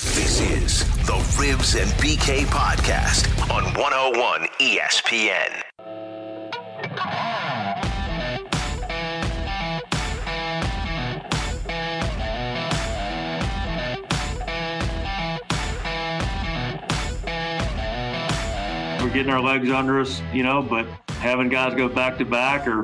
This is the Ribs and BK podcast on 101 ESPN. we're getting our legs under us, you know, but having guys go back to back or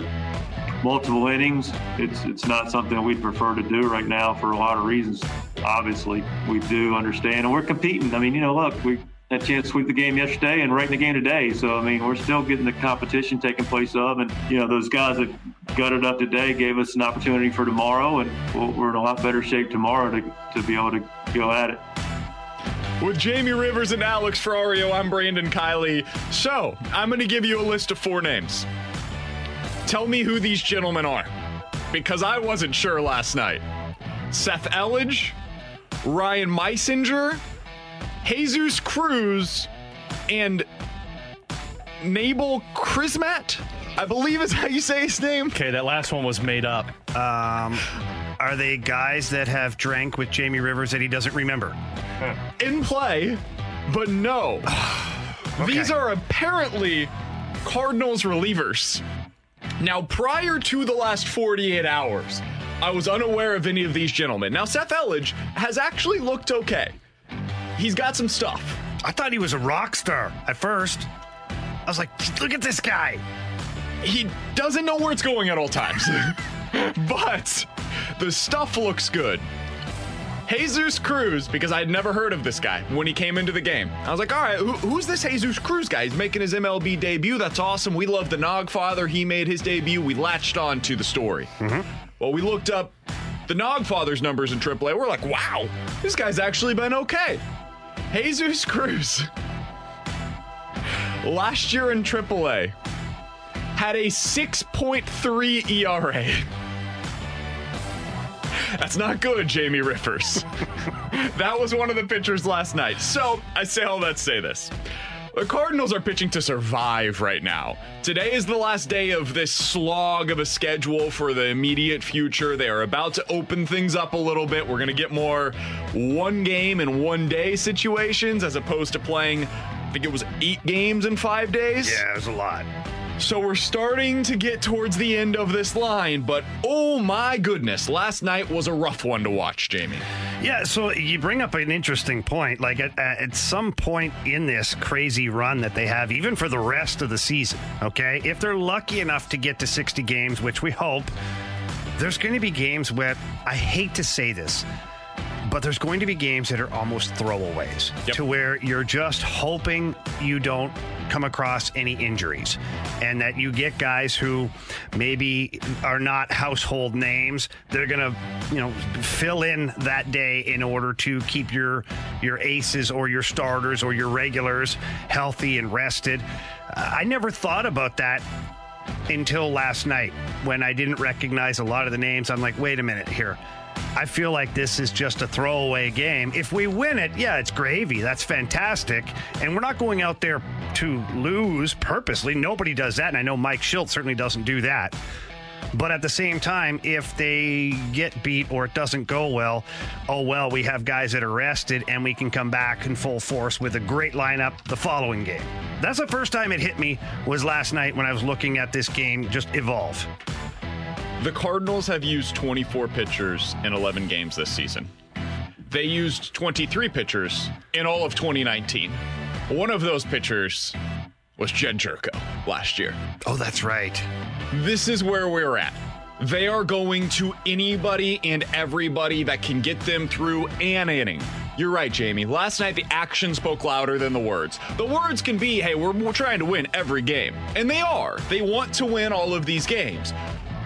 multiple innings, it's it's not something we'd prefer to do right now for a lot of reasons. Obviously, we do understand, and we're competing. I mean, you know, look, we had a chance to sweep the game yesterday and right in the game today. So I mean, we're still getting the competition taking place of, and you know, those guys that gutted up today gave us an opportunity for tomorrow, and we're in a lot better shape tomorrow to to be able to go at it. With Jamie Rivers and Alex Ferrario, I'm Brandon Kiley. So, I'm going to give you a list of four names. Tell me who these gentlemen are, because I wasn't sure last night. Seth Elledge, Ryan Meisinger, Jesus Cruz, and Nabil Crismatt, I believe is how you say his name. Okay, that last one was made up. Um, are they guys that have drank with Jamie Rivers that he doesn't remember? In play, but no. These are apparently Cardinals relievers. Now, prior to the last 48 hours, I was unaware of any of these gentlemen. Now, Seth Elledge has actually looked okay. He's got some stuff. I thought he was a rock star at first. I was like, look at this guy. He doesn't know where it's going at all times. but the stuff looks good. Jesus Cruz, because I'd never heard of this guy when he came into the game. I was like, all right, who, who's this Jesus Cruz guy? He's making his MLB debut. That's awesome. We love the Nogfather. He made his debut. We latched on to the story. Mm-hmm. Well, we looked up the Nogfather's numbers in AAA. We're like, wow, this guy's actually been okay. Jesus Cruz, last year in AAA, had a 6.3 ERA. That's not good, Jamie Riffers. that was one of the pitchers last night. So I say all that to say this. The Cardinals are pitching to survive right now. Today is the last day of this slog of a schedule for the immediate future. They are about to open things up a little bit. We're going to get more one game and one day situations as opposed to playing, I think it was eight games in five days. Yeah, it was a lot. So we're starting to get towards the end of this line, but oh my goodness, last night was a rough one to watch, Jamie. Yeah, so you bring up an interesting point. Like at, at some point in this crazy run that they have, even for the rest of the season, okay, if they're lucky enough to get to 60 games, which we hope, there's going to be games where I hate to say this, but there's going to be games that are almost throwaways Yep. to where you're just hoping you don't come across any injuries and that you get guys who maybe are not household names they're going to you know fill in that day in order to keep your your aces or your starters or your regulars healthy and rested i never thought about that until last night when I didn't recognize a lot of the names. I'm like, wait a minute here. I feel like this is just a throwaway game. If we win it, yeah, it's gravy. That's fantastic. And we're not going out there to lose purposely. Nobody does that. And I know Mike Shildt certainly doesn't do that. But at the same time, if they get beat or it doesn't go well, oh well, we have guys that are rested and we can come back in full force with a great lineup the following game. That's the first time it hit me was last night when I was looking at this game just evolve. The Cardinals have used 24 pitchers in 11 games this season. they used 23 pitchers in all of 2019. One of those pitchers was Jedd Gyorko last year. Oh, that's right. This is where we're at. They are going to anybody and everybody that can get them through an inning. You're right, Jamie. Last night, the action spoke louder than the words. The words can be, hey, we're, we're trying to win every game. And they are. They want to win all of these games.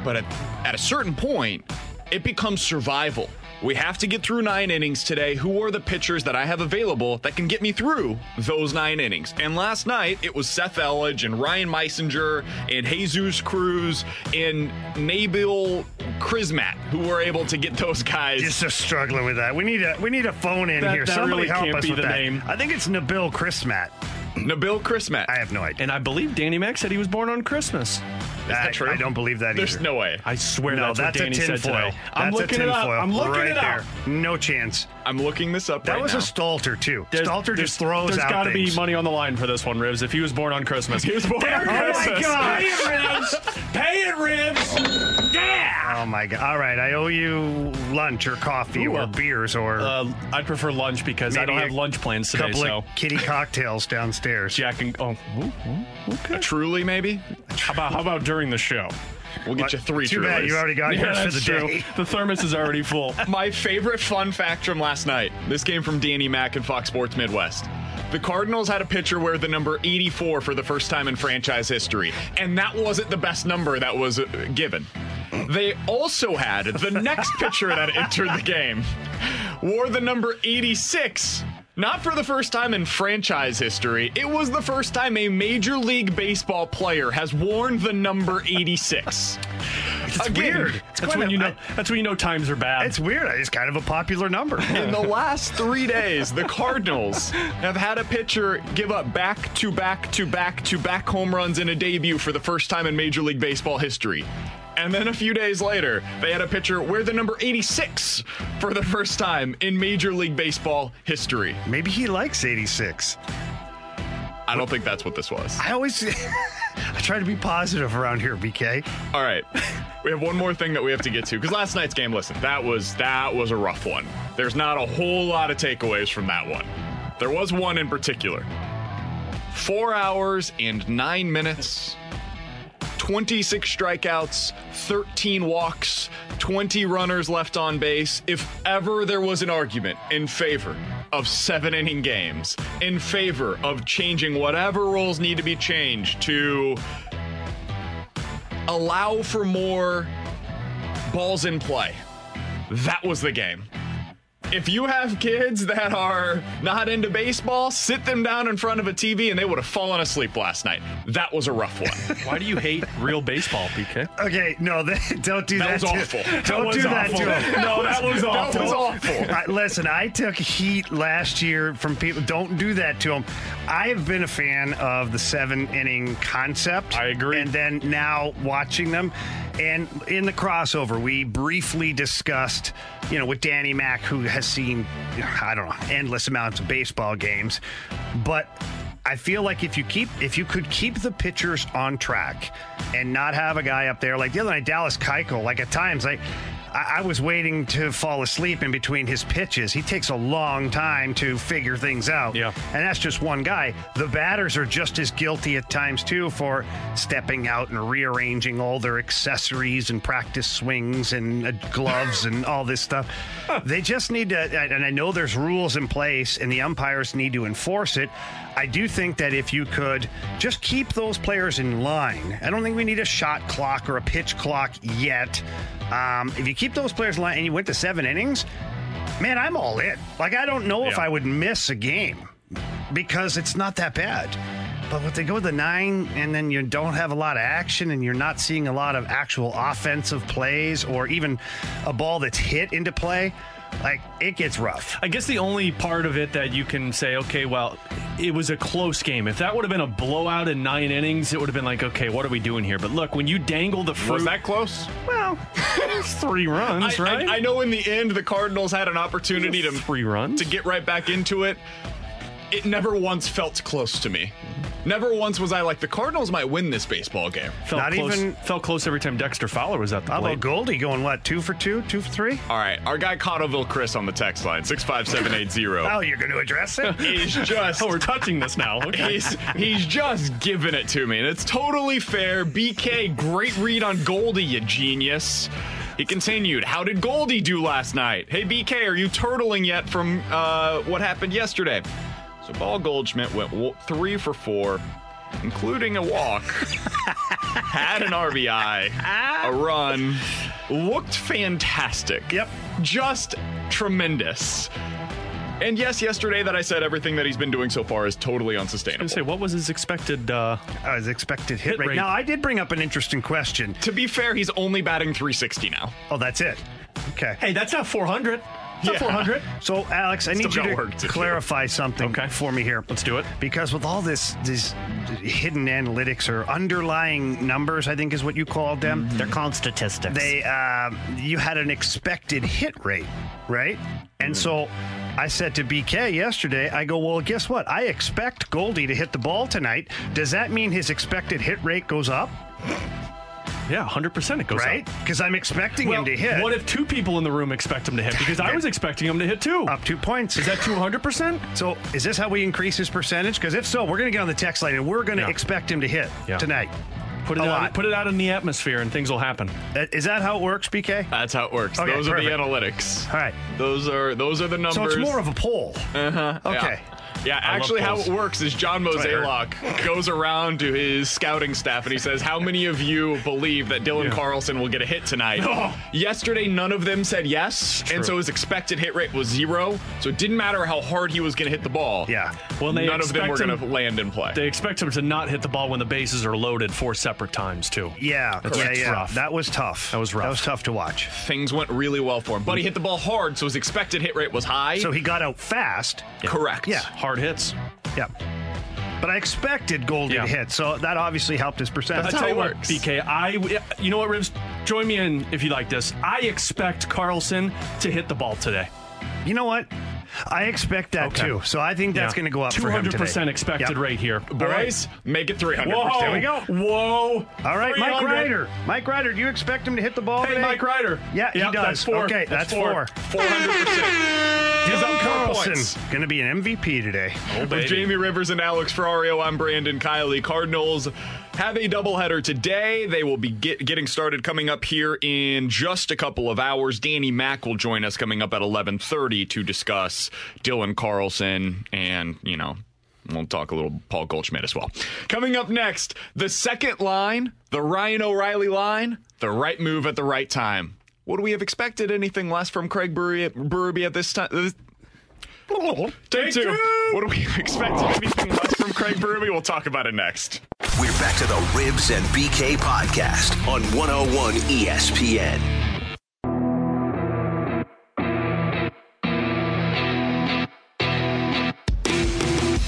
But at, at a certain point, it becomes survival. We have to get through nine innings today. Who are the pitchers that I have available that can get me through those nine innings? And last night, it was Seth Elledge and Ryan Meisinger and Jesus Cruz and Nabil Crismatt who were able to get those guys. Just struggling with that. We need a we need a phone in That- here. that Somebody really help can't us be with the that. name. I think it's Nabil Crismatt. Nabil Crismatt. I have no idea. And I believe Danny Mac said he was born on Christmas. Is that I, true? I don't believe that either. There's either. no way. I swear no, that's, that's, what Danny a said tinfoil. today. I'm That's a looking it up. tinfoil I'm looking right it up. there. No chance. I'm looking this up That right was now. a Stalter too. There's- Stalter just throws There's out got to be money on the line for this one, Ribs. If he was born on Christmas, he was born There on it is. Christmas. Oh my God. Pay it, Ribs. Pay it, Ribs. Yeah. Oh my god! All right, I owe you lunch or coffee Ooh, or uh, beers or Uh, I'd prefer lunch because I don't have lunch plans today. couple So of kitty cocktails downstairs. Jack and oh, ooh, ooh, okay. Truly, maybe? How about how about during the show? We'll get you three Too bad you already got Yeah, yours for that's the true. day. The thermos is already full. My favorite fun fact from last night. This came from Danny Mack and Fox Sports Midwest. The Cardinals had a pitcher wear the number 84 for the first time in franchise history, and that wasn't the best number that was uh, given. They also had the next pitcher that entered the game wore the number 86. Not for the first time in franchise history, it was the first time a Major League Baseball player has worn the number 86. It's Again, weird. It's That's when a- you know. That's when you know times are bad. It's weird. It's kind of a popular number. In the last three days, the Cardinals have had a pitcher give up back to back to back to back home runs in a debut for the first time in Major League Baseball history. And then a few days later, they had a pitcher wear the number 86 for the first time in Major League Baseball history. Maybe he likes 86. I don't think that's what this was. I always I try to be positive around here, BK. All right. We have one more thing that we have to get to because last night's game, listen, that was that was a rough one. There's not a whole lot of takeaways from that one. There was one in particular. 4 hours and 9 minutes. 26 strikeouts, 13 walks, 20 runners left on base. If ever there was an argument in favor of seven inning games, in favor of changing whatever rules need to be changed to allow for more balls in play. That was the game. If you have kids that are not into baseball, sit them down in front of a TV and they would have fallen asleep last night. That was a rough one. Why do you hate real baseball, PK? Okay, no, that, don't do That that. was awful. Don't That was do that to him. No, that was awful. That was awful. I, listen, I took heat last year from people. Don't do that to them. I have been a fan of the seven inning concept. I agree. And then now watching them, and in the crossover, we briefly discussed, you know, with Danny Mack, who has seen, I don't know, endless amounts of baseball games, but. I feel like if you keep if you could keep the pitchers on track and not have a guy up there like the other night Dallas Keuchel like at times like I, I was waiting to fall asleep in between his pitches. He takes a long time to figure things out. Yeah. And that's just one guy. The batters are just as guilty at times, too, for stepping out and rearranging all their accessories and practice swings and uh, gloves and all this stuff. They just need to, and I know there's rules in place and the umpires need to enforce it. I do think that if you could just keep those players in line, I don't think we need a shot clock or a pitch clock yet. Um, if you keep those players in line and you went to seven innings, man, I'm all in. Like, I don't know if I would miss a game because it's not that bad. But if they go to the nine and then you don't have a lot of action and you're not seeing a lot of actual offensive plays or even a ball that's hit into play, like it gets rough. I guess the only part of it that you can say, okay, well, it was a close game. If that would have been a blowout in nine innings, it would have been like, okay, what are we doing here? But look, when you dangle the fruit, Was that close? well, it's three runs, I, right? I, I know in the end the Cardinals had an opportunity to three runs. to get right back into it. It never once felt close to me. Never once was I like the Cardinals might win this baseball game. Felt Not close, even- felt close every time Dexter Fowler was at the How plate. about Goldie going what two for two, two for three? All right, our guy Cottleville Chris on the text line six five seven eight zero. Oh, you're going to address it? He's just Oh, we're touching this now. Okay. He's he's just giving it to me, and it's totally fair. BK, great read on Goldie, you genius. He continued, How did Goldie do last night? Hey, BK, are you turtling yet from uh, what happened yesterday? So, Paul Goldschmidt went three for four, including a walk, had an RBI, a run, looked fantastic. Yep. Just tremendous. And yes, yesterday that I said everything that he's been doing so far is totally I unsustainable. was gonna say, what was his expected? Uh, I was expected hit, Hit rate. rate. Now, I did bring up an interesting question. to be fair, he's only batting 360 now. Oh, that's it. Okay. hey, that's not 400. It's not Yeah. 400. So, Alex, I need you got work to to do. clarify something Okay. for me here. Let's do it. Because with all this, this hidden analytics or underlying numbers, I think is what you called them. Mm-hmm. They're called statistics. They, um, you had an expected hit rate, right? And so I said to BK yesterday, I go, well, guess what? I expect Goldie to hit the ball tonight. Does that mean his expected hit rate goes up, Yeah, 100% it goes right? Because I'm expecting Well, him to hit What if two people in the room expect him to hit? Because I was expecting him to hit two. up two points. Is that 200%? So is this how we increase his percentage? Because if so, we're going to get on the text line and we're going to Yeah. expect him to hit Yeah. tonight. Put it out. Put it out in the atmosphere, and things will happen. Is that how it works, BK? That's how it works. Okay, those are the analytics. All right. Those are those are the numbers. So it's more of a poll. uh-huh. Okay. Yeah, actually, how it works is John what I. Mozeliak goes around to his scouting staff and he says, "How many of you believe that Dylan Yeah. Carlson will get a hit tonight?" Oh. Yesterday, none of them said yes, and so his expected hit rate was zero. So it didn't matter how hard he was going to hit the ball. Yeah. Well, they none of them were expect going to land in play. They expect him to not hit the ball when the bases are loaded four separate times, too. Yeah, That's yeah, yeah. rough. That was tough. That was rough. That was tough to watch. Things went really well for him, but he mm-hmm. hit the ball hard, so his expected hit rate was high. So he got out fast. correct. Yeah. Hard hits. Yeah. But I expected Goldie Yeah. to hit, so that obviously helped his percentage. That's I how tell you it what, works. BK, I, you know what, Ribs? Join me in if you like this. I expect Carlson to hit the ball today. You know what? I expect that Okay. too. So I think that's Yeah. going to go up 200% expected Yep. rate here. Boys, make it 300. Whoa! There we go. Whoa! All right, Mike 300. Ryder. Mike Ryder, do you expect him to hit the ball Hey, today? Mike Ryder. Yeah, he does. That's four. Okay, that's, four. 400%. He's Dylan up four Carlson going to be an MVP today. Oh, With Jamie Rivers and Alex Ferrario, I'm Brandon Kiley. Cardinals have a doubleheader today. They will be get, getting started coming up here in just a couple of hours. Danny Mack will join us coming up at 11:30 to discuss Dylan Carlson and you know. We'll talk a little Paul Goldschmidt as well. Coming up next, the second line, the Ryan O'Reilly line, the right move at the right time. Would we have expected anything less from Craig Berube at this time? This, Take two. What do we expect? Anything less from Craig Berube? We'll talk about it next. We're back to the Ribs and BK podcast on 101 ESPN.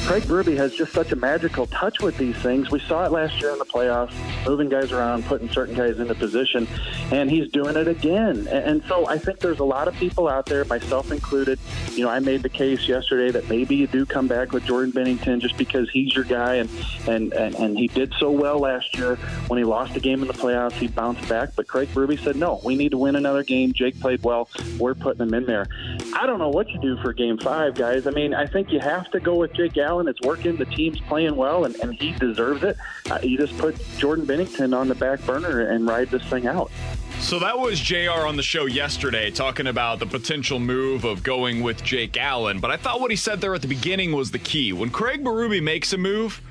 Craig Berube has just such a magical touch with these things. We saw it last year in the playoffs, moving guys around, putting certain guys into position, and he's doing it again. And, so I think there's a lot of people out there, myself included. You know, I made the case yesterday that maybe you do come back with Jordan Binnington just because he's your guy, and and and, and he did so well last year when he lost a game in the playoffs. He bounced back, but Craig Berube said, "No, we need to win another game." Jake played well. We're putting him in there. I don't know what you do for Game Five, guys. I mean, I think you have to go with Jake Allen. And it's working. The team's playing well, and, and he deserves it. Uh, you just put Jordan Binnington on the back burner and ride this thing out. So that was JR on the show yesterday talking about the potential move of going with Jake Allen. But I thought what he said there at the beginning was the key. When Craig Berube makes a move,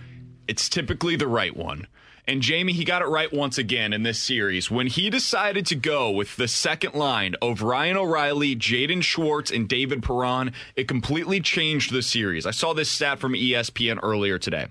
it's typically the right one. And Jamie, he got it right once again in this series when he decided to go with the second line of Ryan O'Reilly, Jaden Schwartz, and David Perron. It completely changed the series. I saw this stat from ESPN earlier today.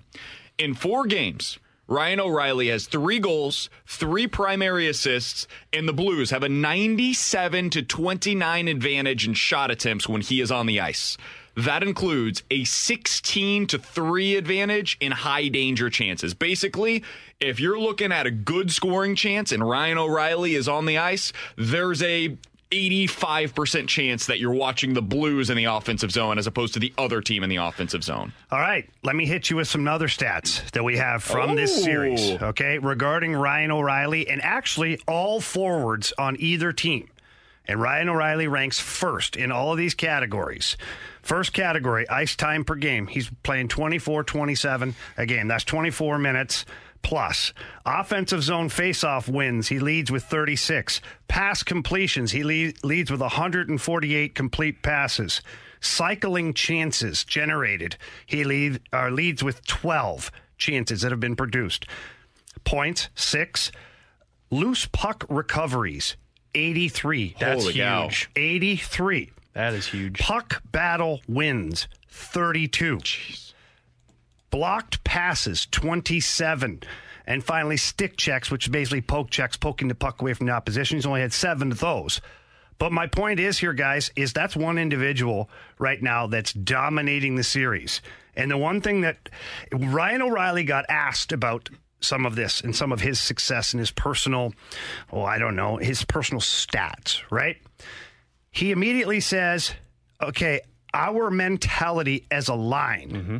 In four games, Ryan O'Reilly has three goals, three primary assists, and the Blues have a 97 to 29 advantage in shot attempts when he is on the ice. That includes a 16 to 3 advantage in high danger chances. Basically, if you're looking at a good scoring chance and Ryan O'Reilly is on the ice, there's a 85% chance that you're watching the Blues in the offensive zone as opposed to the other team in the offensive zone. All right, let me hit you with some other stats that we have from this series, okay, regarding Ryan O'Reilly and actually all forwards on either team. And Ryan O'Reilly ranks first in all of these categories. First category, ice time per game. He's playing 24 27 a game. That's 24 minutes plus. Offensive zone faceoff wins. He leads with 36. Pass completions. He le- leads with 148 complete passes. Cycling chances generated. He lead, uh, leads with 12 chances that have been produced. Points, six. Loose puck recoveries, 83. That's Holy cow. huge. 83. That is huge. Puck battle wins 32. Blocked passes 27. And finally, stick checks, which is basically poke checks, poking the puck away from the opposition. He's only had seven of those. But my point is here, guys, is that's one individual right now that's dominating the series. And the one thing that Ryan O'Reilly got asked about some of this and some of his success and his personal, oh, I don't know, his personal stats, right? He immediately says, okay, our mentality as a line mm-hmm.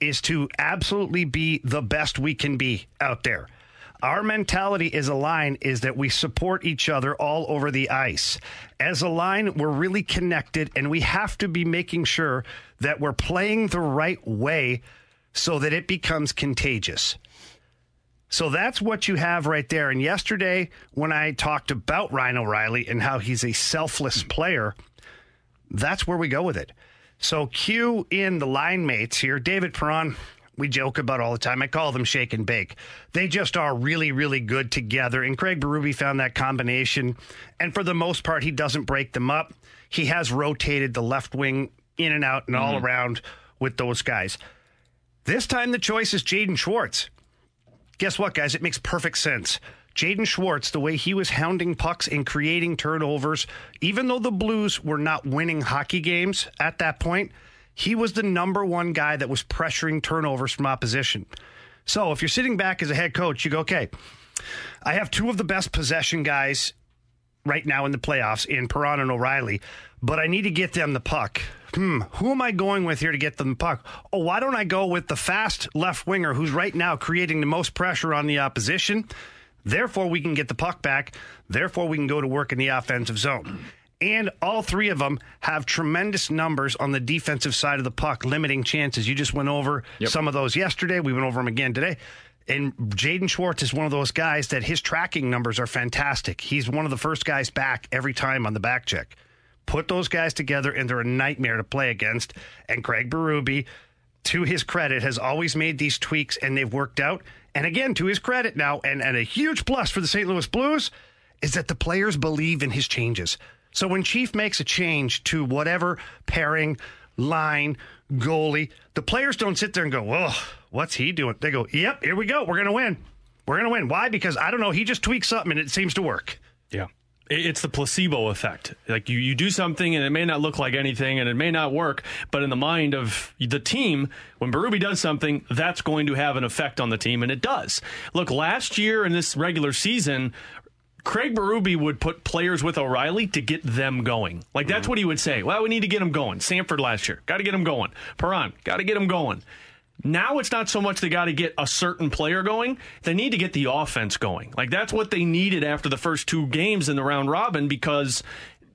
is to absolutely be the best we can be out there. Our mentality as a line is that we support each other all over the ice. As a line, we're really connected and we have to be making sure that we're playing the right way so that it becomes contagious. So that's what you have right there. And yesterday, when I talked about Ryan O'Reilly and how he's a selfless player, that's where we go with it. So cue in the line mates here. David Perron, we joke about all the time. I call them shake and bake. They just are really, really good together. And Craig Berube found that combination. And for the most part, he doesn't break them up. He has rotated the left wing in and out and all mm-hmm. around with those guys. This time the choice is Jaden Schwartz. Guess what, guys? It makes perfect sense. Jaden Schwartz, the way he was hounding pucks and creating turnovers, even though the Blues were not winning hockey games at that point, he was the number one guy that was pressuring turnovers from opposition. So if you're sitting back as a head coach, you go, okay, I have two of the best possession guys right now in the playoffs in Perron and O'Reilly, but I need to get them the puck. Hmm, who am I going with here to get them the puck? Oh, why don't I go with the fast left winger who's right now creating the most pressure on the opposition? Therefore, we can get the puck back. Therefore, we can go to work in the offensive zone. And all three of them have tremendous numbers on the defensive side of the puck, limiting chances. You just went over some of those yesterday. We went over them again today. And Jaden Schwartz is one of those guys that his tracking numbers are fantastic. He's one of the first guys back every time on the back check. Put those guys together, and they're a nightmare to play against. And Craig Berube, to his credit, has always made these tweaks, and they've worked out. And again, to his credit now, and, and a huge plus for the St. Louis Blues is that the players believe in his changes. So when Chief makes a change to whatever pairing, line, goalie, the players don't sit there and go, "Whoa, what's he doing?" They go, "Yep, here we go. We're gonna win. We're gonna win." Why? Because I don't know. He just tweaks something and it seems to work. Yeah. It- It's the placebo effect. Like you, you do something and it may not look like anything and it may not work, but in the mind of the team, when Berube does something, that's going to have an effect on the team, and it does. Look, last year in this regular season, Craig Berube would put players with O'Reilly to get them going. Like that's mm-hmm. what he would say. Well, we need to get them going. Sanford last year, got to get them going. Perron, got to get them going. Now it's not so much they got to get a certain player going; they need to get the offense going. Like that's what they needed after the first two games in the round robin because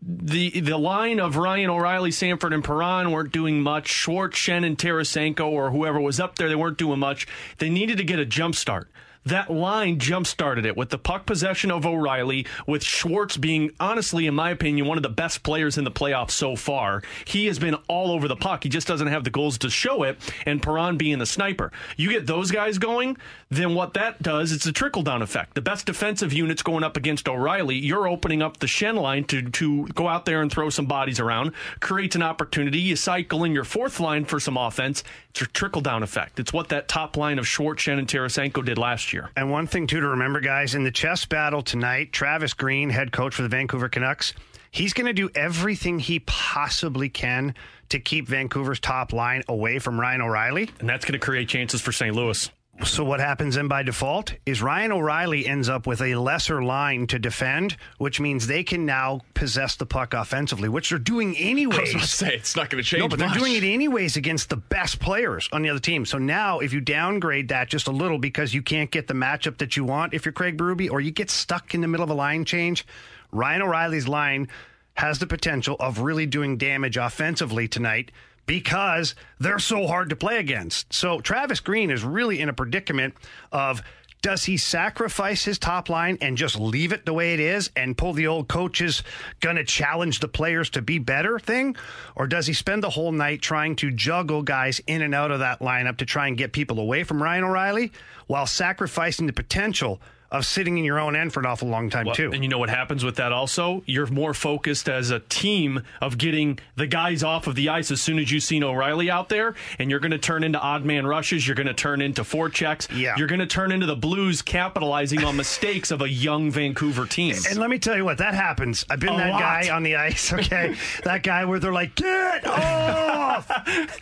the the line of Ryan O'Reilly, Sanford, and Perron weren't doing much. Schwartz, Schenn, and Tarasenko, or whoever was up there, they weren't doing much. They needed to get a jump start. That line jump started it with the puck possession of O'Reilly, with Schwartz being, honestly, in my opinion, one of the best players in the playoffs so far. He has been all over the puck. He just doesn't have the goals to show it, and Perron being the sniper. You get those guys going, then what that does, it's a trickle down effect. The best defensive units going up against O'Reilly, you're opening up the Schenn line to, to go out there and throw some bodies around, creates an opportunity. You cycle in your fourth line for some offense. It's a trickle down effect. It's what that top line of Schwartz, Schenn, and Tarasenko did last year. And one thing too to remember, guys, in the chess battle tonight, Travis Green, head coach for the Vancouver Canucks, he's going to do everything he possibly can to keep Vancouver's top line away from Ryan O'Reilly. And that's going to create chances for St. Louis. So what happens then by default is Ryan O'Reilly ends up with a lesser line to defend, which means they can now possess the puck offensively, which they're doing anyways. I was about to say it's not going to change. No, but they're doing it anyways against the best players on the other team. So now, if you downgrade that just a little because you can't get the matchup that you want if you're Craig Berube, or you get stuck in the middle of a line change, Ryan O'Reilly's line has the potential of really doing damage offensively tonight because they're so hard to play against. So Travis Green is really in a predicament of does he sacrifice his top line and just leave it the way it is and pull the old coaches going to challenge the players to be better thing? Or does he spend the whole night trying to juggle guys in and out of that lineup to try and get people away from Ryan O'Reilly while sacrificing the potential of sitting in your own end for an awful long time Well, too? And you know what happens with that also? You're more focused as a team of getting the guys off of the ice as soon as you see O'Reilly out there, and you're going to turn into odd man rushes. You're going to turn into forechecks. Yeah. You're going to turn into the Blues capitalizing on mistakes of a young Vancouver team. And let me tell you what, that happens. I've been A that lot. guy on the ice, okay? that guy where they're like, get off!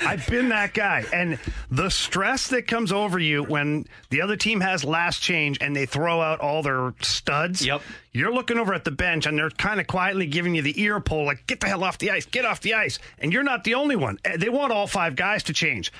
I've been that guy. And the stress that comes over you when the other team has last change and they throw out all their studs. Yep. You're looking over at the bench and they're kind of quietly giving you the ear pull, like, get the hell off the ice, get off the ice. And you're not the only one. Eh, They want all five guys to change.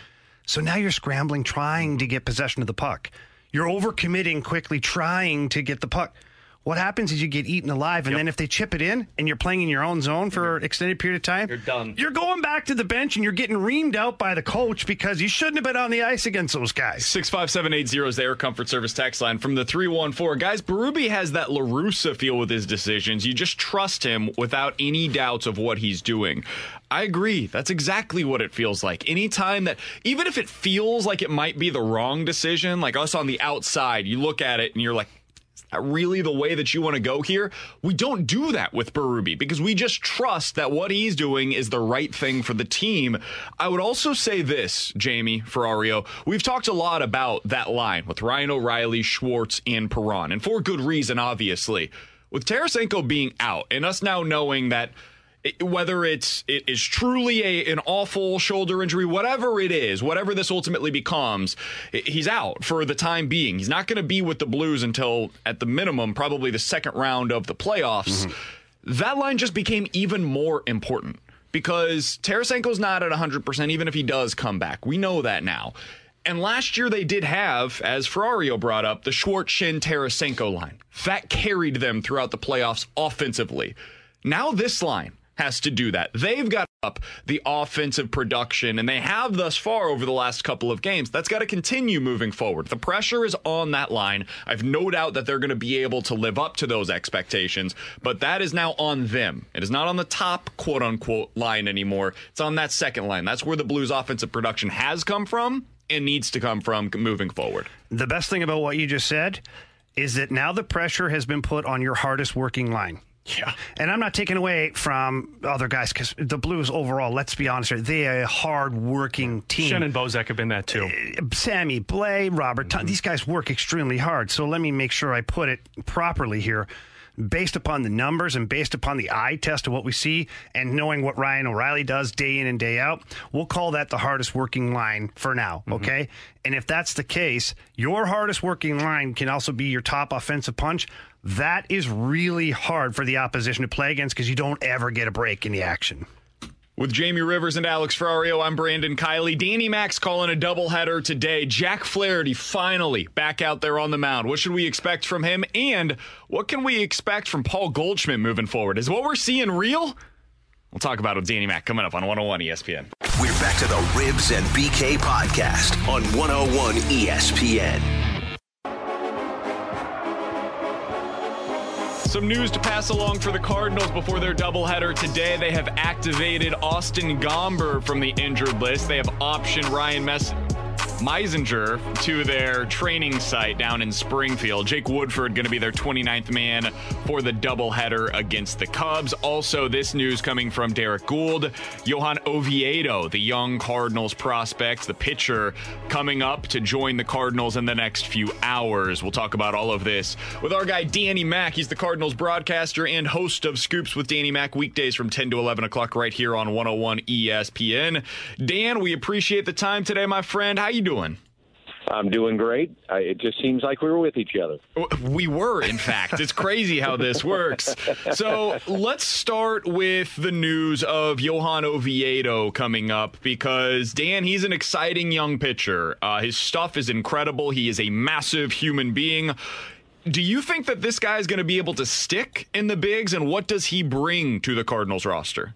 So now you're scrambling, trying to get possession of the puck. You're overcommitting quickly, trying to get the puck. What happens is you get eaten alive, and then if they chip it in and you're playing in your own zone for an extended period of time, You're done. You're going back to the bench and you're getting reamed out by the coach because you shouldn't have been on the ice against those guys. 65780 is the Air Comfort Service text line from the 314. Guys, Berube has that LaRussa feel with his decisions. You just trust him without any doubts of what he's doing. I agree. That's exactly what it feels like. Anytime that, even if it feels like it might be the wrong decision, like us on the outside, you look at it and you're like, "Is that really the way that you want to go here? We don't do that with Berube because we just trust that what he's doing is the right thing for the team. I would also say this, Jamie Ferrario. We've talked a lot about that line with Ryan O'Reilly, Schwartz, and Perron, and for good reason, obviously. With Tarasenko being out and us now knowing that whether it's it is truly a an awful shoulder injury, whatever it is, whatever this ultimately becomes, he's out for the time being. He's not going to be with the Blues until at the minimum probably the second round of the playoffs. Mm-hmm. That line just became even more important because Tarasenko's not at 100% even if he does come back. We know that now. And last year they did have, as Ferrario brought up, the Schwartz Schenn Tarasenko line. That carried them throughout the playoffs offensively. Now this line has to do that. They've got up the offensive production, and they have thus far over the last couple of games. That's got to continue moving forward. The pressure is on that line. I've no doubt that they're going to be able to live up to those expectations, but that is now on them. It is not on the top quote unquote line anymore. It's on that second line. That's where the Blues offensive production has come from and needs to come from moving forward. The best thing about what you just said is that now the pressure has been put on your hardest working line. Yeah. And I'm not taking away from other guys because the Blues overall, let's be honest, here, they are a hard working team. Schenn and Bozak have been that too. Eh, Sammy, Blais, Robert, Ton- mm-hmm. these guys work extremely hard. So let me make sure I put it properly here. Based upon the numbers and based upon the eye test of what we see and knowing what Ryan O'Reilly does day in and day out, we'll call that the hardest working line for now. Mm-hmm. Okay. And if that's the case, your hardest working line can also be your top offensive punch. That is really hard for the opposition to play against because you don't ever get a break in the action. With Jamie Rivers and Alex Ferrario, I'm Brandon Kiley. Danny Max calling a doubleheader today. Jack Flaherty finally back out there on the mound. What should we expect from him? And what can we expect from Paul Goldschmidt moving forward? Is what we're seeing real? We'll talk about it with Danny Mac coming up on 101 ESPN. We're back to the Ribs and BK podcast on 101 ESPN. Some news to pass along for the Cardinals before their doubleheader today. They have activated Austin Gomber from the injured list. They have optioned Ryan Mess. Meisinger to their training site down in Springfield. Jake Woodford going to be their 29th man for the doubleheader against the Cubs. Also, this news coming from Derrick Goold. Johan Oviedo, the young Cardinals prospect, the pitcher, coming up to join the Cardinals in the next few hours. We'll talk about all of this with our guy Danny Mack. He's the Cardinals broadcaster and host of Scoops with Danny Mack weekdays from 10 to 11 o'clock right here on 101 ESPN. Dan, we appreciate the time today, my friend. How you doing? I'm doing great. I, it just seems like we were with each other. We were, in fact. It's crazy how this works. So let's start with the news of Johan Oviedo coming up because, Dan, he's an exciting young pitcher. Uh, his stuff is incredible. He is a massive human being. Do you think that this guy is going to be able to stick in the bigs, and what does he bring to the Cardinals roster?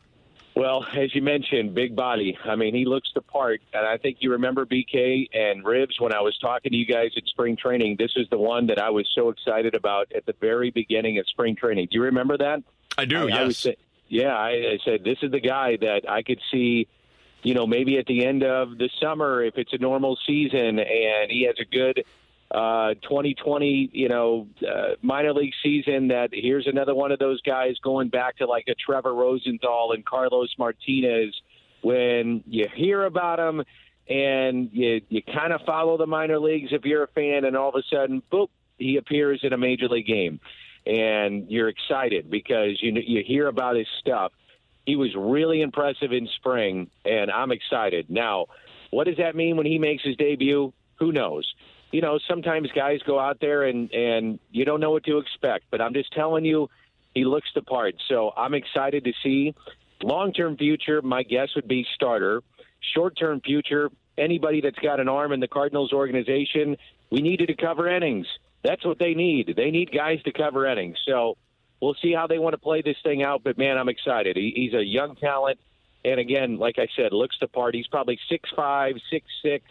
Well, as you mentioned, big body. I mean, he looks the part. And I think you remember BK and Ribs when I was talking to you guys at spring training. This is the one that I was so excited about at the very beginning of spring training. Do you remember that? I do, I, yes. I yeah, I, I said, this is the guy that I could see, you know, maybe at the end of the summer, if it's a normal season and he has a good uh, 2020, you know, uh, minor league season. That here's another one of those guys going back to like a Trevor Rosenthal and Carlos Martinez. When you hear about him and you you kind of follow the minor leagues if you're a fan, and all of a sudden, boop, he appears in a major league game, and you're excited because you you hear about his stuff. He was really impressive in spring, and I'm excited. Now, what does that mean when he makes his debut? Who knows? You know, sometimes guys go out there and and you don't know what to expect. But I'm just telling you, he looks the part. So I'm excited to see. Long term future, my guess would be starter. Short term future, anybody that's got an arm in the Cardinals organization, we needed to cover innings. That's what they need. They need guys to cover innings. So we'll see how they want to play this thing out. But man, I'm excited. He, he's a young talent, and again, like I said, looks the part. He's probably six five, six six,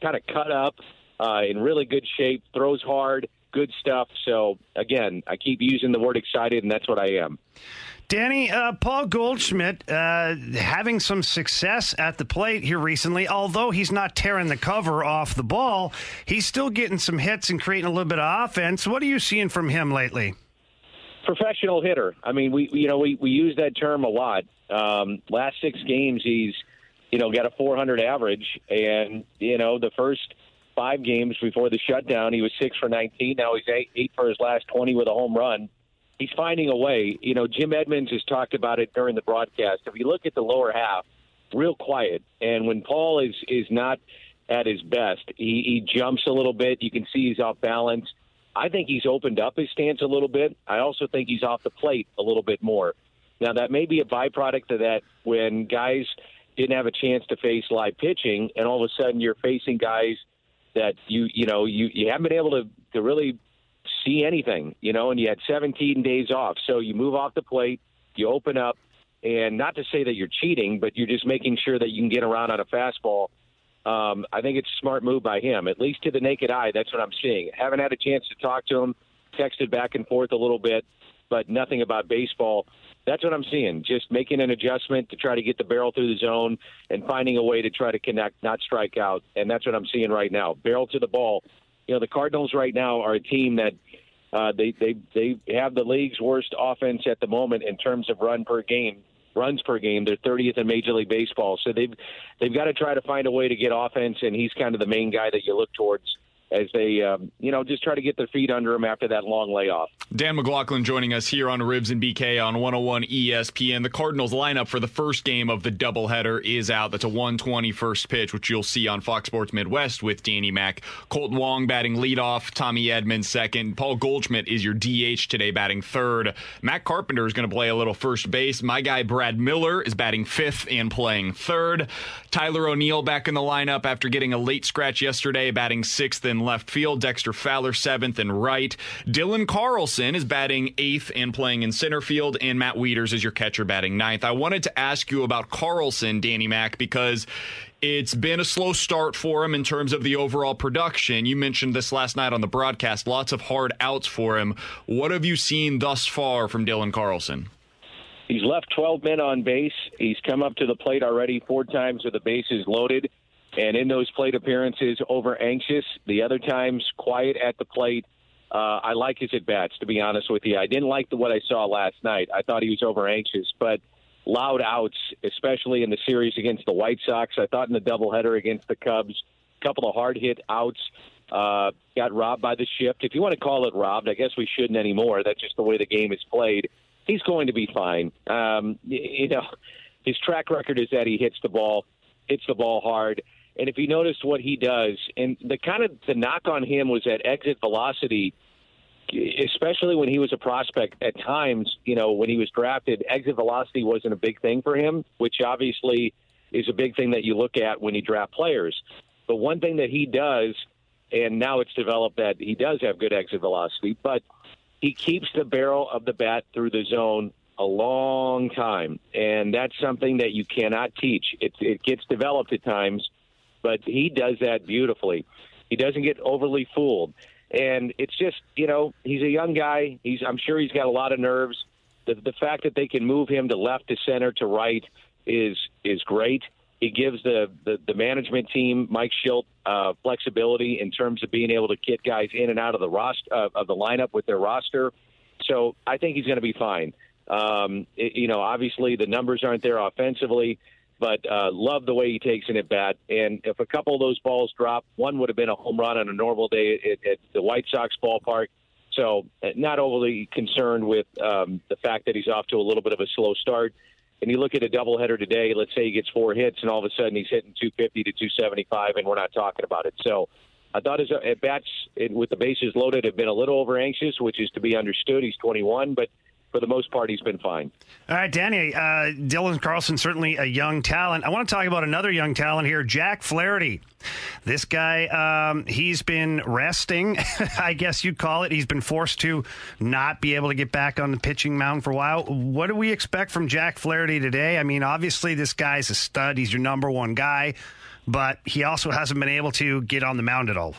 kind of cut up uh, in really good shape, throws hard, good stuff. So, again, I keep using the word excited, and that's what I am. Danny, uh, Paul Goldschmidt uh, having some success at the plate here recently. Although he's not tearing the cover off the ball, he's still getting some hits and creating a little bit of offense. What are you seeing from him lately? Professional hitter. I mean, we you know we we use that term a lot. Um, last six games, he's you know got a 400 average, and you know the first five games before the shutdown. He was six for 19. Now he's eight, eight for his last 20 with a home run. He's finding a way. You know, Jim Edmonds has talked about it during the broadcast. If you look at the lower half, real quiet. And when Paul is is not at his best, he, he jumps a little bit. You can see he's off balance. I think he's opened up his stance a little bit. I also think he's off the plate a little bit more. Now that may be a byproduct of that when guys didn't have a chance to face live pitching, and all of a sudden you're facing guys – that you you know you you haven't been able to to really see anything, you know, and you had 17 days off. So you move off the plate, you open up, and not to say that you're cheating, but you're just making sure that you can get around on a fastball. Um, I think it's a smart move by him, at least to the naked eye. That's what I'm seeing. Haven't had a chance to talk to him, texted back and forth a little bit, but nothing about baseball that's what I'm seeing. Just making an adjustment to try to get the barrel through the zone and finding a way to try to connect, not strike out. And that's what I'm seeing right now. Barrel to the ball. You know, the Cardinals right now are a team that uh, they they they have the league's worst offense at the moment in terms of run per game, runs per game. They're 30th in Major League Baseball, so they've they've got to try to find a way to get offense. And he's kind of the main guy that you look towards as they, um, you know, just try to get their feet under them after that long layoff. Dan McLaughlin joining us here on Ribs and BK on 101 ESPN. The Cardinals lineup for the first game of the doubleheader is out. That's a 120 first pitch, which you'll see on Fox Sports Midwest with Danny Mac. Kolten Wong batting leadoff, Tommy Edmonds second. Paul Goldschmidt is your DH today, batting third. Matt Carpenter is going to play a little first base. My guy Brad Miller is batting fifth and playing third. Tyler O'Neill back in the lineup after getting a late scratch yesterday, batting sixth in left field. Dexter Fowler seventh and right. Dylan Carlson is batting eighth and playing in center field, and Matt Wieters is your catcher batting ninth. I wanted to ask you about Carlson, Danny Mac, because it's been a slow start for him in terms of the overall production. You mentioned this last night on the broadcast. Lots of hard outs for him. What have you seen thus far from Dylan Carlson? He's left 12 men on base. He's come up to the plate already four times with the bases loaded. And in those plate appearances, over anxious. The other times, quiet at the plate. Uh, I like his at bats, to be honest with you. I didn't like the, what I saw last night. I thought he was over anxious, but loud outs, especially in the series against the White Sox. I thought in the doubleheader against the Cubs, a couple of hard hit outs. Uh, got robbed by the shift. If you want to call it robbed, I guess we shouldn't anymore. That's just the way the game is played. He's going to be fine. Um, you know, his track record is that he hits the ball, hits the ball hard And if you notice what he does, and the kind of the knock on him was that exit velocity, especially when he was a prospect. At times, you know, when he was drafted, exit velocity wasn't a big thing for him, which obviously is a big thing that you look at when you draft players. But one thing that he does, and now it's developed that he does have good exit velocity, but he keeps the barrel of the bat through the zone a long time, and that's something that you cannot teach. It, it gets developed at times, but he does that beautifully. He doesn't get overly fooled, and it's just you know he's a young guy. He's I'm sure he's got a lot of nerves. The, the fact that they can move him to left to center to right is is great. He gives the, the, the management team, Mike Shildt, uh, flexibility in terms of being able to get guys in and out of the roster uh, of the lineup with their roster. So I think he's going to be fine. Um, it, you know, obviously the numbers aren't there offensively, but uh, love the way he takes an at bat. And if a couple of those balls drop, one would have been a home run on a normal day at, at the White Sox ballpark. So uh, not overly concerned with um, the fact that he's off to a little bit of a slow start and you look at a doubleheader today, let's say he gets four hits, and all of a sudden he's hitting 250 to 275, and we're not talking about it. So I thought his at bats with the bases loaded have been a little over anxious, which is to be understood. He's 21, but for the most part, he's been fine. All right, Danny. Uh, Dylan Carlson, certainly a young talent. I want to talk about another young talent here, Jack Flaherty. This guy, um, he's been resting, I guess you'd call it. He's been forced to not be able to get back on the pitching mound for a while. What do we expect from Jack Flaherty today? I mean, obviously, this guy's a stud. He's your number one guy, but he also hasn't been able to get on the mound at all.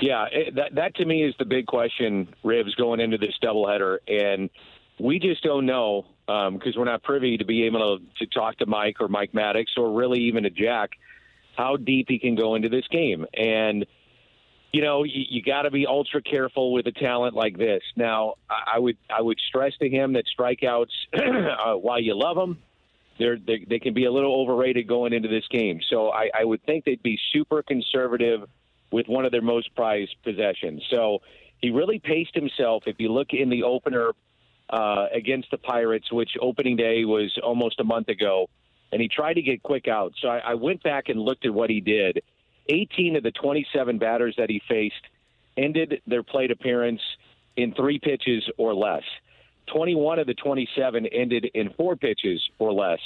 Yeah, it, that that to me is the big question, Ribs, going into this doubleheader, and we just don't know because um, we're not privy to be able to, to talk to Mike or Mike Maddux or really even to Jack how deep he can go into this game. And you know, you, you got to be ultra careful with a talent like this. Now, I would I would stress to him that strikeouts, uh, while you love them, they're, they they can be a little overrated going into this game. So I, I would think they'd be super conservative with one of their most prized possessions. So he really paced himself. If you look in the opener uh, against the Pirates, which opening day was almost a month ago, and he tried to get quick out. So I, I went back and looked at what he did. 18 of the 27 batters that he faced ended their plate appearance in three pitches or less. 21 of the 27 ended in four pitches or less.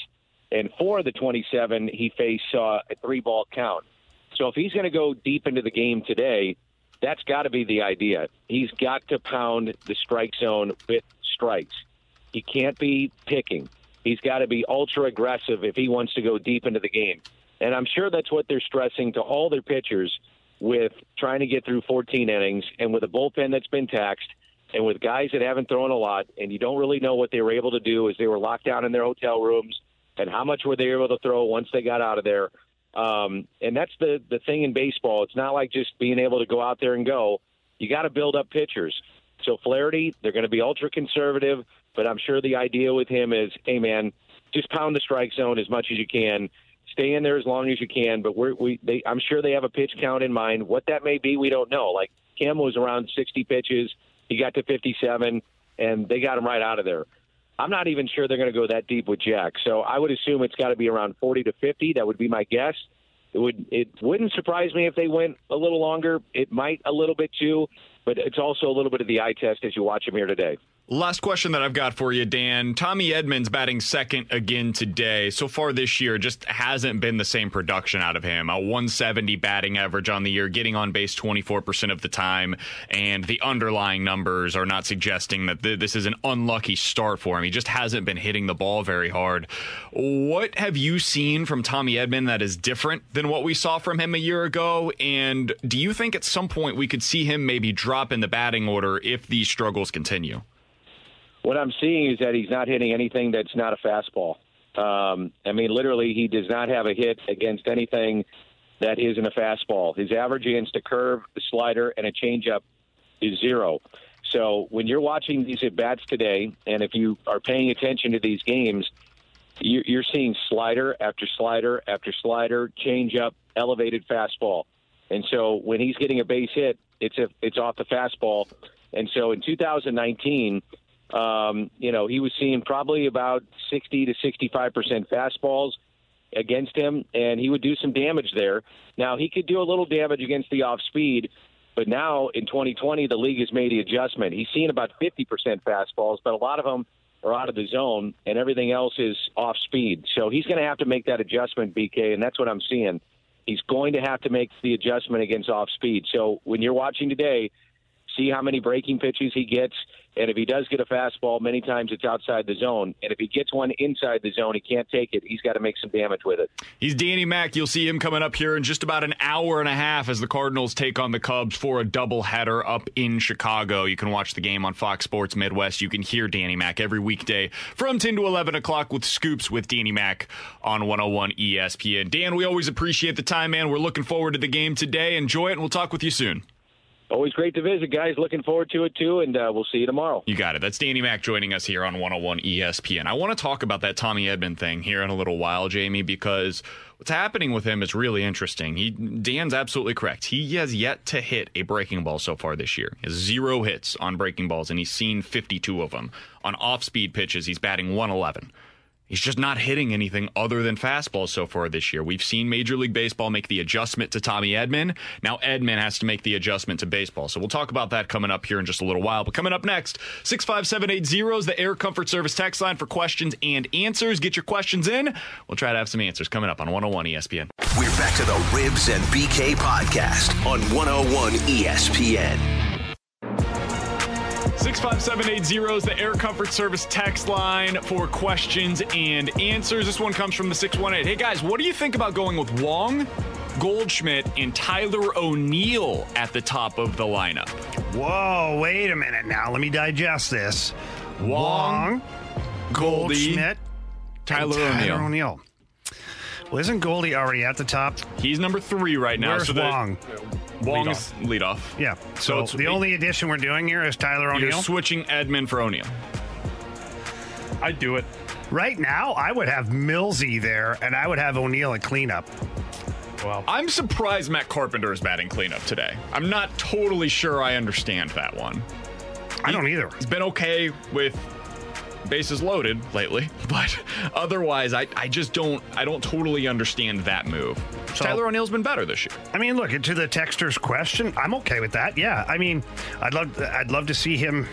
And four of the 27 he faced saw a three ball count. So if he's going to go deep into the game today, that's got to be the idea. He's got to pound the strike zone with strikes. He can't be picking. He's got to be ultra aggressive if he wants to go deep into the game. And I'm sure that's what they're stressing to all their pitchers with trying to get through 14 innings and with a bullpen that's been taxed and with guys that haven't thrown a lot and you don't really know what they were able to do as they were locked down in their hotel rooms and how much were they able to throw once they got out of there. Um, and that's the, the thing in baseball. It's not like just being able to go out there and go. You got to build up pitchers. So Flaherty, they're going to be ultra conservative, but I'm sure the idea with him is, hey man, just pound the strike zone as much as you can, stay in there as long as you can. But we're, we, they, I'm sure they have a pitch count in mind. What that may be, we don't know. Like Kim was around 60 pitches, he got to 57, and they got him right out of there. I'm not even sure they're going to go that deep with Jack. So I would assume it's got to be around 40 to 50. That would be my guess. It would it wouldn't surprise me if they went a little longer. It might a little bit too, but it's also a little bit of the eye test as you watch him here today. Last question that I've got for you, Dan. Tommy Edmonds batting second again today. So far this year, just hasn't been the same production out of him. A 170 batting average on the year, getting on base 24% of the time, and the underlying numbers are not suggesting that th- this is an unlucky start for him. He just hasn't been hitting the ball very hard. What have you seen from Tommy Edmonds that is different than what we saw from him a year ago? And do you think at some point we could see him maybe drop in the batting order if these struggles continue? What I'm seeing is that he's not hitting anything that's not a fastball. Um, I mean, literally, he does not have a hit against anything that isn't a fastball. His average against a curve, a slider, and a changeup is zero. So when you're watching these at bats today, and if you are paying attention to these games, you're seeing slider after slider after slider, changeup, elevated fastball. And so when he's getting a base hit, it's a, it's off the fastball. And so in 2019, um, you know, he was seeing probably about 60 to 65 percent fastballs. against him, and he would do some damage there. Now he could do a little damage against the off speed, but now in 2020 the league has made the adjustment. He's seen about 50% fastballs, but a lot of them are out of the zone, and everything else is off speed. So he's going to have to make that adjustment, BK, and that's what I'm seeing. He's going to have to make the adjustment against off speed. So when you're watching today, see how many breaking pitches he gets. And if he does get a fastball, many times it's outside the zone. And if he gets one inside the zone, he can't take it. He's got to make some damage with it. He's Danny Mack. You'll see him coming up here in just about an hour and a half as the Cardinals take on the Cubs for a doubleheader up in Chicago. You can watch the game on Fox Sports Midwest. You can hear Danny Mack every weekday from 10 to 11 o'clock with scoops with Danny Mack on 101 ESPN. Dan, we always appreciate the time, man. We're looking forward to the game today. Enjoy it, and we'll talk with you soon. Always great to visit, guys. Looking forward to it too, and uh, we'll see you tomorrow. You got it. That's Danny Mack joining us here on 101 ESPN. I want to talk about that Tommy Edman thing here in a little while, Jamie, because what's happening with him is really interesting. He Dan's absolutely correct. He has yet to hit a breaking ball so far this year. He has zero hits on breaking balls, and he's seen 52 of them. On off-speed pitches, he's batting 111. He's just not hitting anything other than fastballs so far this year. We've seen Major League Baseball make the adjustment to Tommy Edman. Now Edman has to make the adjustment to baseball. So we'll talk about that coming up here in just a little while. But coming up next, 65780 is the Air Comfort Service text line for questions and answers. Get your questions in. We'll try to have some answers coming up on 101 ESPN. We're back to the Ribs and BK podcast on 101 ESPN. 65780 is the Air Comfort Service text line for questions and answers. This one comes from the 618. Hey guys, what do you think about going with Wong, Goldschmidt, and Tyler O'Neill at the top of the lineup? Whoa, wait a minute now. Let me digest this. Wong, Goldie, Goldschmidt, Tyler. Tyler O'Neill. Well, isn't Goldie already at the top? He's number three right now. Where's so Wong? Wong Lead is lead off. Yeah. So, it's- the only addition we're doing here is Tyler You're O'Neill. switching Edman for O'Neill. I'd do it. right now, I would have Millsy there, and I would have O'Neill at cleanup. Well, I'm surprised Matt Carpenter is batting cleanup today. I'm not totally sure I understand that one. I don't either. He's been okay with bases loaded lately, but otherwise, I, I just don't I don't totally understand that move. So- Tyler O'Neill's been better this year. I mean, look to the texter's question. I'm okay with that. Yeah, I mean, I'd love I'd love to see him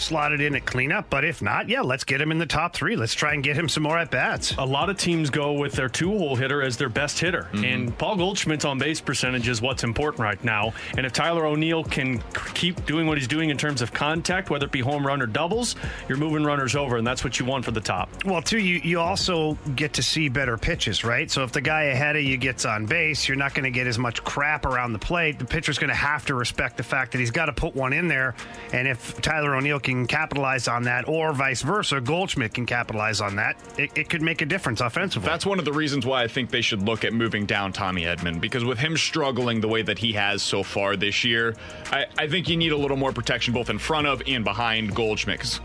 slotted in at cleanup, but if not, yeah, let's get him in the top three. Let's try and get him some more at bats. a lot of teams go with their two-hole hitter as their best hitter, mm-hmm. and Paul Goldschmidt's on base percentage is what's important right now. And if Tyler O'Neill can keep doing what he's doing in terms of contact, whether it be home run or doubles, you're moving runners over, and that's what you want for the top. Well, too, you, you also get to see better pitches, right? So if the guy ahead of you gets on base, you're not going to get as much crap around the plate. The pitcher's going to have to respect the fact that he's got to put one in there. And if Tyler O'Neill can capitalize on that, or vice versa, Goldschmidt can capitalize on that, it, it could make a difference offensively. That's one of the reasons why I think they should look at moving down Tommy Edman because with him struggling the way that he has so far this year, I, I think you need a little more protection both in front of and behind Goldschmidt.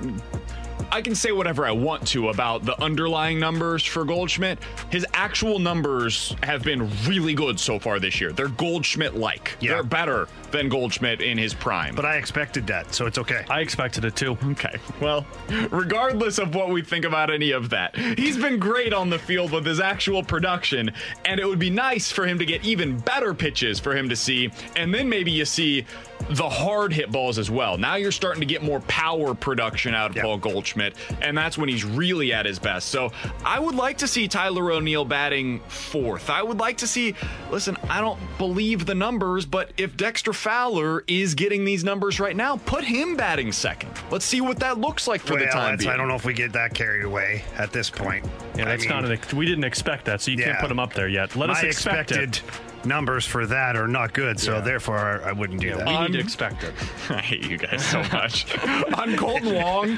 'Cause I can say whatever I want to about the underlying numbers for Goldschmidt. His actual numbers have been really good so far this year. They're Goldschmidt like. Yeah. They're better than Goldschmidt in his prime. but I expected that, so it's okay. I expected it too. Okay. Well, regardless of what we think about any of that, he's been great on the field with his actual production, and it would be nice for him to get even better pitches for him to see, and then maybe you see the hard hit balls as well. Now you're starting to get more power production out of Yeah. Paul Goldschmidt, and that's when he's really at his best. So I would like to see Tyler O'Neill batting fourth. I would like to see, listen, I don't believe the numbers, but if Dexter Fowler is getting these numbers right now, put him batting second. Let's see what that looks like for well, the time that's- being. I don't know if we get that carried away at this point. Yeah, that's I mean, not an. We didn't expect that, so you Yeah. can't put him up there yet. Let us my expect expected it. Numbers for that are not good, so therefore I wouldn't do Yeah, that. we Um, need to expect it. I hate you guys so much. On Kolten Wong,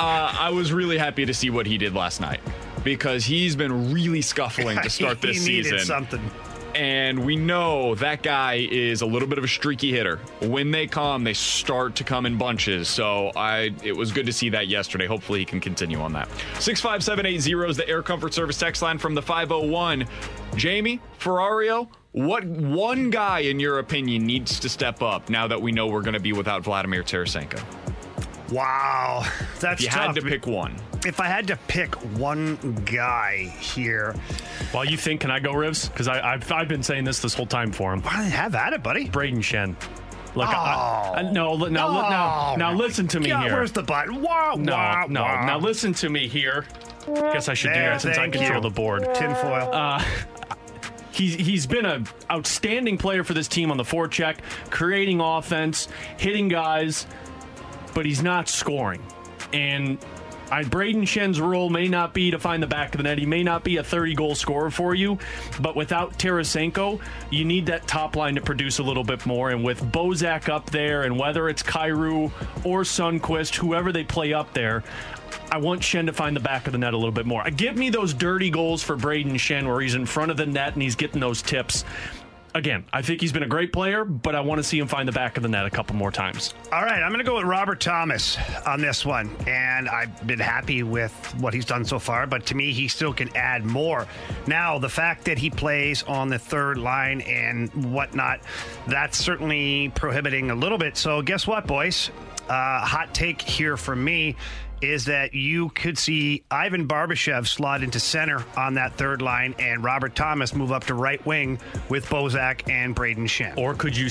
uh, I was really happy to see what he did last night because he's been really scuffling to start this he needed season. something. And we know that guy is a little bit of a streaky hitter. When they come, they start to come in bunches. So I it was good to see that yesterday. Hopefully he can continue on that. 65780 is the Air Comfort Service text line from the 501. Jamie, Ferrario, what one guy in your opinion needs to step up now that we know we're going to be without Vladimir Tarasenko? Wow, that's If you tough. had to pick one. if I had to pick one guy here, While you think, can I go, Rivs? Because I've, I've been saying this this whole time for him. I have at it, buddy. Brayden Schenn. Look, I, I, no, li- now, li- now, Oh, now, listen to me yeah, here. Where's the button? Wow, no, wow, no. wow. Now listen to me here. Guess I should do that since I thank control you. the board. Tinfoil. Uh, he's he's been an outstanding player for this team on the forecheck, creating offense, hitting guys, but he's not scoring. And I, Brayden Schenn's role may not be to find the back of the net. He may not be a 30 goal scorer for you, but without Tarasenko, you need that top line to produce a little bit more. And with Bozak up there, and whether it's Kyrou or Sundqvist, whoever they play up there, I want Schenn to find the back of the net a little bit more. Uh, Give me those dirty goals for Brayden Schenn where he's in front of the net and he's getting those tips. Again, I think he's been a great player, but I want to see him find the back of the net a couple more times. All right, I'm going to go with Robert Thomas on this one. And I've been happy with what he's done so far, but to me, he still can add more. Now, the fact that he plays on the third line and whatnot, that's certainly prohibiting a little bit. So, guess what, boys? Uh, hot take here from me is that you could see Ivan Barbashev slot into center on that third line and Robert Thomas move up to right wing with Bozak and Brayden Schenn. Or could you,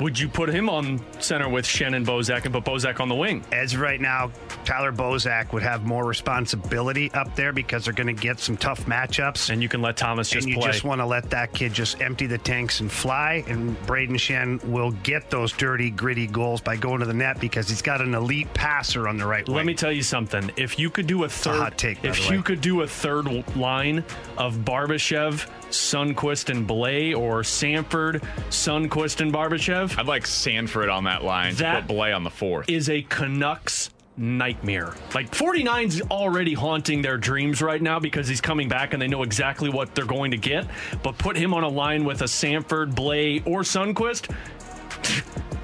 would you put him on center with Shannon Bozak and put Bozak on the wing? as of right now, Tyler Bozak would have more responsibility up there because they're going to get some tough matchups. And you can let Thomas just and you play. just want to let that kid just empty the tanks and fly. And Brayden Schenn will get those dirty, gritty goals by going to the net because he's got an elite passer on the right wing. Let wing. me tell you something. If you could do a third, hot take, if you way. could do a third line of Barbashev, Sundqvist, and Blais, or Sanford, Sundqvist, and Barbashev, I'd like Sanford on that line That- put Blais on the fourth. is a Canucks nightmare. Like 49's already haunting their dreams right now because he's coming back and they know exactly what they're going to get. But put him on a line with a Sanford, Blais, or Sundqvist.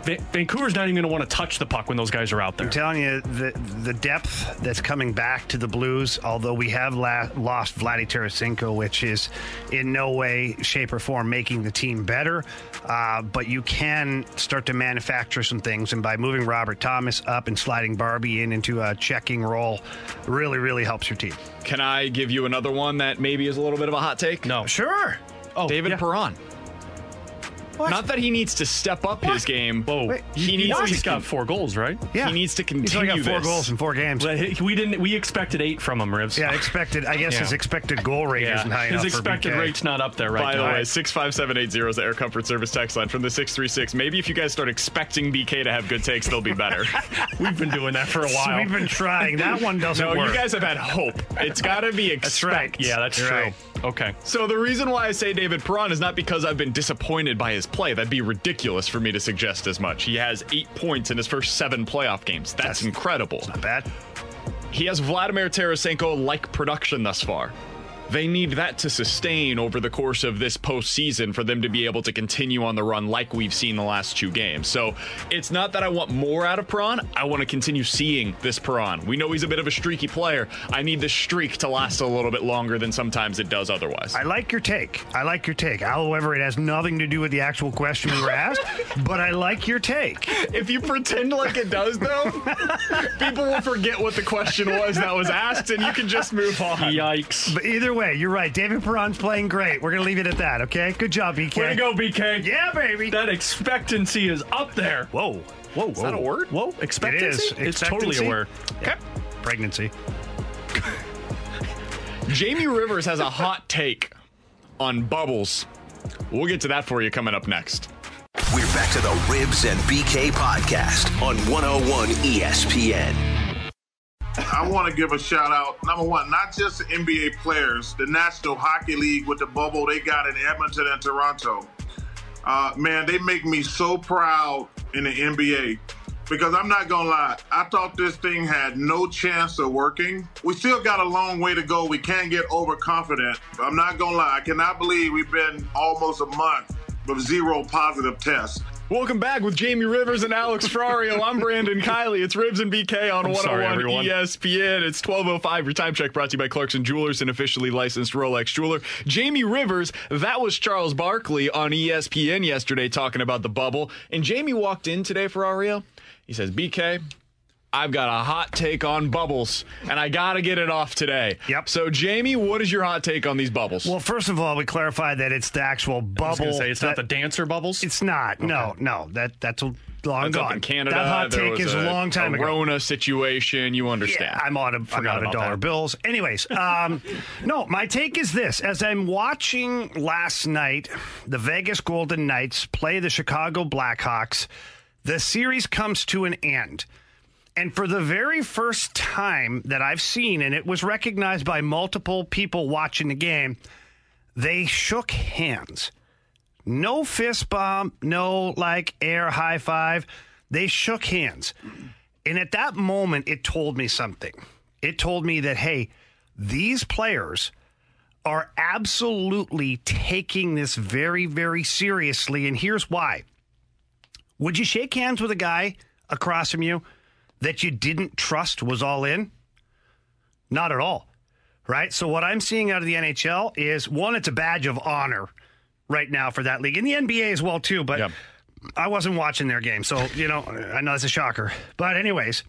Va- Vancouver's not even going to want to touch the puck when those guys are out there. I'm telling you, the the depth that's coming back to the Blues, although we have la- lost Vladdy Tarasenko, which is in no way, shape, or form making the team better, uh, but you can start to manufacture some things, and by moving Robert Thomas up and sliding Barbie in into a checking role, really, really helps your team. Can I give you another one that maybe is a little bit of a hot take? No. Sure. Oh, David yeah. Perron. Not that he needs to step up his game. Whoa. Wait, he needs. He's got four goals, right? Yeah. He needs to He's only continue got four this. goals in four games. But we didn't. We expected eight from him, Rivs. Yeah, expected. I guess Yeah. his expected goal rate Yeah. isn't high His enough. expected for BK. rate's not up there right By the way, 65780 is the Air Comfort Service text line from the 636. Maybe if you guys start expecting BK to have good takes, they'll be better. We've been doing that for a while. We've been trying. That one doesn't no, work. you guys have had hope. It's got to be That's right. expect. yeah, that's You're true. right. Okay. So the reason why I say David Perron is not because I've been disappointed by his play. That'd be ridiculous for me to suggest as much. He has eight points in his first seven playoff games. That's, incredible. Not bad. He has Vladimir Tarasenko like production thus far. They need that to sustain over the course of this postseason for them to be able to continue on the run like we've seen the last two games. So it's not that I want more out of Perron. I want to continue seeing this Perron. We know he's a bit of a streaky player. I need the streak to last a little bit longer than sometimes it does otherwise. I like your take. I like your take. However, it has nothing to do with the actual question we were asked, but I like your take. If you pretend like it does, though, people will forget what the question was that was asked, and you can just move on. Yikes. But either way, you're right. David Perron's playing great. We're going to leave it at that, okay? Good job, BK. Way to go, BK. Yeah, baby. That expectancy is up there. Whoa. Whoa, whoa. Is that a word? Whoa, expectancy? It is. It's totally a word. Okay. Pregnancy. Jamie Rivers has a hot take on bubbles. We'll get to that for you coming up next. We're back to the Ribs and BK podcast on 101 ESPN. I want to give a shout out, number one, not just the NBA players, the National Hockey League with the bubble they got in Edmonton and Toronto. Uh, man, they make me so proud in the NBA because I'm not going to lie, I thought this thing had no chance of working. We still got a long way to go. We can't get overconfident. I'm not going to lie, I cannot believe we've been almost a month with zero positive tests. Welcome back with Jamie Rivers and Alex Ferrario. I'm Brandon Kiley. It's Ribs and BK on I'm 101 sorry, oh everyone. ESPN. It's 1205. Your time check brought to you by Clarkson Jewelers, an officially licensed Rolex jeweler. Jamie Rivers, that was Charles Barkley on ESPN yesterday talking about the bubble. And Jamie walked in today, Ferrario. He says, BK, I've got a hot take on bubbles, and I got to get it off today. Yep. So, Jamie, what is your hot take on these bubbles? Well, first of all, we clarify that it's the actual I was bubble. say it's not the dancer bubbles. It's not. No, no. That that's a long That's gone. up in Canada. That hot take is a, long time a ago. Rona situation. You understand? Yeah, I'm out of, I'm Forgot out of about dollar that. bills. Anyways, um, no, my take is this. As I'm watching last night, the Vegas Golden Knights play the Chicago Blackhawks, the series comes to an end. And for the very first time that I've seen, and it was recognized by multiple people watching the game, they shook hands. No fist bump, no like air high five. They shook hands. And at that moment, it told me something. It told me that, hey, these players are absolutely taking this very, very seriously. And here's why. Would you shake hands with a guy across from you that you didn't trust was all in? Not at all. Right? So, what I'm seeing out of the NHL is one, it's a badge of honor right now for that league, and the NBA as well, too. But Yep. I wasn't watching their game. So, you know, I know that's a shocker. But, anyways,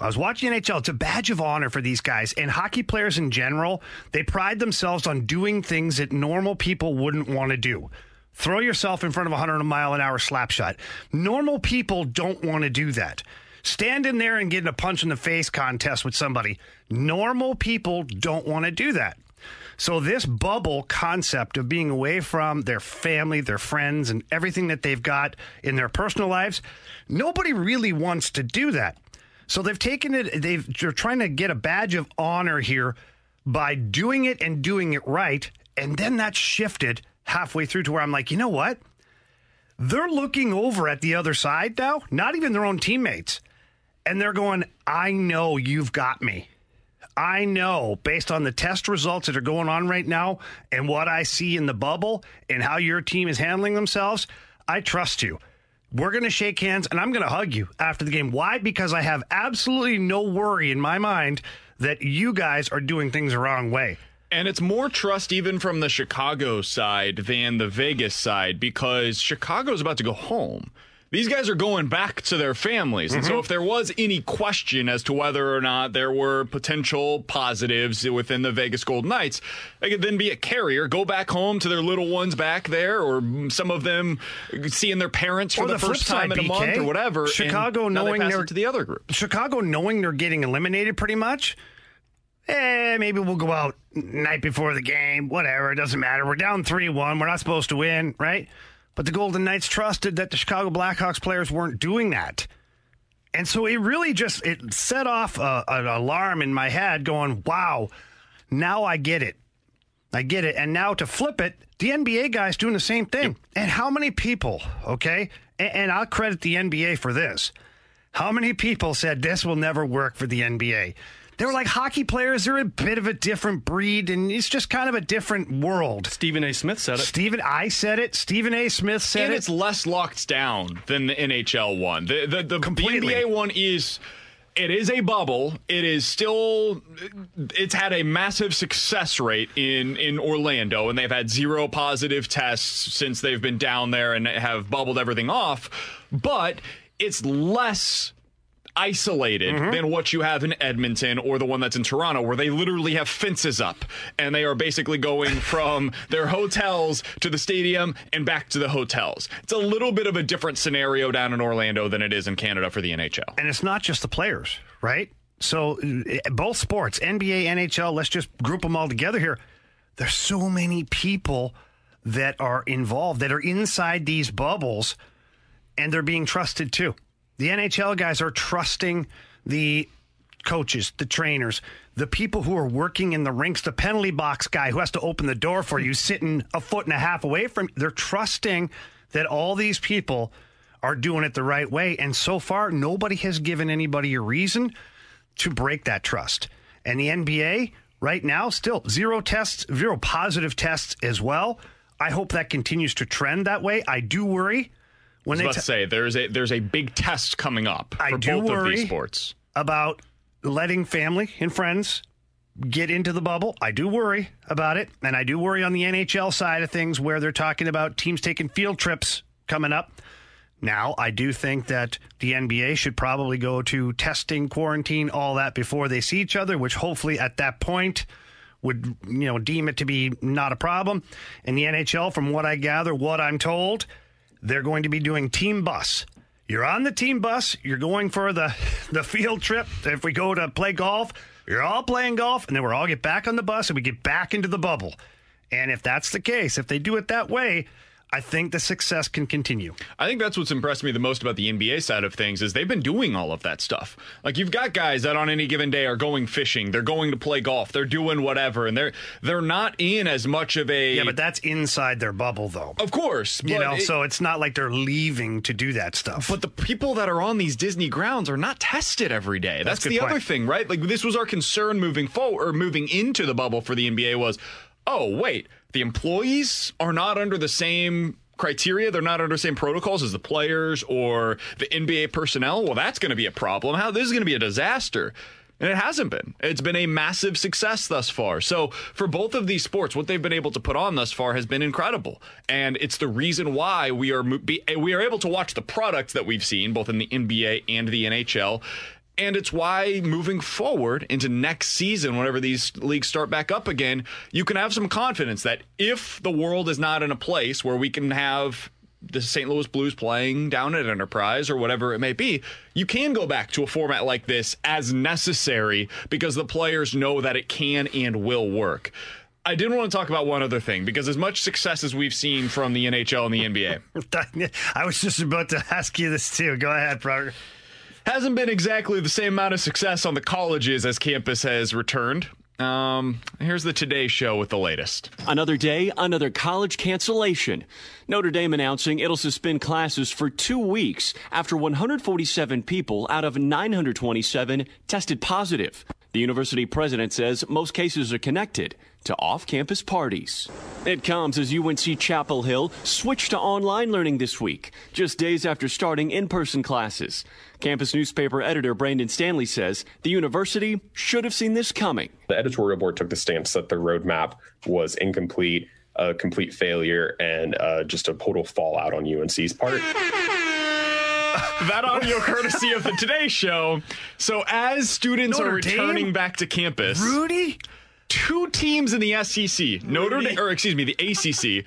I was watching NHL. It's a badge of honor for these guys. And hockey players in general, they pride themselves on doing things that normal people wouldn't want to do. Throw yourself in front of a 100 mile an hour slap shot. Normal people don't want to do that. Stand in there and get in a punch in the face contest with somebody. Normal people don't want to do that. So, this bubble concept of being away from their family, their friends, and everything that they've got in their personal lives, nobody really wants to do that. So, they've taken it, they've, they're trying to get a badge of honor here by doing it and doing it right. And then that's shifted halfway through to where I'm like, you know what? They're looking over at the other side now, not even their own teammates. And they're going, I know you've got me. I know based on the test results that are going on right now and what I see in the bubble and how your team is handling themselves, I trust you. We're going to shake hands and I'm going to hug you after the game. Why? Because I have absolutely no worry in my mind that you guys are doing things the wrong way. And it's more trust even from the Chicago side than the Vegas side because Chicago's about to go home. These guys are going back to their families. And so if there was any question as to whether or not there were potential positives within the Vegas Golden Knights, they could then be a carrier, go back home to their little ones back there, or some of them seeing their parents for the, the first time side, in a month or whatever. Chicago now knowing they're- to the other group. Chicago knowing they're getting eliminated pretty much. Eh, maybe we'll go out night before the game. Whatever, it doesn't matter. We're down 3 1. We're not supposed to win, right? But the Golden Knights trusted that the Chicago Blackhawks players weren't doing that. And so it really just it set off a, an alarm in my head going, wow, now I get it. I get it. And now to flip it, the NBA guy's doing the same thing. And how many people, okay? And, and I'll credit the NBA for this. How many people said this will never work for the NBA? They were like hockey players, they're a bit of a different breed, and it's just kind of a different world. Stephen A. Smith said it. Stephen, I said it. Stephen A. Smith said it. and it. it's less locked down than the NHL one. The the, the, the NBA one is it is a bubble. It is still it's had a massive success rate in in Orlando and they've had zero positive tests since they've been down there and have bubbled everything off. But it's less isolated Mm-hmm. than what you have in Edmonton or the one that's in Toronto, where they literally have fences up and they are basically going from their hotels to the stadium and back to the hotels. It's a little bit of a different scenario down in Orlando than it is in Canada for the NHL. and it's not just the players, right? So uh, both sports, NBA, NHL, let's just group them all together here. There's so many people that are involved that are inside these bubbles and they're being trusted too. The NHL guys are trusting the coaches, the trainers, the people who are working in the rinks, the penalty box guy who has to open the door for you sitting a foot and a half away from they're trusting that all these people are doing it the right way and so far nobody has given anybody a reason to break that trust. And the NBA right now still zero tests, zero positive tests as well. I hope that continues to trend that way. I do worry when they t- say there's a there's a big test coming up I for both of these sports. about letting family and friends get into the bubble. I do worry about it. And I do worry on the NHL side of things where they're talking about teams taking field trips coming up. Now, I do think that the NBA should probably go to testing, quarantine, all that before they see each other, which hopefully at that point would you know deem it to be not a problem. In the NHL, from what I gather, what I'm told, they're going to be doing team bus. You're on the team bus. You're going for the the field trip. If we go to play golf, you're all playing golf, and then we're all get back on the bus and we get back into the bubble. And if that's the case, if they do it that way, I think the success can continue. I think that's what's impressed me the most about the NBA side of things is they've been doing all of that stuff. Like you've got guys that on any given day are going fishing, they're going to play golf, they're doing whatever, and they're they're not in as much of a Yeah, but that's inside their bubble though. Of course. You know, it, so it's not like they're leaving to do that stuff. But the people that are on these Disney grounds are not tested every day. That's, That's the good other thing, right? Like this was our concern moving forward or moving into the bubble for the NBA was, oh wait, the employees are not under the same criteria they're not under the same protocols as the players or the NBA personnel well that's going to be a problem how this is going to be a disaster and it hasn't been. It's been a massive success thus far. So, for both of these sports, what they've been able to put on thus far has been incredible. And it's the reason why we are we are able to watch the products that we've seen both in the NBA and the NHL. And it's why moving forward into next season, whenever these leagues start back up again, you can have some confidence that if the world is not in a place where we can have the St. Louis Blues playing down at Enterprise or whatever it may be, you can go back to a format like this as necessary because the players know that it can and will work. I did want to talk about one other thing because as much success as we've seen from the NHL and the NBA, I was just about to ask you this too. Go ahead, brother. Hasn't been exactly the same amount of success on the colleges as campus has returned. Um, here's the Today Show with the latest. Another day, another college cancellation. Notre Dame announcing it'll suspend classes for two weeks after 147 people out of 927 tested positive. The university president says most cases are connected to off campus parties. It comes as UNC Chapel Hill switched to online learning this week, just days after starting in person classes. Campus newspaper editor Brandon Stanley says the university should have seen this coming. The editorial board took the stance that the roadmap was incomplete, a complete failure, and uh, just a total fallout on UNC's part. that audio courtesy of the Today Show. So, as students Notre are returning Dame? back to campus, Rudy? two teams in the SEC, Notre Dame, or excuse me, the ACC,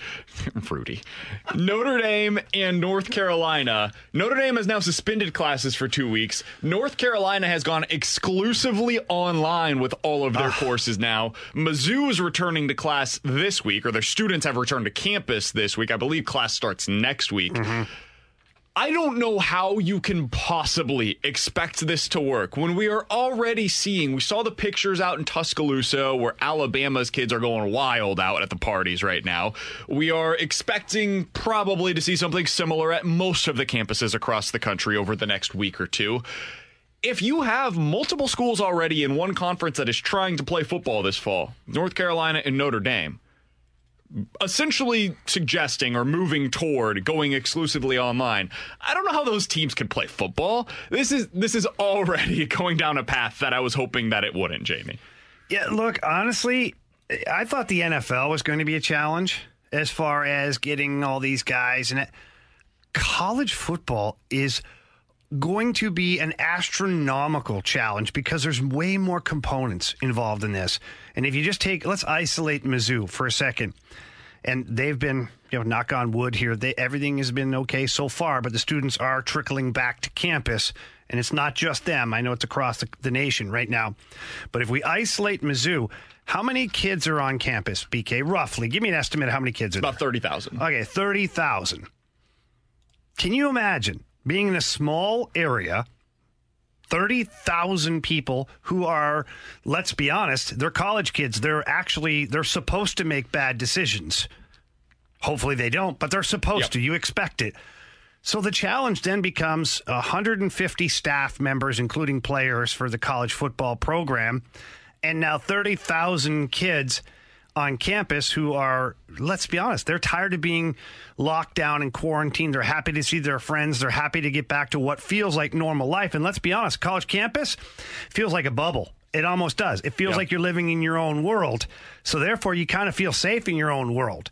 Fruity, Notre Dame and North Carolina. Notre Dame has now suspended classes for two weeks. North Carolina has gone exclusively online with all of their ah. courses now. Mizzou is returning to class this week, or their students have returned to campus this week. I believe class starts next week. Mm-hmm. I don't know how you can possibly expect this to work when we are already seeing. We saw the pictures out in Tuscaloosa where Alabama's kids are going wild out at the parties right now. We are expecting probably to see something similar at most of the campuses across the country over the next week or two. If you have multiple schools already in one conference that is trying to play football this fall, North Carolina and Notre Dame, essentially suggesting or moving toward going exclusively online. I don't know how those teams can play football. This is this is already going down a path that I was hoping that it wouldn't, Jamie. Yeah, look, honestly, I thought the NFL was going to be a challenge as far as getting all these guys and it. college football is going to be an astronomical challenge because there's way more components involved in this. And if you just take let's isolate Mizzou for a second. And they've been, you know, knock on wood here, they everything has been okay so far, but the students are trickling back to campus. And it's not just them. I know it's across the, the nation right now. But if we isolate Mizzou, how many kids are on campus, BK? Roughly. Give me an estimate of how many kids are About 30,000. Okay, 30,000. Can you imagine being in a small area, 30,000 people who are, let's be honest, they're college kids. They're actually, they're supposed to make bad decisions. Hopefully they don't, but they're supposed Yep. to. You expect it. So the challenge then becomes 150 staff members, including players for the college football program, and now 30,000 kids on campus who are, let's be honest, they're tired of being locked down and quarantined. They're happy to see their friends. They're happy to get back to what feels like normal life. And let's be honest, college campus feels like a bubble. It almost does. It feels Yep. like you're living in your own world. So therefore, you kind of feel safe in your own world.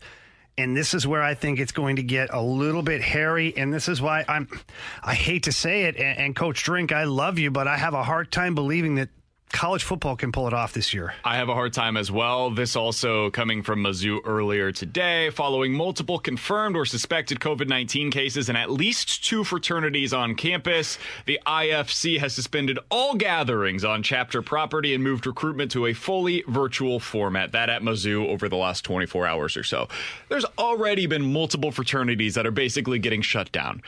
And this is where I think it's going to get a little bit hairy. And this is why I'm, I hate to say it. And, and Coach Drink, I love you, but I have a hard time believing that college football can pull it off this year. I have a hard time as well. This also coming from Mizzou earlier today, following multiple confirmed or suspected COVID 19 cases in at least two fraternities on campus. The IFC has suspended all gatherings on chapter property and moved recruitment to a fully virtual format. That at Mizzou over the last 24 hours or so. There's already been multiple fraternities that are basically getting shut down.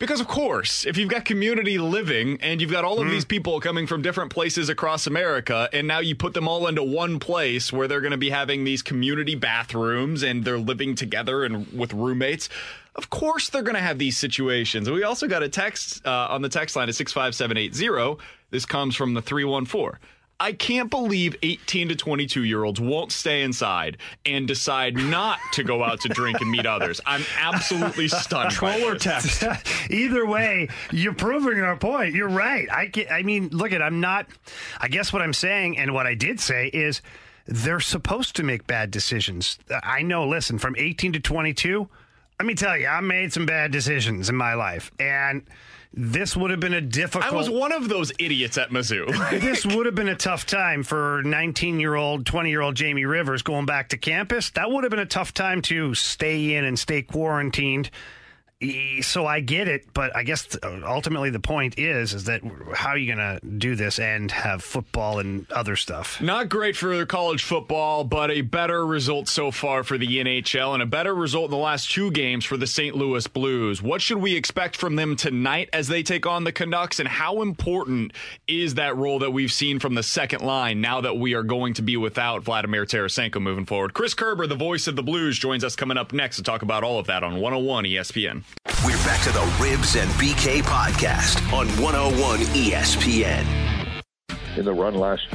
Because, of course, if you've got community living and you've got all of mm. these people coming from different places across America, and now you put them all into one place where they're going to be having these community bathrooms and they're living together and with roommates, of course they're going to have these situations. And we also got a text uh, on the text line at 65780. This comes from the 314. I can't believe 18 to 22 year olds won't stay inside and decide not to go out to drink and meet others. I'm absolutely stunned. Troll or text. Either way, you're proving our point. You're right. I can, I mean, look at I'm not. I guess what I'm saying and what I did say is they're supposed to make bad decisions. I know. Listen, from 18 to 22, let me tell you, I made some bad decisions in my life, and this would have been a difficult. I was one of those idiots at Mizzou. this would have been a tough time for 19 year old, 20 year old Jamie Rivers going back to campus. That would have been a tough time to stay in and stay quarantined so I get it, but I guess uh, ultimately the point is is that how are you going to do this and have football and other stuff? Not great for college football, but a better result so far for the NHL and a better result in the last two games for the St. Louis Blues. What should we expect from them tonight as they take on the Canucks and how important is that role that we've seen from the second line now that we are going to be without Vladimir Tarasenko moving forward? Chris Kerber, the voice of the Blues, joins us coming up next to talk about all of that on 101 ESPN. We're back to the Ribs and BK podcast on 101 ESPN. In the run last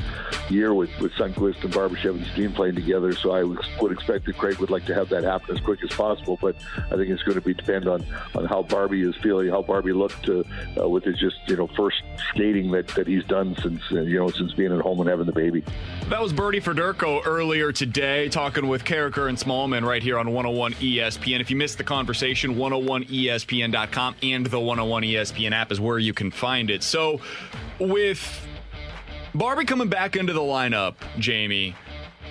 year with, with Sundqvist and Barbashev and Steen playing together. So I would expect that Craig would like to have that happen as quick as possible. But I think it's going to be depend on, on how Barbie is feeling, how Barbie looked uh, with his just you know first skating that, that he's done since uh, you know since being at home and having the baby. That was Bernie Federko earlier today talking with Karraker and Smallman right here on 101 ESPN. If you missed the conversation, 101ESPN.com and the 101 ESPN app is where you can find it. So with Barbie coming back into the lineup, Jamie,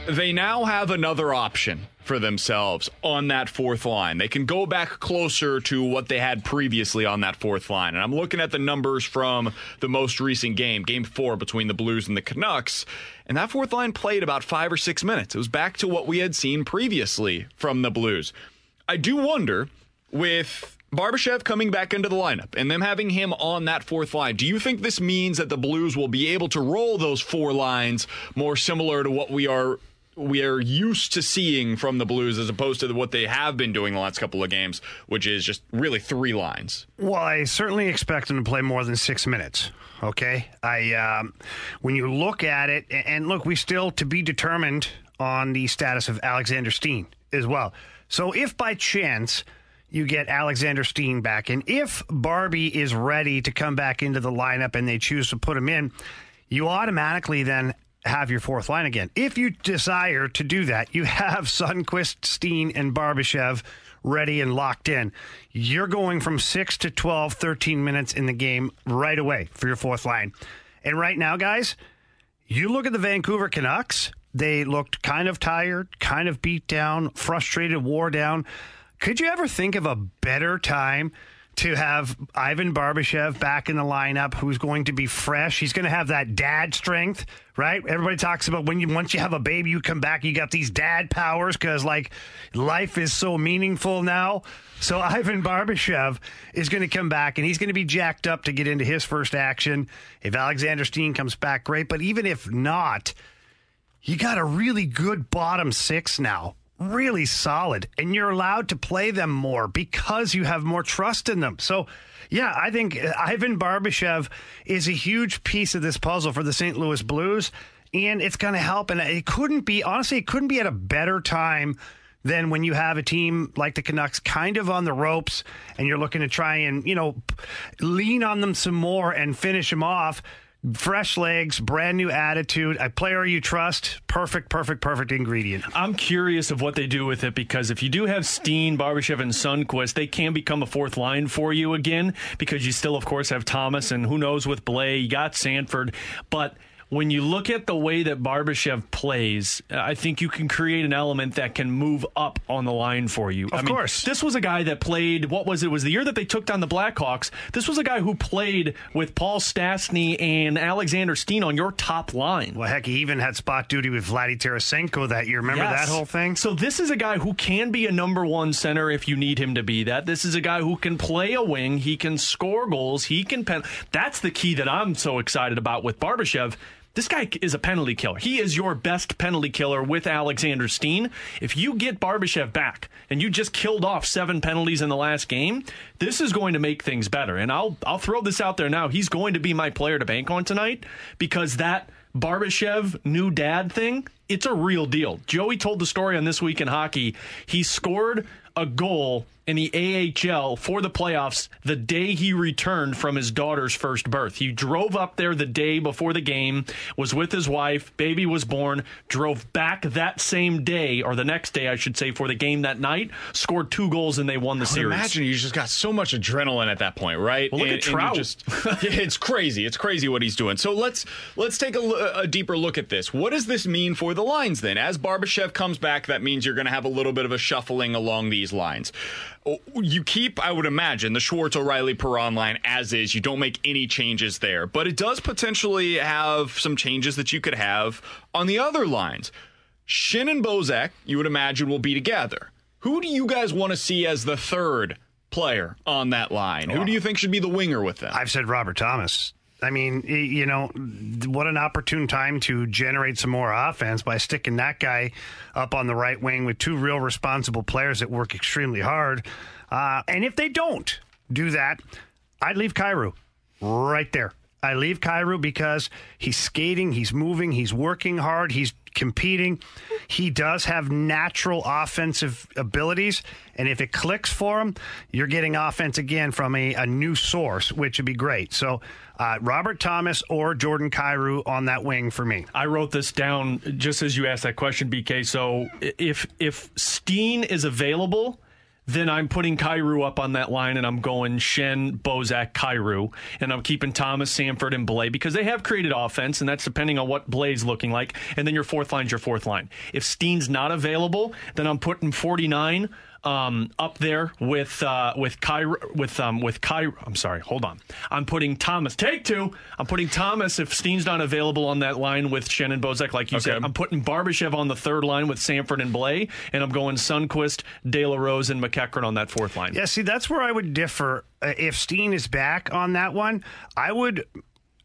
they now have another option for themselves on that fourth line. They can go back closer to what they had previously on that fourth line. And I'm looking at the numbers from the most recent game, game four between the Blues and the Canucks. And that fourth line played about five or six minutes. It was back to what we had seen previously from the Blues. I do wonder with Barbashev coming back into the lineup and them having him on that fourth line, do you think this means that the Blues will be able to roll those four lines more similar to what we are we are used to seeing from the Blues as opposed to what they have been doing the last couple of games, which is just really three lines. Well, I certainly expect them to play more than six minutes. Okay, I um, when you look at it, and look, we still to be determined on the status of Alexander Steen as well. So if by chance you get Alexander Steen back. And if Barbie is ready to come back into the lineup and they choose to put him in, you automatically then have your fourth line again. If you desire to do that, you have Sundqvist, Steen, and Barbashev ready and locked in. You're going from 6 to 12, 13 minutes in the game right away for your fourth line. And right now, guys, you look at the Vancouver Canucks, they looked kind of tired, kind of beat down, frustrated, wore down. Could you ever think of a better time to have Ivan Barbashev back in the lineup who's going to be fresh? He's going to have that dad strength, right? Everybody talks about when you once you have a baby, you come back, you got these dad powers because like life is so meaningful now. So Ivan Barbashev is going to come back and he's going to be jacked up to get into his first action. If Alexander Steen comes back, great. But even if not, you got a really good bottom six now really solid and you're allowed to play them more because you have more trust in them. So, yeah, I think uh, Ivan Barbashev is a huge piece of this puzzle for the St. Louis Blues and it's going to help and it couldn't be honestly it couldn't be at a better time than when you have a team like the Canucks kind of on the ropes and you're looking to try and, you know, lean on them some more and finish them off fresh legs, brand new attitude, a player you trust. Perfect, perfect, perfect ingredient. I'm curious of what they do with it because if you do have Steen, Barbashev, and Sundqvist, they can become a fourth line for you again because you still, of course, have Thomas and who knows with Blais. You got Sanford, but when you look at the way that Barbashev plays, I think you can create an element that can move up on the line for you. Of I mean, course. this was a guy that played. What was it? it? Was the year that they took down the Blackhawks? This was a guy who played with Paul Stastny and Alexander Steen on your top line. Well, heck, he even had spot duty with Vladdy Tarasenko that year. Remember Yes. that whole thing? So this is a guy who can be a number one center if you need him to be that. This is a guy who can play a wing. He can score goals. He can pen. That's the key that I'm so excited about with Barbashev. This guy is a penalty killer. He is your best penalty killer with Alexander Steen. If you get Barbashev back and you just killed off seven penalties in the last game, this is going to make things better. And I'll I'll throw this out there now. He's going to be my player to bank on tonight because that Barbashev new dad thing, it's a real deal. Joey told the story on This Week in Hockey. He scored a goal in the AHL for the playoffs the day he returned from his daughter's first birth. He drove up there the day before the game, was with his wife, baby was born, drove back that same day, or the next day, I should say, for the game that night, scored two goals, and they won the I series. Imagine you just got so much adrenaline at that point, right? Well, look at Trout. just- it's crazy. It's crazy what he's doing. So let's let's take a, a deeper look at this. What does this mean for the lines then? As Barbashev comes back, that means you're going to have a little bit of a shuffling along these lines. Oh, You keep, I would imagine, the Schwartz O'Reilly Perron line as is. You don't make any changes there, but it does potentially have some changes that you could have on the other lines. Schenn and Bozak, you would imagine, will be together. Who do you guys want to see as the third player on that line? Who do you think should be the winger with them? I've said Robert Thomas. I mean, you know, what an opportune time to generate some more offense by sticking that guy up on the right wing with two real responsible players that work extremely hard. Uh, and if they don't do that, I'd leave Kyrou right there. I leave Kyrou because he's skating, he's moving, he's working hard, he's competing. He does have natural offensive abilities, and if it clicks for him, you're getting offense again from a, a new source, which would be great. So, uh, Robert Thomas or Jordan Kyrou on that wing for me. I wrote this down just as you asked that question, BK. So if if Steen is available, then I'm putting Kyrou up on that line and I'm going Schenn, Bozak, Kyrou, and I'm keeping Thomas, Sanford, and Blais because they have created offense, and that's depending on what Blais's looking like. And then your fourth line's your fourth line. If Steen's not available, then I'm putting 49 um, up there with uh, with Kyrou with um, with Kyrou. I'm sorry, hold on. I'm putting Thomas. Take two. I'm putting Thomas if Steen's not available on that line with Shannon Bozak, like you said. I'm putting Barbashev on the third line with Sanford and Blais, and I'm going Sundqvist, De La Rose, and MacEachern on that fourth line. Yeah, see, that's where I would differ. Uh, if Steen is back on that one, I would,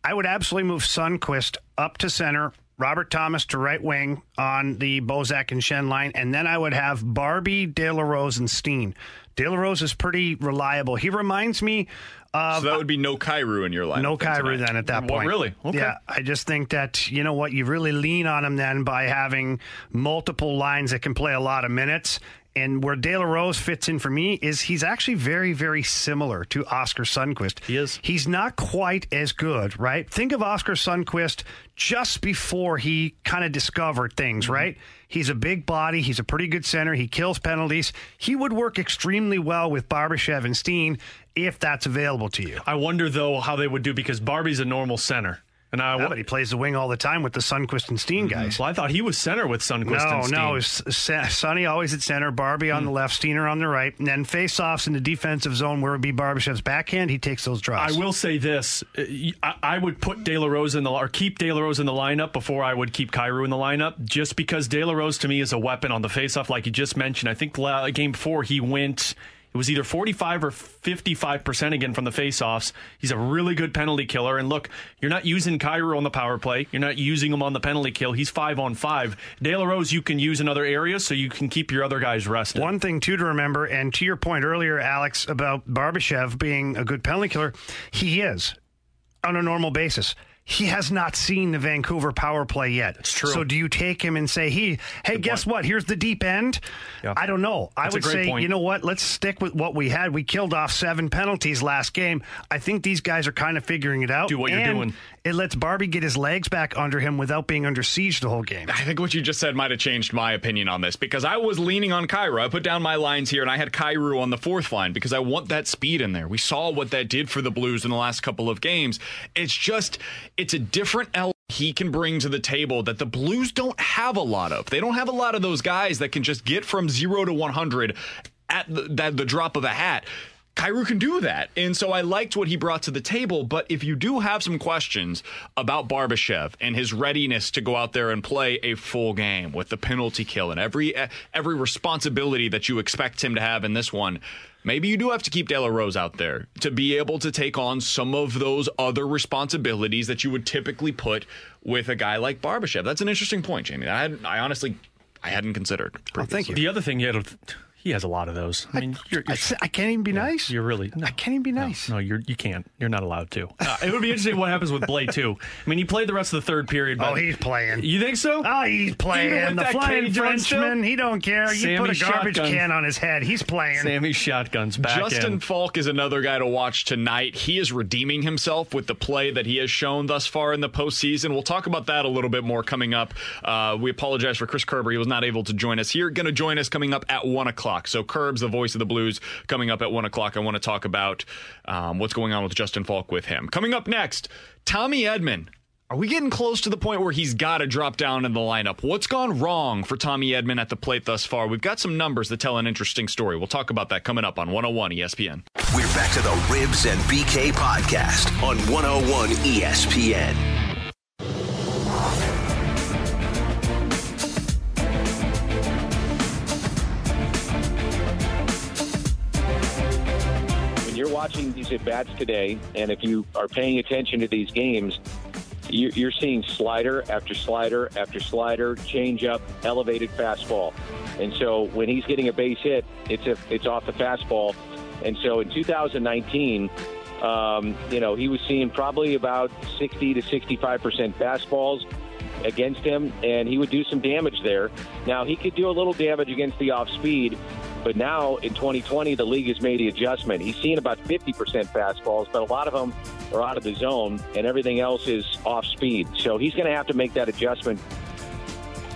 I would absolutely move Sundqvist up to center, Robert Thomas to right wing on the Bozak and Schenn line, and then I would have Barbie, De La Rose, and Steen. De La Rose is pretty reliable. He reminds me of. so that would be no Kyrou in your line. No Kyrou then at that Well, point. really? Okay. Yeah, I just think that you know what you really lean on him then by having multiple lines that can play a lot of minutes. And where De La Rose fits in for me is he's actually very, very similar to Oscar Sundqvist. He is. He's not quite as good, right? Think of Oscar Sundqvist just before he kind of discovered things, Mm-hmm. right? He's a big body. He's a pretty good center. He kills penalties. He would work extremely well with Barbashev and Steen if that's available to you. I wonder though how they would do because Barbie's a normal center, and I. Yeah, but he plays the wing all the time with the Sundqvist and Steen guys. well, I thought he was center with Sundqvist No, and Steen. no, Sa- Sonny always at center, Barbie on the left, Steener on the right, and then face-offs in the defensive zone where it would be Barbashev's backhand. He takes those draws. I will say this: uh, I, I would put De La Rose in the or keep De La Rose in the lineup before I would keep Kyrou in the lineup, just because De La Rose to me is a weapon on the faceoff, like you just mentioned. I think game four he went. It was either 45 or 55 percent again from the faceoffs. He's a really good penalty killer. And look, you're not using Kyrou on the power play. You're not using him on the penalty kill. He's five on five. De La Rose you can use in other areas, so you can keep your other guys rested. One thing too to remember, and to your point earlier, Alex, about Barbashev being a good penalty killer, he is on a normal basis. He has not seen the Vancouver power play yet. It's true. So do you take him and say, "He, hey, guess what? Here's the deep end." Yeah. I don't know. I That's a would say, point. you know what? Let's stick with what we had. We killed off seven penalties last game. I think these guys are kind of figuring it out. Do what you're doing. It lets Barbie get his legs back under him without being under siege the whole game. I think what you just said might have changed my opinion on this because I was leaning on Kyrou. I put down my lines here and I had Kyrou on the fourth line because I want that speed in there. We saw what that did for the Blues in the last couple of games. It's just, it's a different element he can bring to the table that the Blues don't have a lot of. They don't have a lot of those guys that can just get from zero to 100 at the, the, the drop of a hat. Kyrou can do that. And so I liked what he brought to the table. But if you do have some questions about Barbashev and his readiness to go out there and play a full game with the penalty kill and every eh, every responsibility that you expect him to have in this one, maybe you do have to keep De La Rose out there to be able to take on some of those other responsibilities that you would typically put with a guy like Barbashev. That's an interesting point, Jamie. I, had, I honestly I hadn't considered. Oh, thank you. The other thing you had. He has a lot of those. I mean, you're, you're, I, I, can't even be yeah, nice. You're really. No, I can't even be nice. No, no, you're you can't. You're not allowed to. Uh, it would be interesting what happens with Blais too. I mean, he played the rest of the third period. oh, he's playing. You think so? Oh, he's playing. The flying Frenchman. He don't care. Sammy you put a garbage shotguns. can on his head. He's playing. Sammy shotguns back Justin in. Falk is another guy to watch tonight. He is redeeming himself with the play that he has shown thus far in the postseason. We'll talk about that a little bit more coming up. Uh, we apologize for Chris Kerber. He was not able to join us here. Going to join us coming up at 1 o'clock. So Curbs, the voice of the Blues coming up at 1 o'clock. I want to talk about um, what's going on with Justin Falk with him. Coming up next, Tommy Edman. Are we getting close to the point where he's got to drop down in the lineup? What's gone wrong for Tommy Edman at the plate thus far? We've got some numbers that tell an interesting story. We'll talk about that coming up on 101 ESPN. We're back to the Ribs and BK podcast on 101 ESPN. Watching these at bats today, and if you are paying attention to these games, you- you're seeing slider after slider after slider, change up, elevated fastball. And so when he's getting a base hit, it's a, it's off the fastball. And so in 2019, um, you know, he was seeing probably about 60 to 65 percent fastballs against him, and he would do some damage there. Now he could do a little damage against the off speed, but now in 2020 the league has made the adjustment. He's seeing about 50 percent fastballs, but a lot of them are out of the zone, and everything else is off speed. So he's going to have to make that adjustment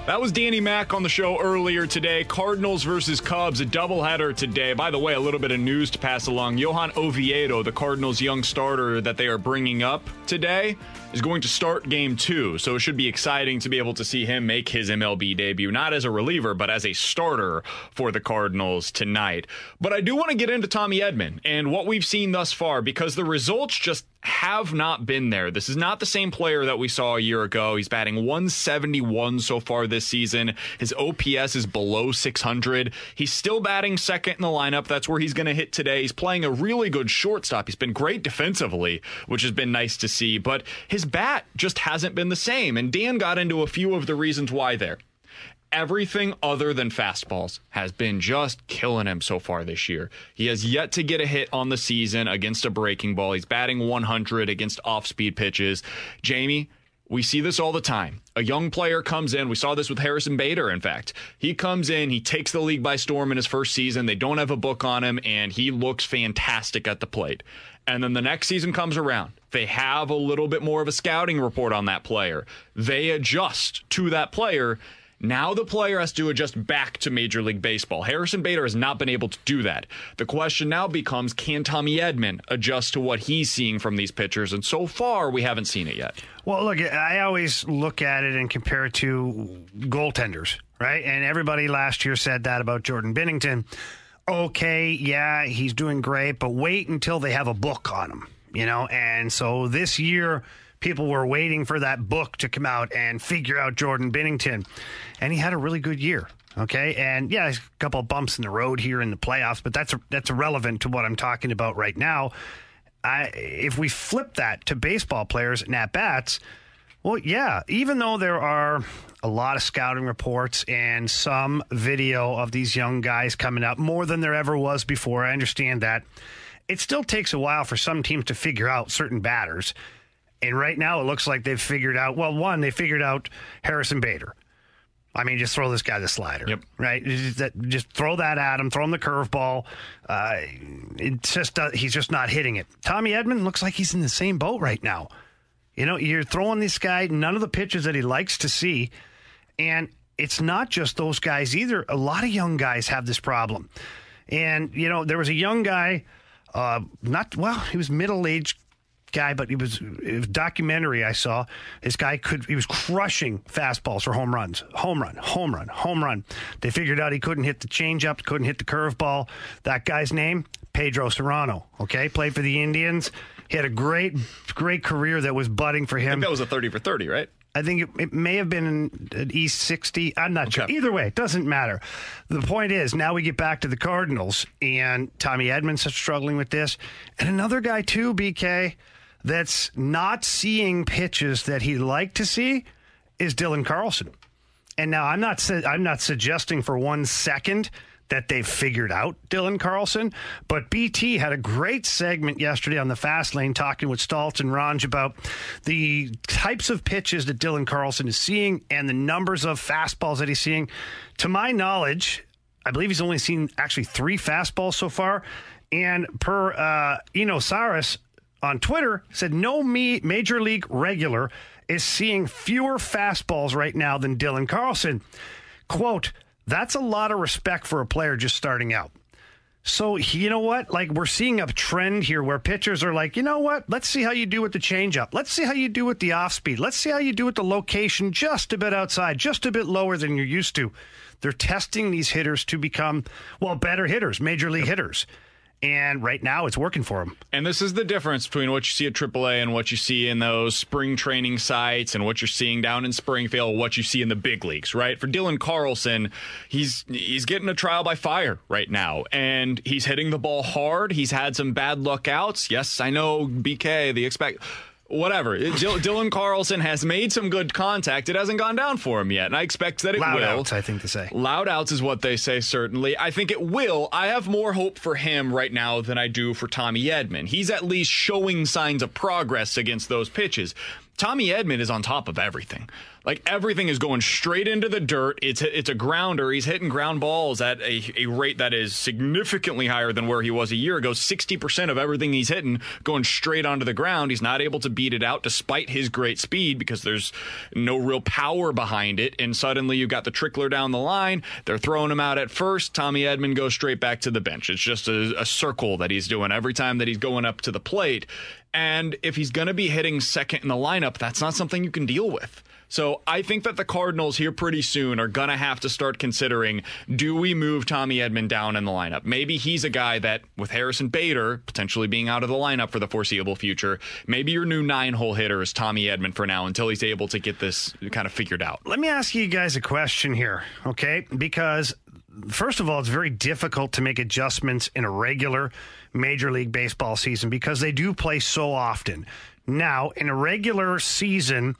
That was Danny Mack on the show earlier today. Cardinals versus Cubs, a doubleheader today. By the way, a little bit of news to pass along. Johan Oviedo, the Cardinals' young starter that they are bringing up today, is going to start game two. So it should be exciting to be able to see him make his MLB debut, not as a reliever, but as a starter for the Cardinals tonight. But I do want to get into Tommy Edman and what we've seen thus far because the results just have not been there. This is not the same player that we saw a year ago. He's batting 171 so far this season. His OPS is below 600. He's still batting second in the lineup. That's where he's going to hit today. He's playing a really good shortstop. He's been great defensively, which has been nice to see, but his bat just hasn't been the same. And Dan got into a few of the reasons why there everything other than fastballs has been just killing him so far this year. He has yet to get a hit on the season against a breaking ball. He's batting 100 against off speed pitches. Jamie, we see this all the time. A young player comes in. We saw this with Harrison Bader, in fact. He comes in, he takes the league by storm in his first season. They don't have a book on him, and he looks fantastic at the plate. And then the next season comes around. They have a little bit more of a scouting report on that player. They adjust to that player. Now the player has to adjust back to Major League Baseball. Harrison Bader has not been able to do that. The question now becomes can Tommy Edman adjust to what he's seeing from these pitchers? And so far, we haven't seen it yet. Well, look, I always look at it and compare it to goaltenders, right? And everybody last year said that about Jordan Binnington. Okay, yeah, he's doing great, but wait until they have a book on him, you know? And so this year, people were waiting for that book to come out and figure out Jordan Binnington. And he had a really good year. Okay. And yeah, a couple of bumps in the road here in the playoffs, but that's that's irrelevant to what I'm talking about right now. I, if we flip that to baseball players and at bats, well, yeah, even though there are a lot of scouting reports and some video of these young guys coming up more than there ever was before, I understand that. It still takes a while for some teams to figure out certain batters. And right now, it looks like they've figured out. Well, one, they figured out Harrison Bader. I mean, just throw this guy the slider, yep. right? Just, throw that at him. Throw him the curveball. Uh, it's just uh, he's just not hitting it. Tommy Edman looks like he's in the same boat right now. You know, you're throwing this guy none of the pitches that he likes to see. And it's not just those guys either. A lot of young guys have this problem. And, you know, there was a young guy, uh, not, well, he was middle aged guy, but he was, it was documentary I saw. This guy could, he was crushing fastballs for home runs. Home run, home run, home run. They figured out he couldn't hit the changeup, couldn't hit the curveball. That guy's name, Pedro Cerrano, okay? Played for the Indians. He had a great, great career that was budding for I him. think that was a 30 for 30, right? I think it, it may have been an, an East 60. I'm not sure. Either way, it doesn't matter. The point is, now we get back to the Cardinals, and Tommy Edmonds is struggling with this. And another guy, too, BK, that's not seeing pitches that he'd like to see is Dylan Carlson. And now I'm not I'm not suggesting for one second that they've figured out Dylan Carlson, but BT had a great segment yesterday on the fast lane talking with Stoltz and Ranj about the types of pitches that Dylan Carlson is seeing and the numbers of fastballs that he's seeing. To my knowledge, I believe he's only seen actually three fastballs so far. And per uh, Eno Sarris on Twitter said no me major league regular is seeing fewer fastballs right now than Dylan Carlson. Quote, that's a lot of respect for a player just starting out. So, you know what? Like, we're seeing a trend here where pitchers are like, you know what? Let's see how you do with the changeup. Let's see how you do with the off speed. Let's see how you do with the location just a bit outside, just a bit lower than you're used to. They're testing these hitters to become, well, better hitters, major league hitters. And right now it's working for him. And this is the difference between what you see at AAA and what you see in those spring training sites and what you're seeing down in Springfield, what you see in the big leagues, right? For Dylan Carlson, he's he's getting a trial by fire right now, and he's hitting the ball hard. He's had some bad luck outs. Yes, I know BK, the expect whatever. Dylan Dylan Carlson has made some good contact. It hasn't gone down for him yet, and I expect that it Loud will. outs, I think to say. Loud outs is what they say, certainly. I think it will. I have more hope for him right now than I do for Tommy Edman. He's at least showing signs of progress against those pitches. Tommy Edman is on top of everything. Like everything is going straight into the dirt. It's it's a grounder. He's hitting ground balls at a, a rate that is significantly higher than where he was a year ago. 60% of everything he's hitting going straight onto the ground. He's not able to beat it out despite his great speed because there's no real power behind it. And suddenly you've got the trickler down the line. They're throwing him out at first. Tommy Edman goes straight back to the bench. It's just a, a circle that he's doing every time that he's going up to the plate. And if he's going to be hitting second in the lineup, that's not something you can deal with. So I think that the Cardinals here pretty soon are going to have to start considering do we move Tommy Edman down in the lineup? Maybe he's a guy that, with Harrison Bader potentially being out of the lineup for the foreseeable future, maybe your new nine hole hitter is Tommy Edman for now until he's able to get this kind of figured out. Let me ask you guys a question here, okay? Because first of all, it's very difficult to make adjustments in a regular Major League Baseball season because they do play so often. Now, in a regular season,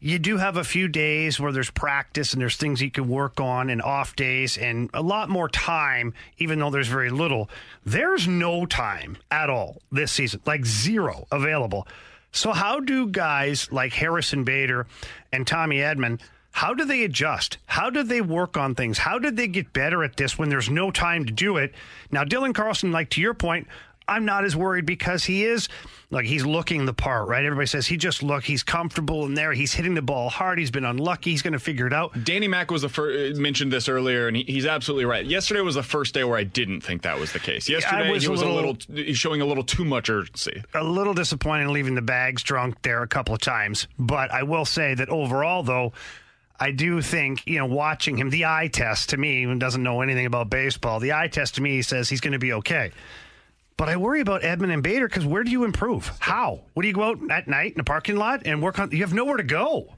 you do have a few days where there's practice and there's things you can work on and off days and a lot more time, even though there's very little. There's no time at all this season, like zero available. So, how do guys like Harrison Bader and Tommy Edman? How do they adjust? How do they work on things? How did they get better at this when there's no time to do it? Now, Dylan Carlson, like to your point, I'm not as worried because he is like he's looking the part, right? Everybody says he just look, he's comfortable in there. He's hitting the ball hard. He's been unlucky. He's going to figure it out. Danny Mack was the first uh, mentioned this earlier, and he, he's absolutely right. Yesterday was the first day where I didn't think that was the case. Yesterday was he a was little- a little he's showing a little too much urgency. A little disappointed in leaving the bags drunk there a couple of times, but I will say that overall, though. I do think, you know, watching him, the eye test to me, who doesn't know anything about baseball, the eye test to me says he's going to be okay. But I worry about Edman and Bader because where do you improve? How? What do you go out at night in a parking lot and work on? You have nowhere to go.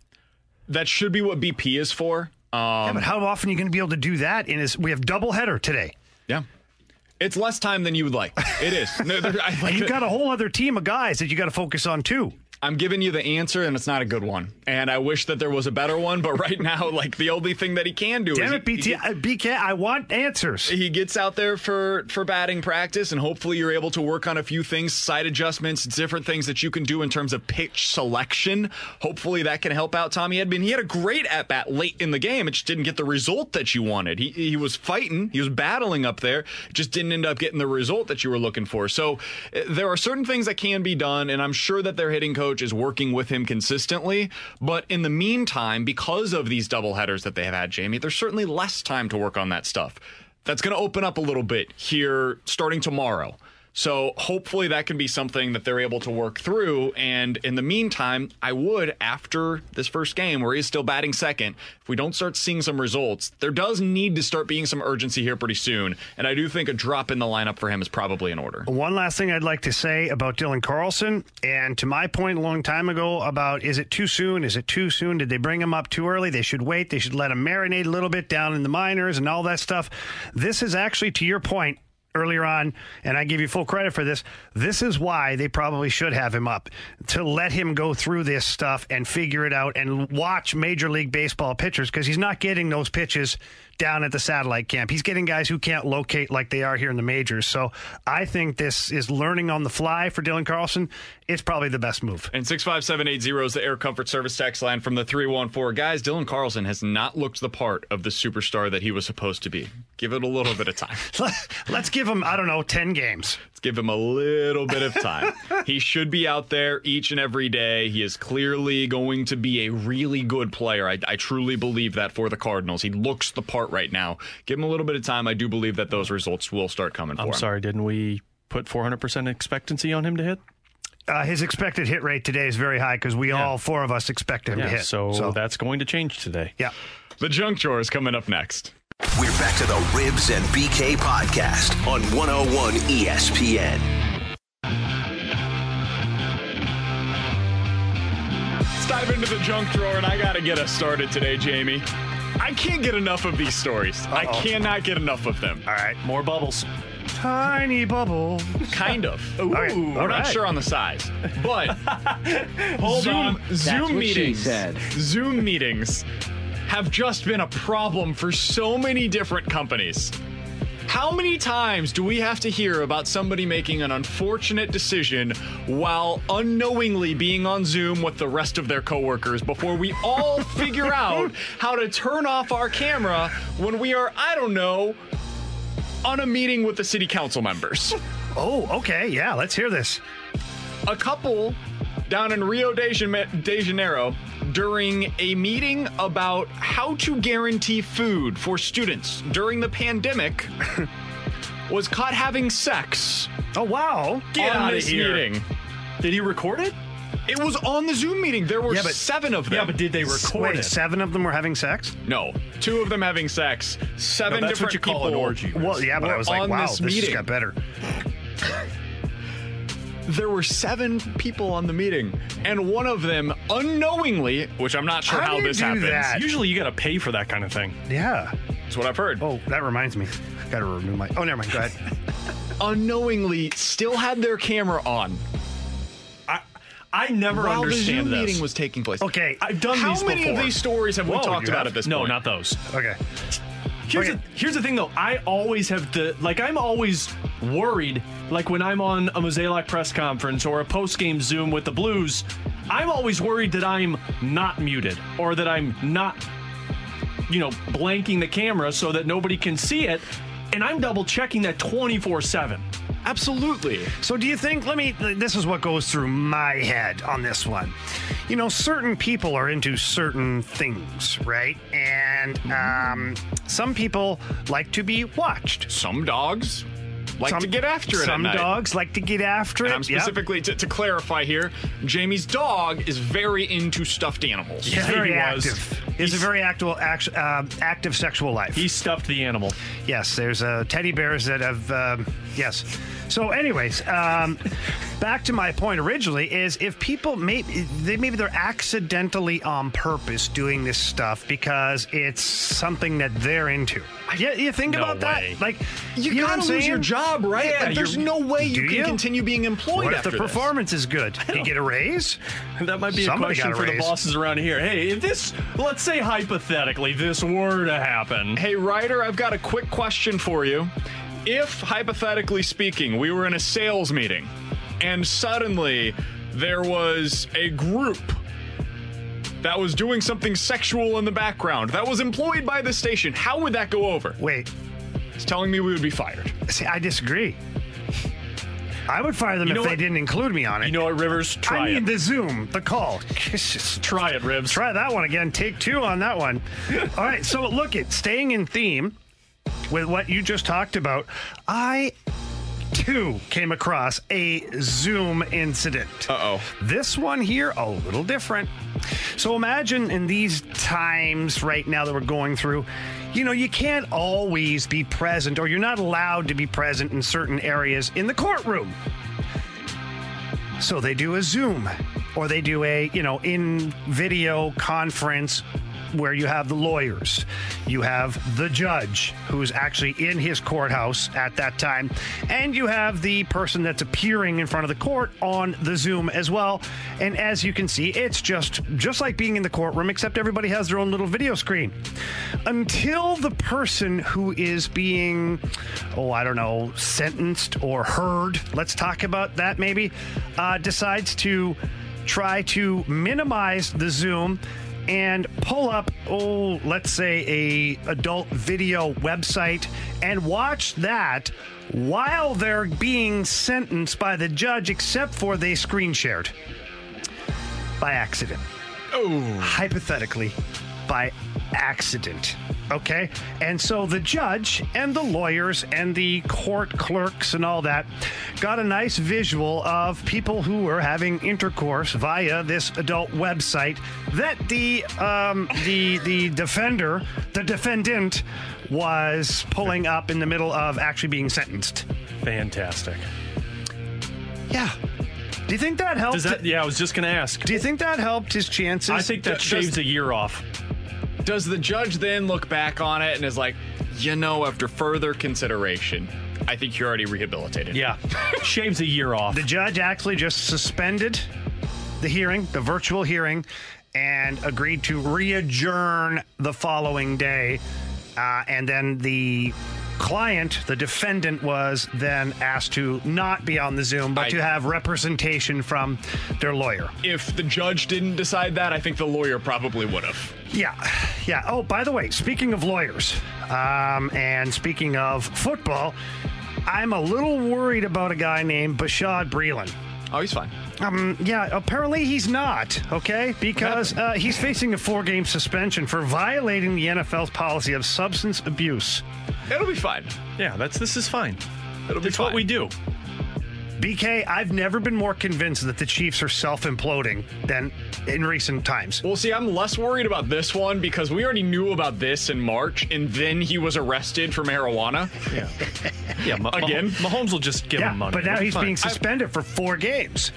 That should be what BP is for. Um, yeah, but how often are you going to be able to do that? In his, we have double header today. Yeah. It's less time than you would like. It is. No, there- you've got a whole other team of guys that you got to focus on too. I'm giving you the answer, and it's not a good one. And I wish that there was a better one, but right now, like the only thing that he can do Damn is it, BT, uh, BK, I want answers. he gets out there for for batting practice, and hopefully you're able to work on a few things, side adjustments, different things that you can do in terms of pitch selection. Hopefully that can help out Tommy Edman. He had a great at bat late in the game. It just didn't get the result that you wanted. He he was fighting, he was battling up there, just didn't end up getting the result that you were looking for. So uh, there are certain things that can be done, and I'm sure that their hitting coach coach is working with him consistently. But in the meantime, because of these doubleheaders that they have had, Jamie, there's certainly less time to work on that stuff. That's going to open up a little bit here starting tomorrow. So hopefully that can be something that they're able to work through. And in the meantime, I would, after this first game where he's still batting second, if we don't start seeing some results, there does need to start being some urgency here pretty soon. And I do think a drop in the lineup for him is probably in order. One last thing I'd like to say about Dylan Carlson, and to my point a long time ago about is it too soon? Is it too soon? Did they bring him up too early? They should wait. They should let him marinate a little bit down in the minors and all that stuff. This is actually, to your point, earlier on, and I give you full credit for this. This is why they probably should have him up to let him go through this stuff and figure it out and watch Major League Baseball pitchers because he's not getting those pitches down at the satellite camp. He's getting guys who can't locate like they are here in the majors. So I think this is learning on the fly for Dylan Carlson. It's probably the best move. And 65780 is the Air Comfort Service text line from the 314. Guys, Dylan Carlson has not looked the part of the superstar that he was supposed to be. Give it a little bit of time. Let's give him, I don't know, 10 games. Let's give him a little bit of time. he should be out there each and every day. He is clearly going to be a really good player. I, I truly believe that for the Cardinals. He looks the part right now. Give him a little bit of time. I do believe that those results will start coming I'm him. sorry, didn't we put 400% expectancy on him to hit? Uh, his expected hit rate today is very high because we all four of us expect him Yeah, to hit. so, that's going to change today. Yeah. The junk drawer is coming up next. We're back to the Ribs and BK podcast on 101 ESPN. Let's dive into the junk drawer, and I got to get us started today, Jamie. I can't get enough of these stories. I Uh-oh. cannot get enough of them. All right. More bubbles. Tiny bubble. Kind of. Ooh, Okay, We're all not right. sure on the size, but Hold Zoom, on. Zoom That's what she meetings. Zoom meetings have just been a problem for so many different companies. How many times do we have to hear about somebody making an unfortunate decision while unknowingly being on Zoom with the rest of their coworkers before we all figure out how to turn off our camera when we are, I don't know, on a meeting with the city council members? Oh, okay. Yeah, let's hear this. a couple down in Rio de Janeiro during a meeting about how to guarantee food for students during the pandemic was caught having sex Oh, wow. Get on outta this here. meeting. Did he record it? It was on the Zoom meeting. There were Yeah, but- seven of them. Yeah, but did they record Wait, it? seven of them were having sex? No, two of them having sex. Seven No, that's different what you call people. an orgy. Well, yeah, but I We're was like, on wow, this this, meeting. just got better. There were seven people on the meeting, and one of them unknowingly, which I'm not sure How how, this happens. that? Usually you got to pay for that kind of thing. Yeah. That's what I've heard. Oh, that reminds me. Got to renew my. Oh, never mind. Go ahead. unknowingly still had their camera on I I never while the understand Zoom this. meeting was taking place. Okay. I've done How these many before. of these stories have we talked about have? at this no, point? No, not those. Okay. Here's Okay. the here's the thing though. I always have to like I'm always worried like when I'm on a Mozeliak press conference or a post game Zoom with the Blues. I'm always worried that I'm not muted or that I'm not you know blanking the camera so that nobody can see it. And I'm double checking that 24 7. Absolutely. So, do you think? Let me. This is what goes through my head on this one. You know, certain people are into certain things, right? And um, some people like to be watched. Some dogs like Some- to get after it. Some at night. dogs like to get after And it. I'm Yep. specifically to, to clarify here. Jamie's dog is very into stuffed animals. He's very he active. He has a very active, act, uh, active sexual life. He stuffed the animal. Yes, there's uh, teddy bears that have. Um, yes. So, anyways, um, back to my point originally is if people maybe they maybe they're accidentally on purpose doing this stuff because it's something that they're into. Yeah, you think No about way. that? Like You, know what gotta I'm lose your saying? Job, right? Yeah, Like, there's no way you can you? continue being employed What if after the this. performance is good? You get a raise? That might be Somebody a question a for the bosses around here. Hey, if this, let's say hypothetically, this were to happen. Hey, Ryder, I've got a quick question for you. If, hypothetically speaking, we were in a sales meeting and suddenly there was a group that was doing something sexual in the background that was employed by the station, how would that go over? Wait, It's telling me we would be fired. see, I disagree. I would fire them You if know they what? didn't include me on it. You know what, Rivers? Try I mean, it. the Zoom, the call. Just Try it, Ribs. Try that one again. Take two on that one. All right. So look it, staying in theme with what you just talked about. I too came across a Zoom incident. Uh oh. This one here, a little different. So imagine in these times right now that we're going through, you know, you can't always be present or you're not allowed to be present in certain areas in the courtroom. So they do a Zoom or they do a, you know, in video conference where you have the lawyers, you have the judge who's actually in his courthouse at that time, and you have the person that's appearing in front of the court on the Zoom as well. And as you can see, it's just just like being in the courtroom except everybody has their own little video screen. Until the person who is being oh, I don't know, sentenced or heard, let's talk about that maybe, uh, decides to try to minimize the Zoom and pull up oh let's say a adult video website and watch that while they're being sentenced by the judge except for they screen shared by accident. Oh. Hypothetically by accident okay and so the judge and the lawyers and the court clerks and all that got a nice visual of people who were having intercourse via this adult website that the um, the the defender the defendant was pulling up in the middle of actually being sentenced Fantastic. yeah do you think that helped Does that? Yeah, I was just going to ask. do you think that helped his chances I think that Does- shaves a year off. Does the judge then look back on it and is like, you know, after further consideration, I think you're already rehabilitated. Yeah, shaves a year off. The judge actually just suspended the hearing, the virtual hearing, and agreed to re-adjourn the following day. Uh, and then the client, the defendant, was then asked to not be on the Zoom, but I- to have representation from their lawyer. If the judge didn't decide that, I think the lawyer probably would have. Yeah, yeah. Oh, by the way, speaking of lawyers, um, and speaking of football, I'm a little worried about a guy named Bashad Breeland. Oh, he's fine. Um, yeah, apparently he's not, okay? Because uh, he's facing a four game suspension for violating the NFL's policy of substance abuse. It'll be fine. Yeah, that's this is fine. It'll be It's what we do. BK, I've never been more convinced that the Chiefs are self imploding than in recent times. Well, see, I'm less worried about this one because we already knew about this in March, and then he was arrested for marijuana. Yeah, yeah. Ma- Again? Mahomes will just give Yeah, him money. but now It'll he's fine. being suspended for four games.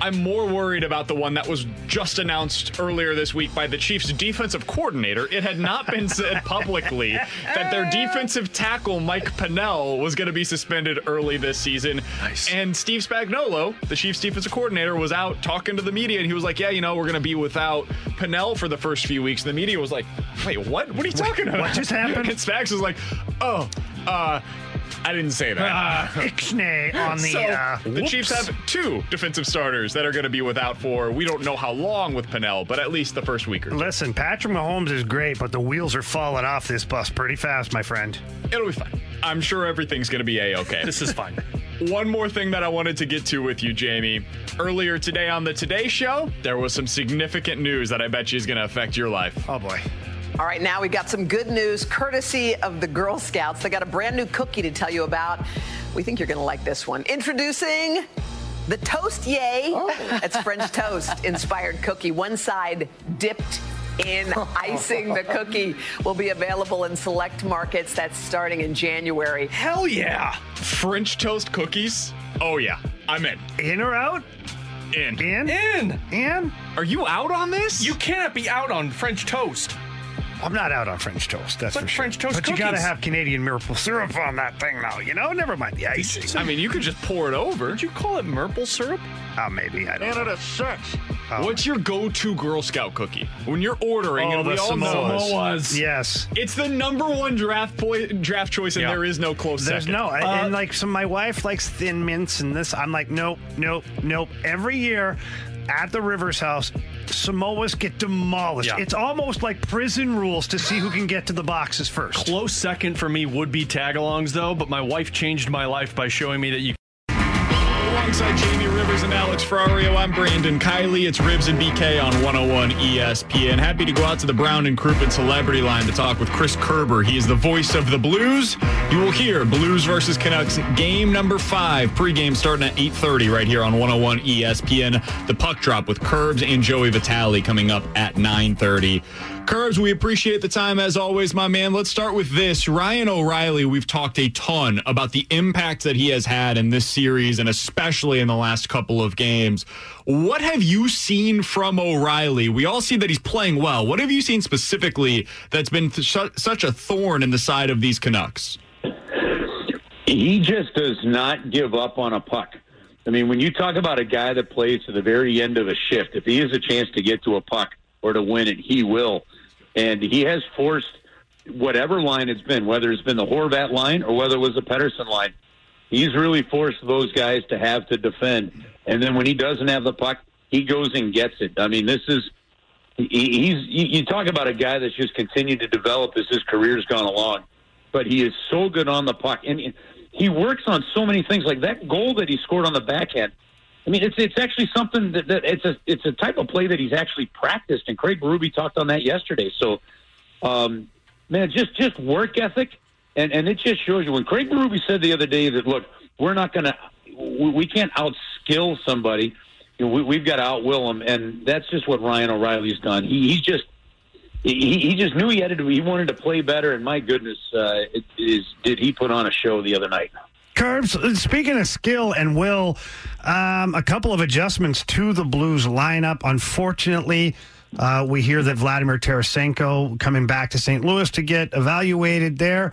I'm more worried about the one that was just announced earlier this week by the Chiefs' defensive coordinator. It had not been said publicly that their defensive tackle, Mike Pennell, was going to be suspended early this season. Nice. And Steve Spagnuolo, the Chiefs' defensive coordinator, was out talking to the media, and he was like, "Yeah, you know, we're going to be without Pennell for the first few weeks." And the media was like, "Wait, what? What are you talking about? what just happened?" And Spags was like, "Oh, uh." I didn't say that. Ixnay on the. So uh, the Chiefs have two defensive starters that are going to be without for we don't know how long with Pennell, but at least the first week or two. Listen, Patrick Mahomes is great, but the wheels are falling off this bus pretty fast, my friend. It'll be fine. I'm sure everything's going to be a okay. This is fine. One more thing that I wanted to get to with you, Jamie. Earlier today on the Today Show, there was some significant news that I bet you is going to affect your life. Oh boy. All right, now we've got some good news courtesy of the Girl Scouts. They got a brand new cookie to tell you about. We think you're going to like this one. Introducing the Toast Yay. Oh. It's French toast inspired cookie. One side dipped in icing. The cookie will be available in select markets. That's starting in January. Hell yeah! French toast cookies? Oh yeah, I'm in. In or out? In. In? In. In? Are you out on this? You cannot be out on French toast. I'm not out on French toast. That's But for sure. French toast But you gotta have Canadian maple syrup on that thing now. You know, never mind the icing. I mean, you could just pour it over. Did you call it maple syrup? Oh, maybe I don't. know. sucks. Oh, What's your go-to Girl Scout cookie when you're ordering? Oh, and we the all know Samoas. Samoas. Yes. it's the number one draft poi- draft choice, and Yeah. there is no close There's second. no, Uh, and like, so my wife likes thin mints and this. I'm like, nope, nope, nope. Every year at the Rivers house, Samoas get demolished. Yeah. It's almost like prison rules to see who can get to the boxes first. Close second for me would be tagalongs, though. But my wife changed my life by showing me that you alongside Jamie Rivers and Alex Ferrario. I'm Brandon Kiley. It's Ribs and BK on 101 ESPN. Happy to go out to the Brown and Crouppen Celebrity Line to talk with Chris Kerber. He is the voice of the Blues. You will hear Blues versus Canucks game number five. Pregame starting at 8:30 right here on 101 ESPN. The puck drop with Curbs and Joey Vitale coming up at 9:30. Curbs, we appreciate the time as always, my man. Let's start with this. Ryan O'Reilly, we've talked a ton about the impact that he has had in this series and especially in the last couple of games. What have you seen from O'Reilly? We all see that he's playing well. What have you seen specifically that's been th- such a thorn in the side of these Canucks? He just does not give up on a puck. I mean, when you talk about a guy that plays to the very end of a shift, if he has a chance to get to a puck or to win it, he will. And he has forced whatever line it's been, whether it's been the Horvat line or whether it was the Pettersson line, he's really forced those guys to have to defend. And then when he doesn't have the puck, he goes and gets it. I mean, this is he's you talk about a guy that's just continued to develop as his career's gone along, but he is so good on the puck and he works on so many things like that goal that he scored on the backhand. I mean, it's it's actually something that, that it's a it's a type of play that he's actually practiced, and Craig Berube talked on that yesterday. So, um, man, just just work ethic, and and it just shows you when Craig Berube said the other day that look, we're not to, we can't outskill somebody, you know, we, we've got to outwill them, and that's just what Ryan O'Reilly's done. He, he's just. He, he just knew he had to. He wanted to play better, and my goodness, uh, it is did he put on a show the other night? Curbs, speaking of skill and will, um, a couple of adjustments to the Blues lineup. Unfortunately, uh, we hear that Vladimir Tarasenko coming back to St. Louis to get evaluated there.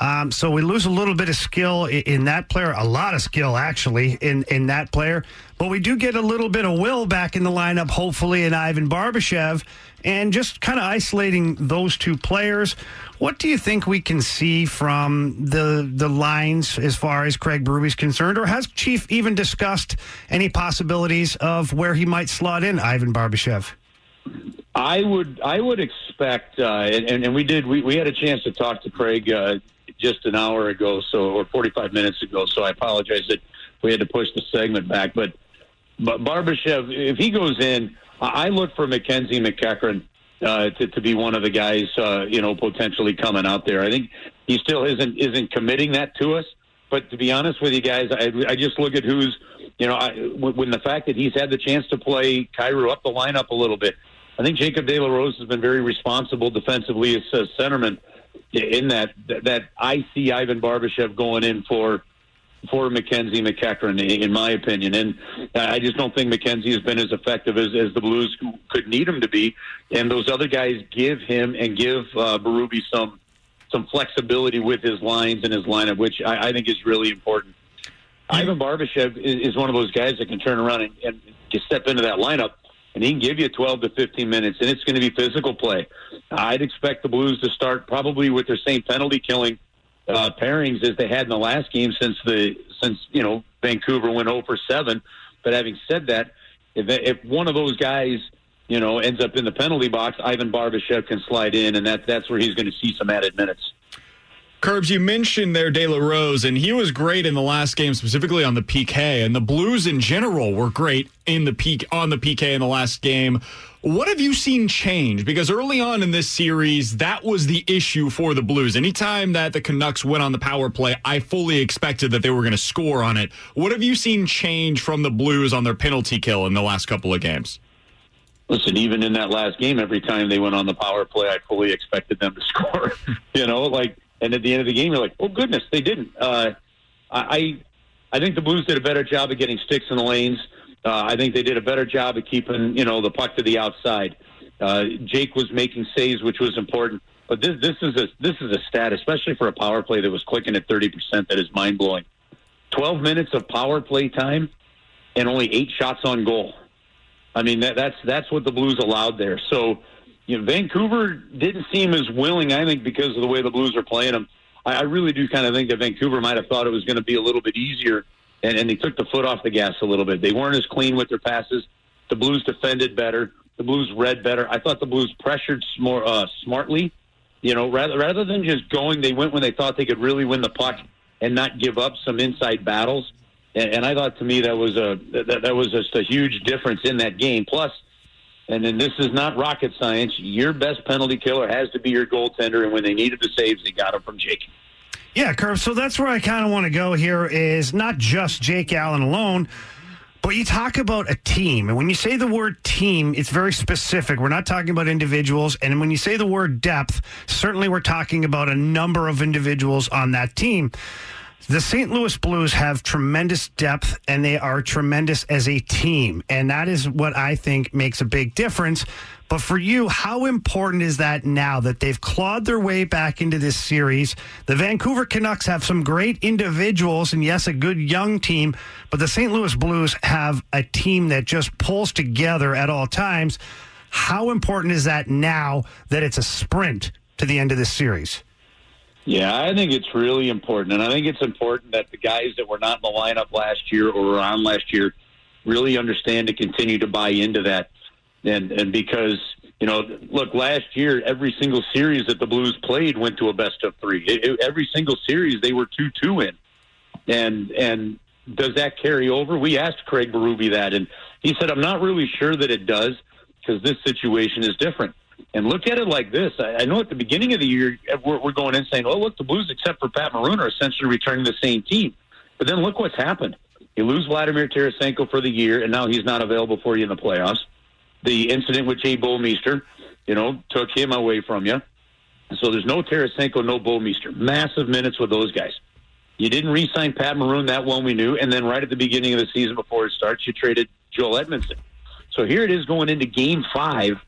Um, so we lose a little bit of skill in, in, that player, a lot of skill actually in, in that player. But we do get a little bit of will back in the lineup, hopefully, in Ivan Barbashev. And just kind of isolating those two players, what do you think we can see from the the lines as far as Craig Berube is concerned, or has Chief even discussed any possibilities of where he might slot in Ivan Barbashev? I would I would expect, uh, and, and we did we, we had a chance to talk to Craig uh, just an hour ago, so or 45 minutes ago. So I apologize that we had to push the segment back, but but Barbashev, if he goes in, I look for Mackenzie MacEachern uh, to, to be one of the guys, uh, you know, potentially coming out there. I think he still isn't isn't committing that to us. But to be honest with you guys, I, I just look at who's, you know, I, when the fact that he's had the chance to play Kyrou up the lineup a little bit. I think Jacob De La Rose has been very responsible defensively as a centerman. In that, that I see Ivan Barbashev going in for for Mackenzie MacEachern, in my opinion. And I just don't think Mackenzie has been as effective as, as the Blues could need him to be. And those other guys give him and give uh, some some flexibility with his lines and his lineup, which I, I think is really important. Ivan Barbashev is, is one of those guys that can turn around and, and step into that lineup, and he can give you 12 to 15 minutes, and it's going to be physical play. I'd expect the Blues to start probably with their same penalty killing uh, pairings as they had in the last game since the since you know Vancouver went 0 for seven. But having said that, if if one of those guys you know ends up in the penalty box, Ivan Barbashev can slide in, and that that's where he's going to see some added minutes. Curbs, you mentioned there De La Rose, and he was great in the last game, specifically on the PK. And the Blues in general were great in the peak on the PK in the last game. What have you seen change? Because early on in this series, that was the issue for the Blues. Anytime that the Canucks went on the power play, I fully expected that they were going to score on it. What have you seen change from the Blues on their penalty kill in the last couple of games? Listen, even in that last game, every time they went on the power play, I fully expected them to score. you know, like and at the end of the game, you're like, oh goodness, they didn't. Uh, I I think the Blues did a better job of getting sticks in the lanes. Uh, I think they did a better job of keeping you know the puck to the outside. Uh, Jake was making saves, which was important. But this this is a this is a stat, especially for a power play that was clicking at thirty percent. That is mind blowing. Twelve minutes of power play time, and only eight shots on goal. I mean that, that's that's what the Blues allowed there. So you know, Vancouver didn't seem as willing, I think, because of the way the Blues are playing them. I, I really do kind of think that Vancouver might have thought it was going to be a little bit easier, and, and they took the foot off the gas a little bit. They weren't as clean with their passes. The Blues defended better. The Blues read better. I thought the Blues pressured more uh, smartly. You know, rather rather than just going, they went when they thought they could really win the puck and not give up some inside battles. And, and I thought to me that was a that, that was just a huge difference in that game. Plus, and then this is not rocket science. Your best penalty killer has to be your goaltender, and when they needed the saves, they got them from Jake. Yeah, Curve. So that's where I kind of want to go here is not just Jake Allen alone, but you talk about a team. And when you say the word team, it's very specific. We're not talking about individuals. And when you say the word depth, certainly we're talking about a number of individuals on that team. The St. Louis Blues have tremendous depth and they are tremendous as a team. And that is what I think makes a big difference. But for you, how important is that now that they've clawed their way back into this series? The Vancouver Canucks have some great individuals and, yes, a good young team, but the St. Louis Blues have a team that just pulls together at all times. How important is that now that it's a sprint to the end of this series? Yeah, I think it's really important. And I think it's important that the guys that were not in the lineup last year or were on last year really understand to continue to buy into that. And, and because, you know, look, last year, every single series that the Blues played went to a best of three. It, it, every single series they were 2 2 in. And, and does that carry over? We asked Craig Berube that, and he said, I'm not really sure that it does because this situation is different. And look at it like this. I, I know at the beginning of the year, we're, we're going in saying, oh, look, the Blues, except for Pat Maroon, are essentially returning the same team. But then look what's happened. You lose Vladimir Tarasenko for the year, and now he's not available for you in the playoffs. The incident with Jay Bouwmeester, you know, took him away from you. So there's no Tarasenko, no Bouwmeester. Massive minutes with those guys. You didn't re-sign Pat Maroon, that one we knew, and then right at the beginning of the season before it starts, you traded Joel Edmondson. So here it is going into Game Five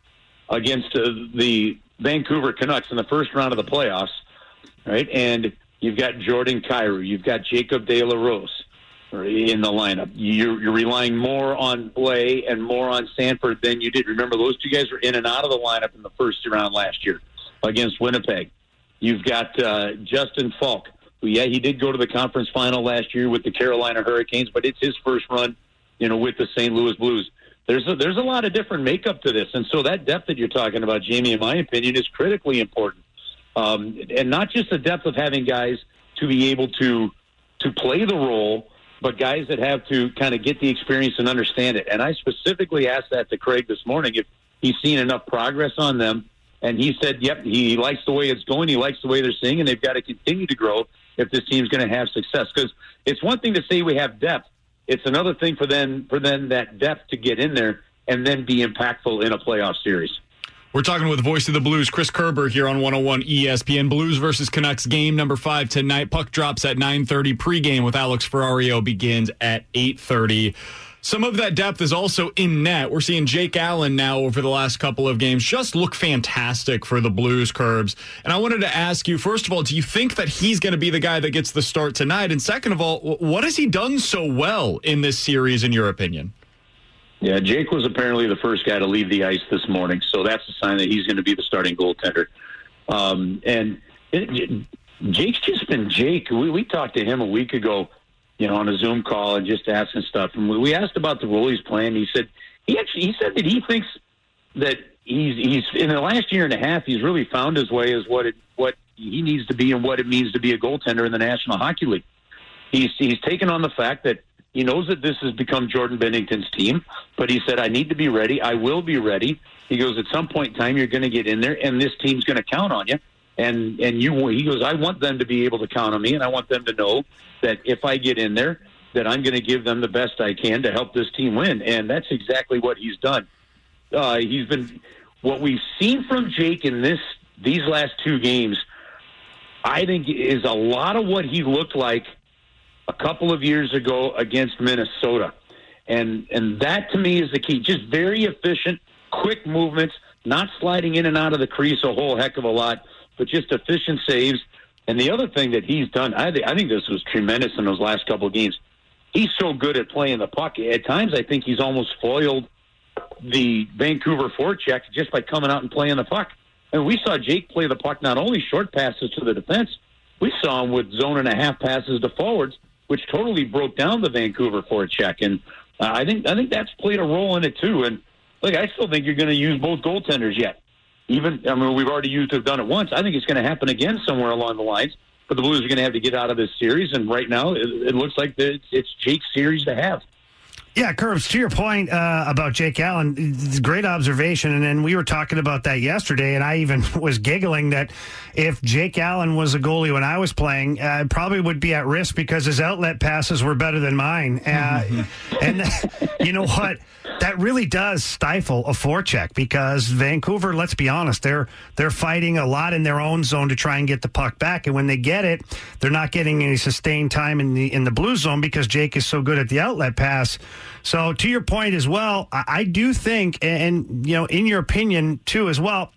against uh, the Vancouver Canucks in the first round of the playoffs, right? And you've got Jordan Kyrou, you've got Jacob De La Rose in the lineup. You're, you're relying more on Blais and more on Sanford than you did. Remember, those two guys were in and out of the lineup in the first round last year against Winnipeg. You've got uh, Justin Faulk. who, yeah, he did go to the conference final last year with the Carolina Hurricanes, but it's his first run, you know, with the St. Louis Blues there's a, there's a lot of different makeup to this, and so that depth that you're talking about, Jamie, in my opinion, is critically important, um, and not just the depth of having guys to be able to to play the role, but guys that have to kind of get the experience and understand it. And I specifically asked that to Craig this morning if he's seen enough progress on them, and he said, "Yep, he likes the way it's going. He likes the way they're seeing, and they've got to continue to grow if this team's going to have success. Because it's one thing to say we have depth." It's another thing for them for them that depth to get in there and then be impactful in a playoff series. We're talking with voice of the Blues, Chris Kerber, here on 101 ESPN. Blues versus Canucks game number five tonight. Puck drops at 9:30. Pregame with Alex Ferrario begins at 8:30. Some of that depth is also in net. We're seeing Jake Allen now over the last couple of games just look fantastic for the Blues Curbs. And I wanted to ask you, first of all, do you think that he's going to be the guy that gets the start tonight? And second of all, what has he done so well in this series, in your opinion? Yeah, Jake was apparently the first guy to leave the ice this morning, so that's a sign that he's going to be the starting goaltender. Um, and it, Jake's just been Jake. We, we talked to him a week ago you know, on a Zoom call and just asking stuff. And we asked about the role he's playing. He said he actually he said that he thinks that he's he's in the last year and a half he's really found his way as what it what he needs to be and what it means to be a goaltender in the National Hockey League. He's he's taken on the fact that he knows that this has become Jordan Binnington's team, but he said, I need to be ready. I will be ready. He goes, at some point in time, you're going to get in there, and this team's going to count on you and and you he goes i want them to be able to count on me and i want them to know that if i get in there that i'm going to give them the best i can to help this team win. And that's exactly what he's done. Uh, he's been what we've seen from jake in this these last two games i think is a lot of what he looked like a couple of years ago against minnesota. And and that to me is the key. Just very efficient quick movements not sliding in and out of the crease a whole heck of a lot but just efficient saves. And the other thing that he's done, I, th- I think this was tremendous in those last couple of games. He's so good at playing the puck. At times, I think he's almost foiled the Vancouver forecheck just by coming out and playing the puck. And we saw Jake play the puck not only short passes to the defense, we saw him with zone and a half passes to forwards, which totally broke down the Vancouver forecheck. And uh, I think I think that's played a role in it too. And look, I still think you're going to use both goaltenders yet even I mean we've already used have done it once. I think it's going to happen again somewhere along the lines. but the Blues are going to have to get out of this series. And right now, it, it looks like the, it's Jake's series to have. Yeah, Curbs, to your point uh, about Jake Allen, great observation. And then we were talking about that yesterday, and I even was giggling that if Jake Allen was a goalie when I was playing, uh, probably would be at risk because his outlet passes were better than mine. Uh, and you know what? That really does stifle a forecheck because Vancouver, let's be honest, they're they're fighting a lot in their own zone to try and get the puck back. And when they get it, they're not getting any sustained time in the in the blue zone because Jake is so good at the outlet pass. So to your point as well, I, I do think, and you know, in your opinion too as well.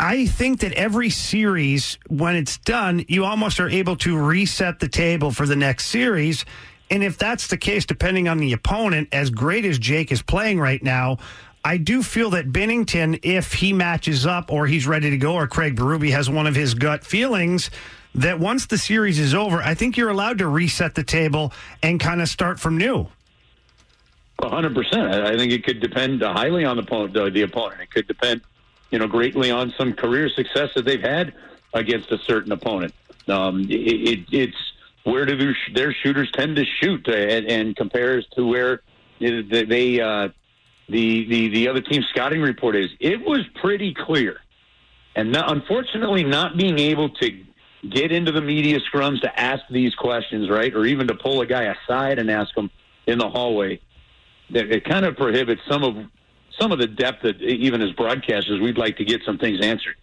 I think that every series, when it's done, you almost are able to reset the table for the next series. And if that's the case, depending on the opponent, as great as Jake is playing right now, I do feel that Binnington, if he matches up or he's ready to go, or Craig Berube has one of his gut feelings, that once the series is over, I think you're allowed to reset the table and kind of start from new. Hundred percent. I think it could depend highly on the opponent. The opponent. It could depend, you know, greatly on some career success that they've had against a certain opponent. Um, it, it, it's where do their, shooters tend to shoot, uh, and, and compares to where they uh, the the the other team scouting report is. It was pretty clear, and not, unfortunately, not being able to get into the media scrums to ask these questions, right, or even to pull a guy aside and ask him in the hallway it kind of prohibits some of some of the depth that even as broadcasters we'd like to get some things answered.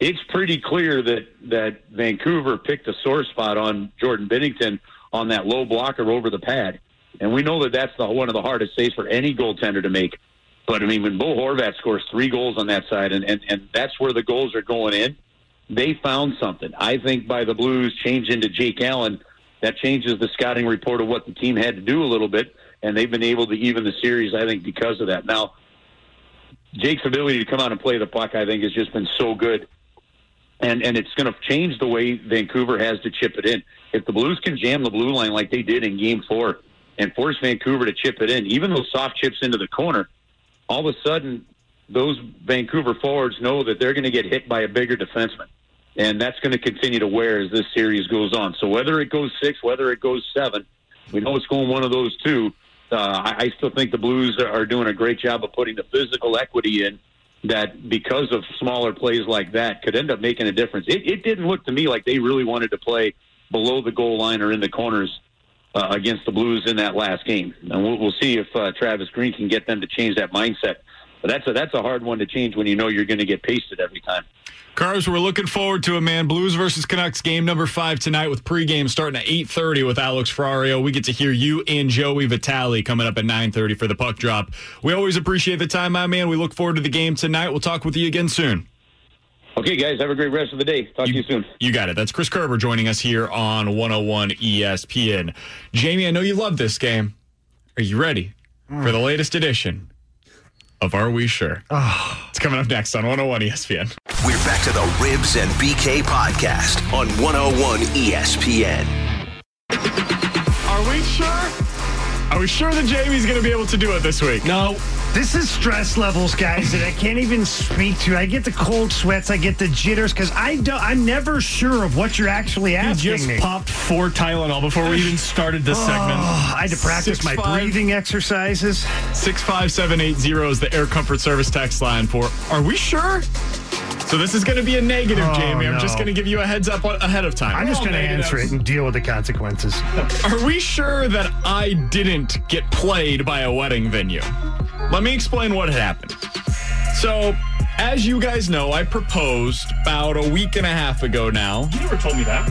It's pretty clear that that Vancouver picked a sore spot on Jordan Binnington on that low blocker over the pad, and we know that that's the one of the hardest saves for any goaltender to make. But I mean, when Bo Horvat scores three goals on that side, and, and, and that's where the goals are going in, they found something. I think by the Blues change into Jake Allen, that changes the scouting report of what the team had to do a little bit and they've been able to even the series, I think, because of that. Now, Jake's ability to come out and play the puck, I think, has just been so good. And, and it's going to change the way Vancouver has to chip it in. If the Blues can jam the blue line like they did in game four and force Vancouver to chip it in, even those soft chips into the corner, all of a sudden, those Vancouver forwards know that they're going to get hit by a bigger defenseman. And that's going to continue to wear as this series goes on. So whether it goes six, whether it goes seven, we know it's going one of those two uh, I, still think the Blues are doing a great job of putting the physical equity in that because of smaller plays like that could end up making a difference. It, it didn't look to me like they really wanted to play below the goal line or in the corners uh, against the Blues in that last game. And we'll, we'll see if uh, Travis Green can get them to change that mindset. But that's a, that's a hard one to change when you know you're going to get pasted every time. Carbs, we're looking forward to it, man. Blues versus Canucks game number five tonight with pregame starting at 8.30 with Alex Ferrario. We get to hear you and Joey Vitale coming up at 9.30 for the puck drop. We always appreciate the time, my man. We look forward to the game tonight. We'll talk with you again soon. Okay, guys, have a great rest of the day. Talk you, to you soon. You got it. That's Chris Kerber joining us here on 101 ESPN. Jamie, I know you love this game. Are you ready for the latest edition of Are We Sure? Oh. It's coming up next on 101 ESPN. We're back to the Ribs and BK podcast on 101 ESPN. Are we sure? Are we sure that Jamie's going to be able to do it this week? No. This is stress levels, guys, that I can't even speak to. I get the cold sweats, I get the jitters because I don't. I'm never sure of what you're actually asking you just me. popped four Tylenol before we even started this Oh, segment. I had to practice Six, my five. breathing exercises. 65780 is the Air Comfort Service text line for Are we sure? So this is going to be a negative, Oh, Jamie. I'm just going to give you a heads up ahead of time. I'm just All going to answer it and deal with the consequences. Are we sure that I didn't get played by a wedding venue? Let me explain what had happened. So, as you guys know, I proposed about a week and a half ago now You never told me that.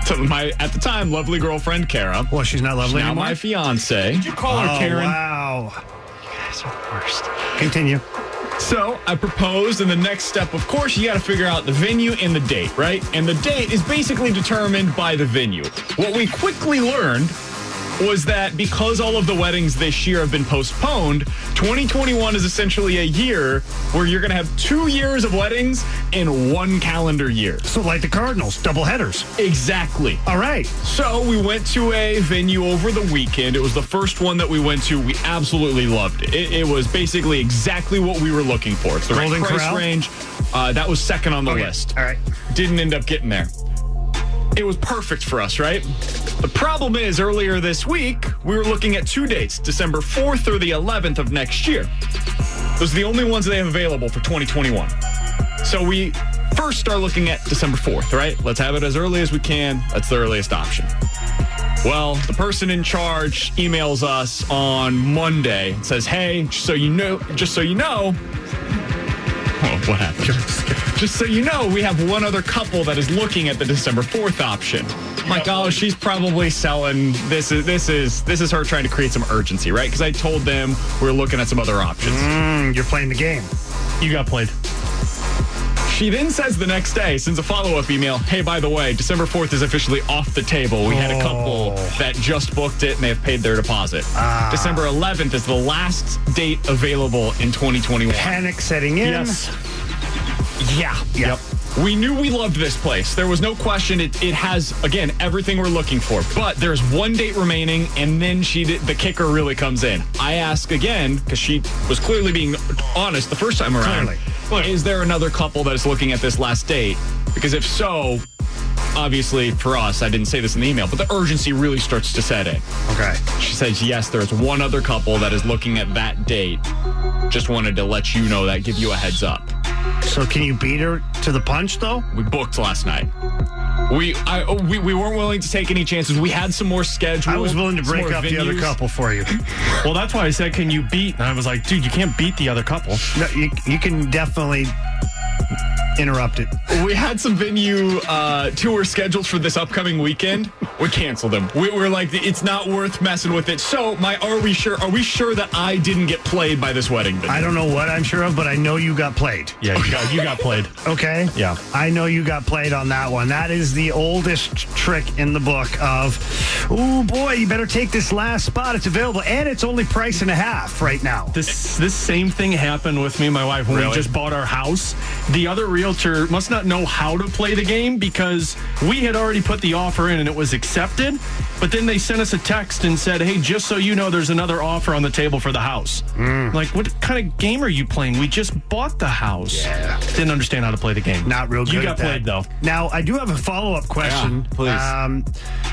to my, at the time, lovely girlfriend, Kara. Well, she's not lovely now anymore. my fiance. Did you call her oh, Karen? wow. You guys are the worst. Continue. So I proposed, and the next step, of course, you got to figure out the venue and the date, right? And the date is basically determined by the venue. What we quickly learned was that because all of the weddings this year have been postponed, 2021 is essentially a year where you're going to have two years of weddings in one calendar year. So, like the Cardinals, double headers. Exactly. All right. So we went to a venue over the weekend. It was the first one that we went to. We absolutely loved it. It, it was basically exactly what we were looking for. It's the Golden right price Corral? range. Uh, that was second on the list. All right. Didn't end up getting there. It was perfect for us, right? The problem is, earlier this week, we were looking at two dates December 4th or the 11th of next year. Those are the only ones they have available for 2021. So we first start looking at December 4th, right? Let's have it as early as we can. That's the earliest option. Well, the person in charge emails us on Monday and says, "Hey, just so you know, just so you know, what happened? just so you know, we have one other couple that is looking at the December 4th option." I'm like, "Oh, she's probably selling this is this is this is her trying to create some urgency, right? Because I told them we are looking at some other options. Mm, you're playing the game. You got played. She then says the next day, sends a follow up email. Hey, by the way, December 4th is officially off the table. We had a couple that just booked it and they have paid their deposit. Ah. December 11th is the last date available in 2021. Panic setting in. Yes. Yeah. Yep. We knew we loved this place. There was no question. It, it has, again, everything we're looking for. But there's one date remaining, and then she did, the kicker really comes in. I ask again, because she was clearly being honest the first time around. Clearly. Is there another couple that is looking at this last date? Because if so, obviously for us, I didn't say this in the email, but the urgency really starts to set in. Okay. She says, yes, there's one other couple that is looking at that date. Just wanted to let you know that, give you a heads up. So can you beat her to the punch though? We booked last night. We I oh, we, we weren't willing to take any chances. We had some more schedule. I was willing to break up the other couple for you. Well, that's why I said, can you beat? And I was like, dude, you can't beat the other couple. No, you, you can definitely interrupt it. We had some venue uh, tours scheduled for this upcoming weekend. We canceled them. We were like, it's not worth messing with it. So, my are we sure? Are we sure that I didn't get played by this wedding venue? I don't know what I'm sure of, but I know you got played. Yeah, you got, you got played. Okay. Yeah. I know you got played on that one. That is the oldest trick in the book of, oh boy, you better take this last spot. It's available, and it's only price and a half right now. This this same thing happened with me and my wife when we just bought our house. The other realtor must not know how to play the game because we had already put the offer in and it was accepted. But then they sent us a text and said, "Hey, just so you know, there's another offer on the table for the house." Like, what kind of game are you playing? We just bought the house. Yeah. Didn't understand how to play the game. Not real good. You got at that. played though. Now I do have a follow up question. Yeah, please. Um,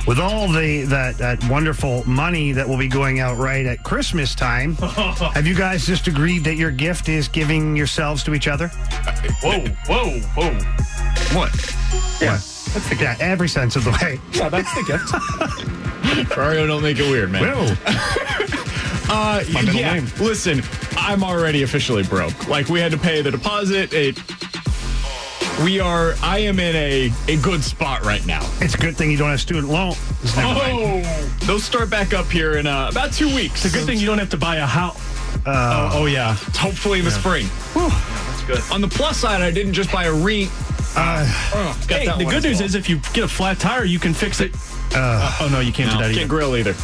with all the that, that wonderful money that will be going out right at Christmas time, have you guys just agreed that your gift is giving yourselves to each other? Whoa, whoa, whoa! What? Yeah. That's the yeah, every sense of the way. Yeah, that's the gift. Mario, don't make it weird, man. Whoa. Uh, My middle yeah, name. Listen, I'm already officially broke. Like we had to pay the deposit. It. We are. I am in a a good spot right now. It's a good thing you don't have student loan. Never mind. Oh, those start back up here in uh, about two weeks. It's a good thing you don't have to buy a house. Uh, oh, oh, yeah. Hopefully in the spring. That's good. On the plus side, I didn't just buy a ring. Uh, Oh, Hey, the good news well. is if you get a flat tire, you can fix it. uh, oh no, you can't No, do that can't either. grill either.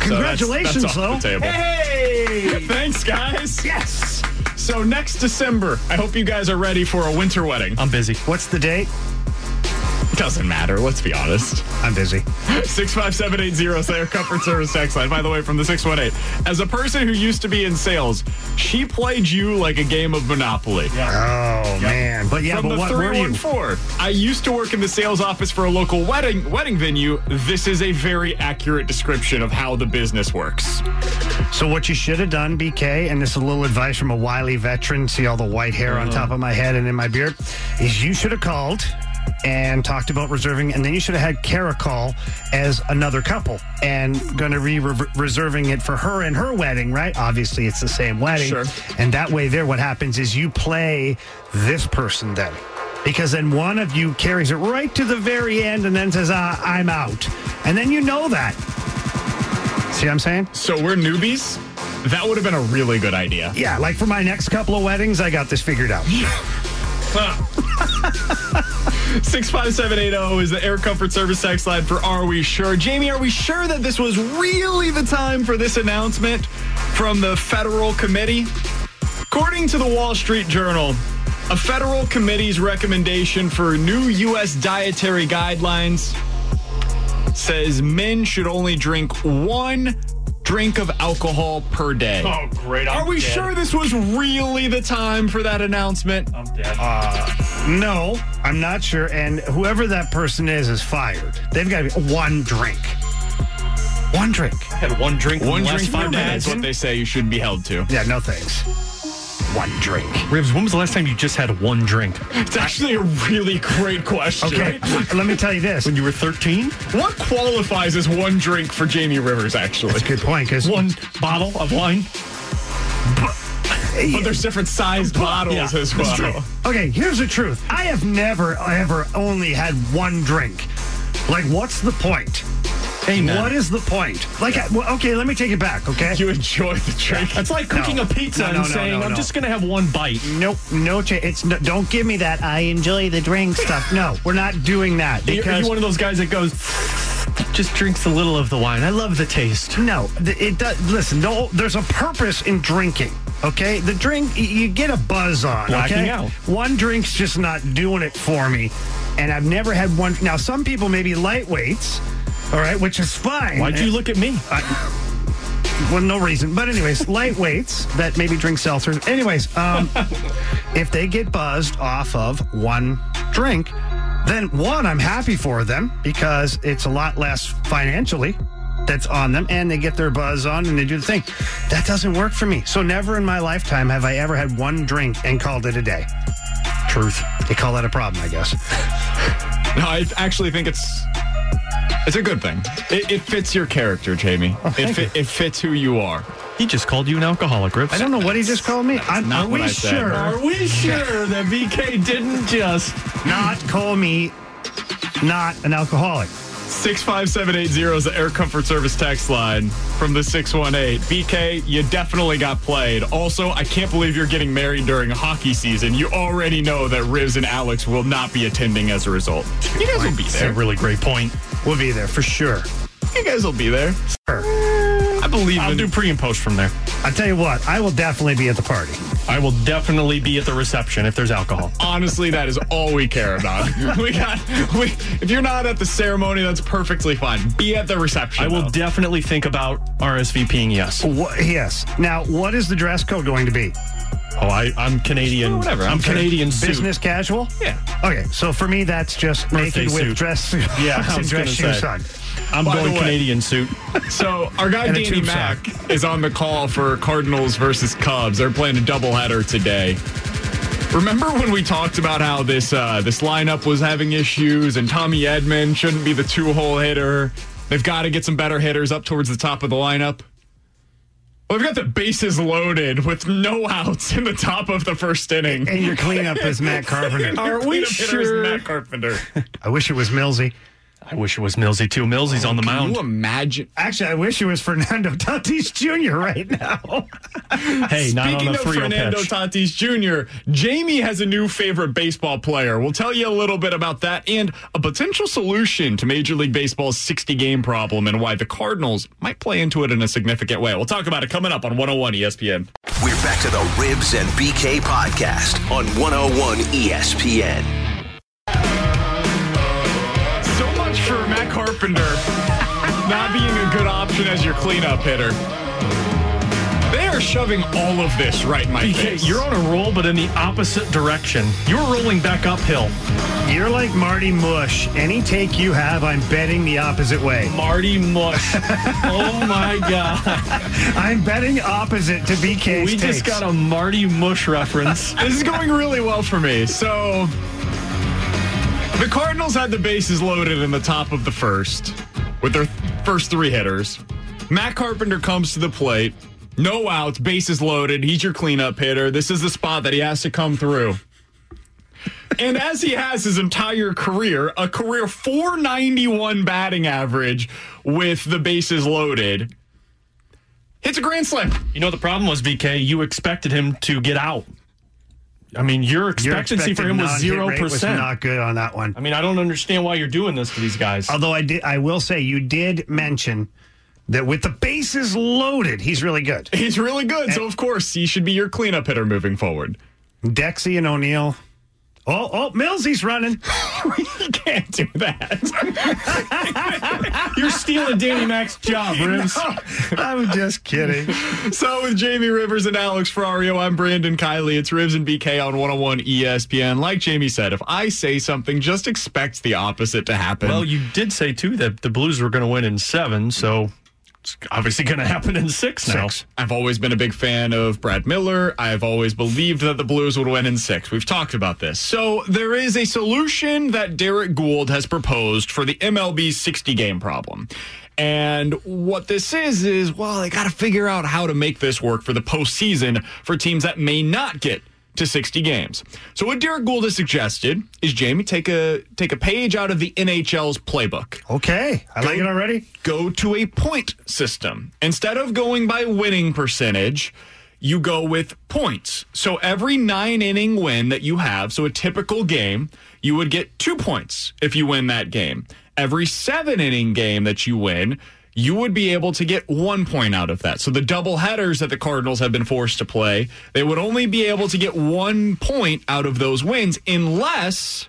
Congratulations, so that's, that's off the though. table. Hey! Thanks, guys. Yes. So next December, I hope you guys are ready for a winter wedding. I'm busy. What's the date? Doesn't matter. Let's be honest. I'm busy. 65780 Say Slayer Comfort Service text line. By the way, from the 618. As a person who used to be in sales, she played you like a game of Monopoly. Oh man, but yeah, From but the what were you? 314. I used to work in the sales office for a local wedding wedding venue. This is a very accurate description of how the business works. So what you should have done, BK, and this is a little advice from a wily veteran. See all the white hair on uh-huh. top of my head and in my beard, is you should have called and talked about reserving, and then you should have had Kara call as another couple and going to be re- reserving it for her and her wedding, right? Obviously, it's the same wedding, Sure. and that way, there, what happens is you play this person then. Because then one of you carries it right to the very end and then says, ah, I'm out. And then you know that. See what I'm saying? So we're newbies. That would have been a really good idea. Yeah, like for my next couple of weddings, I got this figured out. 65780 is the air comfort service text line for Are We Sure? Jamie, are we sure that this was really the time for this announcement from the federal committee? According to the Wall Street Journal, a federal committee's recommendation for new U.S. dietary guidelines says men should only drink one drink of alcohol per day. Oh, great. I'm Are we dead. sure this was really the time for that announcement? I'm dead. Uh, no, I'm not sure. And whoever that person is is fired. They've got to be one drink. One drink. I had one drink. in One last drink five per day minutes. is what they say you shouldn't be held to. Yeah, no thanks. One drink. Ribs, when was the last time you just had one drink? It's actually a really great question. Okay, let me tell you this. When you were 13? What qualifies as one drink for Jamie Rivers, actually? That's a good point because One bottle of wine? But there's different sized bottles Yeah, as well. true. Okay, here's the truth. I have never, ever only had one drink. Like, what's the point? Amen. What is the point? Like, I- well, okay, let me take it back, okay? You enjoy the drink. It's like cooking No. a pizza No, no, and saying, I'm just going to have one bite. Nope, no cha- It's no, don't give me that. I enjoy the drink stuff. No, we're not doing that you- Are you one of those guys that goes, just drinks a little of the wine? I love the taste. no, it does. Listen, no, there's a purpose in drinking. Okay, the drink you get a buzz on. Blacking okay, out. one drink's just not doing it for me, and I've never had one. Now, some people may be lightweights, all right, which is fine. Why'd you look at me? Well, no reason. But anyways, lightweights that maybe drink seltzers. Anyways, um, if they get buzzed off of one drink, then one, I'm happy for them because it's a lot less financially that's on them and they get their buzz on and they do the thing. That doesn't work for me. So never in my lifetime have I ever had one drink and called it a day. Truth. They call that a problem, I guess. No, I actually think it's it's a good thing. It, it fits your character, Jamie. Oh, it, fit, it fits who you are. He just called you an alcoholic, Rips. I don't know what he just called me. I'm, not are what we I sure Are we sure that BK didn't just. not call me not an alcoholic? 65780 is the Air Comfort Service text line from the 618. BK, you definitely got played. Also, I can't believe you're getting married during hockey season. You already know that Riz and Alex will not be attending as a result. You guys will be That's a there. really great point. We'll be there for sure. You guys will be there. Sure. I believe I'll in do pre and post from there. I tell you what, I will definitely be at the party. I will definitely be at the reception if there's alcohol. Honestly, that is all we care about. we got. We, if you're not at the ceremony, that's perfectly fine. Be at the reception. I will though. definitely think about RSVPing yes. What, yes. Now, what is the dress code going to be? Oh, I, I'm Canadian. whatever, I'm, I'm Canadian suit. Business casual? Yeah. Okay, so for me, that's just Birthday naked with dress, Yeah, I and was dress gonna shoes say. on. I'm By going Canadian suit. So our guy Danny tube Mack is on the call for Cardinals versus Cubs. They're playing a doubleheader today. Remember when we talked about how this uh, this lineup was having issues and Tommy Edman shouldn't be the two hole hitter? They've got to get some better hitters up towards the top of the lineup. Well, we've got the bases loaded with no outs in the top of the first inning. And your cleanup is Matt Carpenter. Are we Cleanup hitter sure? Matt Carpenter. I wish it was Millsy. I wish it was Millsy too. Millsy's on the Can mound. you imagine? Actually, I wish it was Fernando Tatis Jr. right now. Hey, not Speaking on a of 3 Fernando pitch. Tatis Jr., Jamie has a new favorite baseball player. We'll tell you a little bit about that and a potential solution to Major League Baseball's 60 game problem and why the Cardinals might play into it in a significant way. We'll talk about it coming up on 101 ESPN. We're back to the Ribs and BK podcast on 101 ESPN. Much for Matt Carpenter not being a good option as your cleanup hitter. They are shoving all of this right in my BK, face. you're on a roll, but in the opposite direction. You're rolling back uphill. You're like Marty Mush. Any take you have, I'm betting the opposite way. Marty Mush. oh my God. I'm betting opposite to BK's We just got a Marty Mush reference. this is going really well for me. So the Cardinals had the bases loaded in the top of the first with their first three hitters. Matt Carpenter comes to the plate. No outs, bases loaded. He's your cleanup hitter. This is the spot that he has to come through. And as he has his entire career, a career 491 batting average with the bases loaded, hits a grand slam. You know, the problem was, BK, you expected him to get out. I mean, your Your expectancy for him was zero non-hit percent. not good on that one. I mean, I don't understand why you're doing this to these guys. Although I did, I will say you did mention that with the bases loaded, he's really good. He's really good. So, of course, he should be your cleanup hitter moving forward. Dexy and O'Neill, Oh, oh, Millsy's running. you can't do that. You're stealing Danny Mac's job, Ribs. I'm just kidding. So with Jamie Rivers and Alex Ferrario, I'm Brandon Kiley. It's Ribs and BK on 101 ESPN. Like Jamie said, if I say something, just expect the opposite to happen. Well, you did say too that the Blues were going to win in seven, so it's obviously going to happen in six now. I've always been a big fan of Brad Miller. I've always believed that the Blues would win in six. We've talked about this. So there is a solution that Derrick Goold has proposed for the MLB's 60 game problem. And what this is, is, well, they got to figure out how to make this work for the postseason for teams that may not get to 60 games. So what Derrick Goold has suggested is Jamie take a take a page out of the NHL's playbook. Okay, I like it already. Go to a point system instead of going by winning percentage. You go with points. So every nine inning win that you have, so a typical game, you would get two points if you win that game. Every seven inning game that you win, you would be able to get one point out of that. So the double headers that the Cardinals have been forced to play, they would only be able to get one point out of those wins unless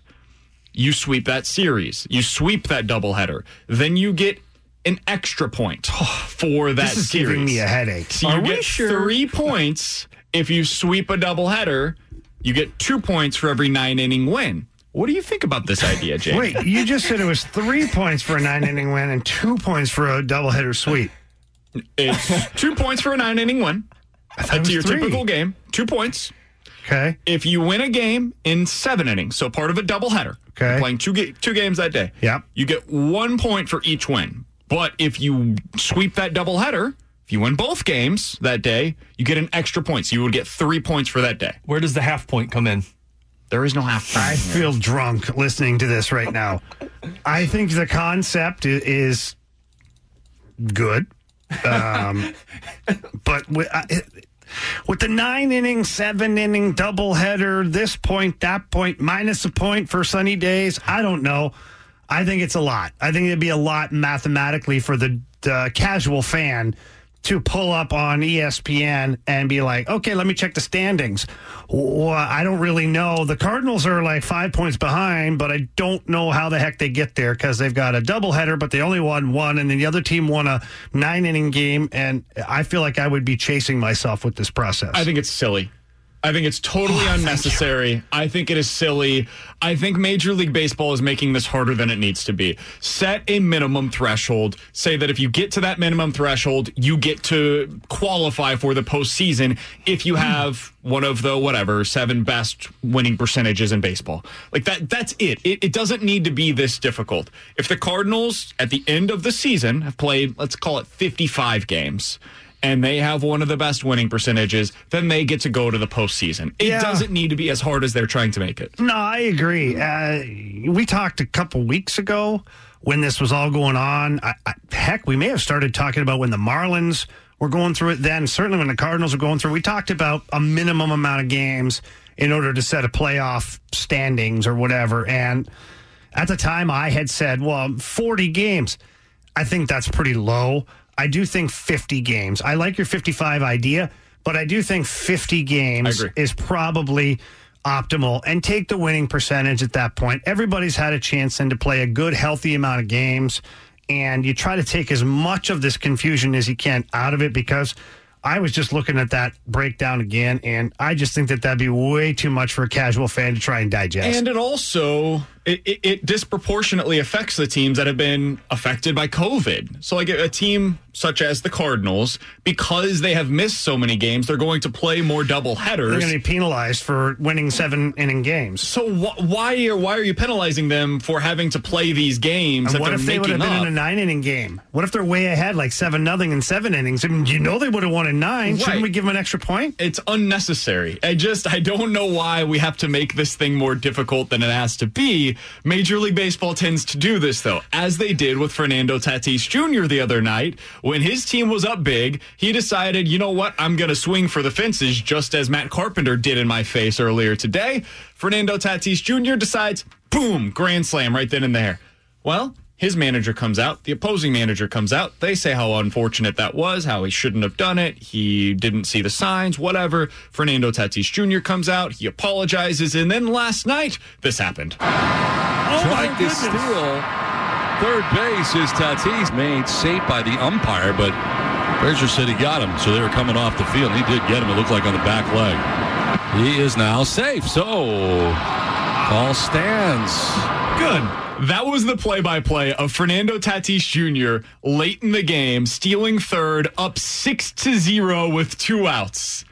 you sweep that series. You sweep that double header, Then you get an extra point oh, for that This is series. giving me a headache. So you Are we get sure? three points if you sweep a double header. You get two points for every nine inning win. What do you think about this idea, Jamie? Wait, you just said it was three points for a nine inning win and two points for a doubleheader sweep. It's two points for a nine inning win. That's your three. typical game. Two points. Okay. If you win a game in seven innings, so part of a doubleheader, Okay. you're playing two ga- two games that day. Yep. You get one point for each win. But if you sweep that doubleheader, if you win both games that day, you get an extra point. So you would get three points for that day. Where does the half point come in? There is no half. I feel drunk listening to this right now. I think the concept is good. Um, but with, uh, with the nine inning, seven inning doubleheader, this point, that point, minus a point for sunny days, I don't know. I think it's a lot. I think it'd be a lot mathematically for the, the casual fan to pull up on ESPN and be like, okay, let me check the standings. Well, I don't really know. The Cardinals are like five points behind, but I don't know how the heck they get there because they've got a doubleheader, but they only won one, and then the other team won a nine inning game. And I feel like I would be chasing myself with this process. I think it's silly. I think it's totally oh, unnecessary. I think it is silly. I think Major League Baseball is making this harder than it needs to be. Set a minimum threshold. Say that if you get to that minimum threshold, you get to qualify for the postseason if you hmm. have one of the whatever seven best winning percentages in baseball. Like that. That's it. It, it doesn't need to be this difficult. If the Cardinals at the end of the season have played, let's call it 55 games and they have one of the best winning percentages, then they get to go to the postseason. It Yeah. doesn't need to be as hard as they're trying to make it. No, I agree. Uh, we talked a couple weeks ago when this was all going on. I, I, heck, we may have started talking about when the Marlins were going through it then. Certainly when the Cardinals were going through. We talked about a minimum amount of games in order to set a playoff standings or whatever. And at the time, I had said, "Well, forty games." I think that's pretty low. I do think 50 games. I like your 55 idea, but I do think 50 games is probably optimal and take the winning percentage at that point. Everybody's had a chance then to play a good, healthy amount of games, and you try to take as much of this confusion as you can out of it because I was just looking at that breakdown again, and I just think that that'd be way too much for a casual fan to try and digest. And it also it, it, it disproportionately affects the teams that have been affected by COVID. So, like a, team such as the Cardinals, because they have missed so many games, they're going to play more double headers. They're going to be penalized for winning seven inning games. So wh- why are why are you penalizing them for having to play these games? And that what if they would have been up? in a nine inning game? What if they're way ahead, like seven nothing in seven innings? I mean, you know they would have won in nine. Shouldn't we give them an extra point? It's unnecessary. I just I don't know why we have to make this thing more difficult than it has to be. Major League Baseball tends to do this though, as they did with Fernando Tatis Jr. the other night when his team was up big. He decided, you know what, I'm going to swing for the fences, just as Matt Carpenter did in my face earlier today. Fernando Tatis Jr. decides, boom, grand slam right then and there. Well, His manager comes out, the opposing manager comes out. They say how unfortunate that was, how he shouldn't have done it. He didn't see the signs, whatever. Fernando Tatis Jr. comes out, he apologizes, and then last night, this happened. Tried to steal third base is Tatis made safe by the umpire, but Frazier said he got him, so they were coming off the field. He did get him. It looked like on the back leg. He is now safe. So call stands. Good. That was the play by play of Fernando Tatis Jr. late in the game, stealing third, up six to zero with two outs.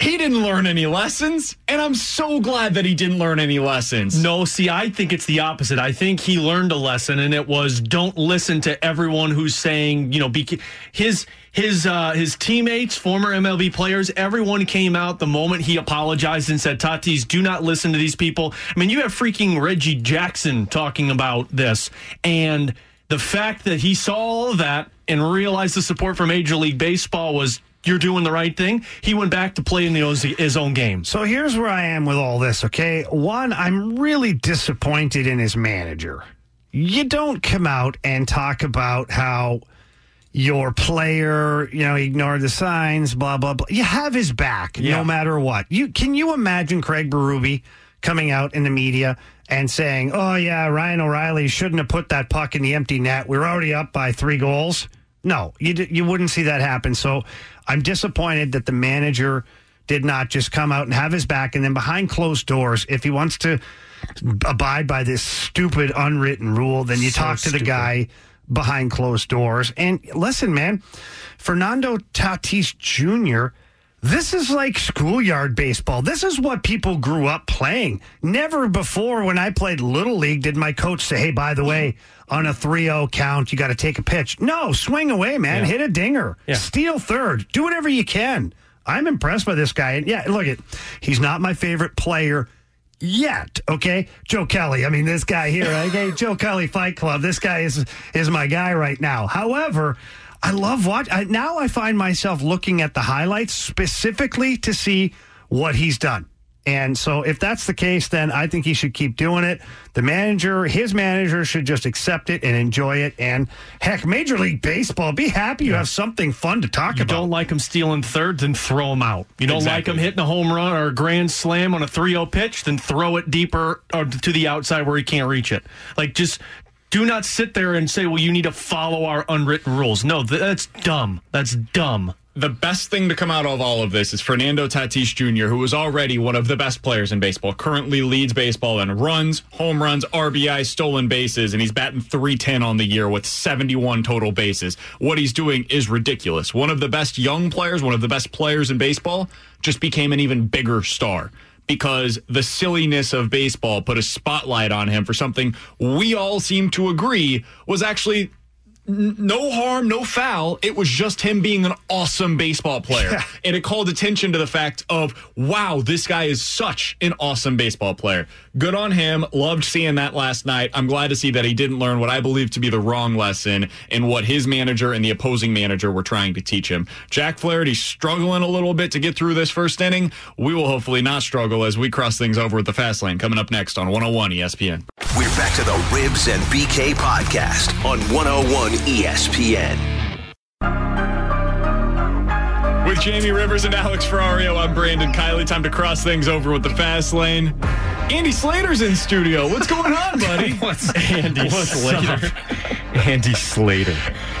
He didn't learn any lessons, and I'm so glad that he didn't learn any lessons. No, see, I think it's the opposite. I think he learned a lesson, and it was don't listen to everyone who's saying, you know, be, his his uh, his teammates, former MLB players, everyone came out the moment he apologized and said, "Tatis, do not listen to these people." I mean, you have freaking Reggie Jackson talking about this, and the fact that he saw all of that and realized the support from Major League Baseball was you're doing the right thing. He went back to play in playing his own game. So here's where I am with all this, okay? One, I'm really disappointed in his manager. You don't come out and talk about how your player, you know, ignored the signs, blah, blah, blah. You have his back yeah. no matter what. You Can you imagine Craig Berube coming out in the media and saying, oh, yeah, Ryan O'Reilly shouldn't have put that puck in the empty net. We're already up by three goals. No, you, you wouldn't see that happen. So I'm disappointed that the manager did not just come out and have his back and then behind closed doors, if he wants to abide by this stupid unwritten rule, then you so talk to stupid. the guy behind closed doors. And listen, man, Fernando Tatis Jr., this is like schoolyard baseball. This is what people grew up playing. Never before, when I played Little League, did my coach say, hey, by the way, on a 3 0 count, you got to take a pitch. No, swing away, man. Yeah. Hit a dinger. Yeah. Steal third. Do whatever you can. I'm impressed by this guy. And yeah, look at he's not my favorite player yet. Okay, Joe Kelly. I mean, this guy here. Okay, Joe Kelly Fight Club. This guy is is my guy right now. However, I love I, now I find myself looking at the highlights specifically to see what he's done. And so, if that's the case, then I think he should keep doing it. The manager, his manager, should just accept it and enjoy it. And heck, Major League Baseball, be happy you have something fun to talk you about. You don't like him stealing thirds, then throw him out. You don't exactly. like him hitting a home run or a grand slam on a 3 0 pitch, then throw it deeper or to the outside where he can't reach it. Like, just do not sit there and say, well, you need to follow our unwritten rules. No, that's dumb. That's dumb. The best thing to come out of all of this is Fernando Tatis Jr., who is already one of the best players in baseball, currently leads baseball in runs, home runs, RBI, stolen bases, and he's batting 310 on the year with 71 total bases. What he's doing is ridiculous. One of the best young players, one of the best players in baseball, just became an even bigger star because the silliness of baseball put a spotlight on him for something we all seem to agree was actually no harm, no foul. It was just him being an awesome baseball player. Yeah. And it called attention to the fact of, wow, this guy is such an awesome baseball player. Good on him. Loved seeing that last night. I'm glad to see that he didn't learn what I believe to be the wrong lesson in what his manager and the opposing manager were trying to teach him. Jack Flaherty's struggling a little bit to get through this first inning. We will hopefully not struggle as we cross things over with the fast lane coming up next on 101 ESPN. We're back to the Ribs and BK podcast on 101 ESPN. With Jamie Rivers and Alex Ferrario, I'm Brandon Kiley. Time to cross things over with the fast lane. Andy Slater's in studio. What's going on, buddy? What's Andy What's Slater? Andy Slater.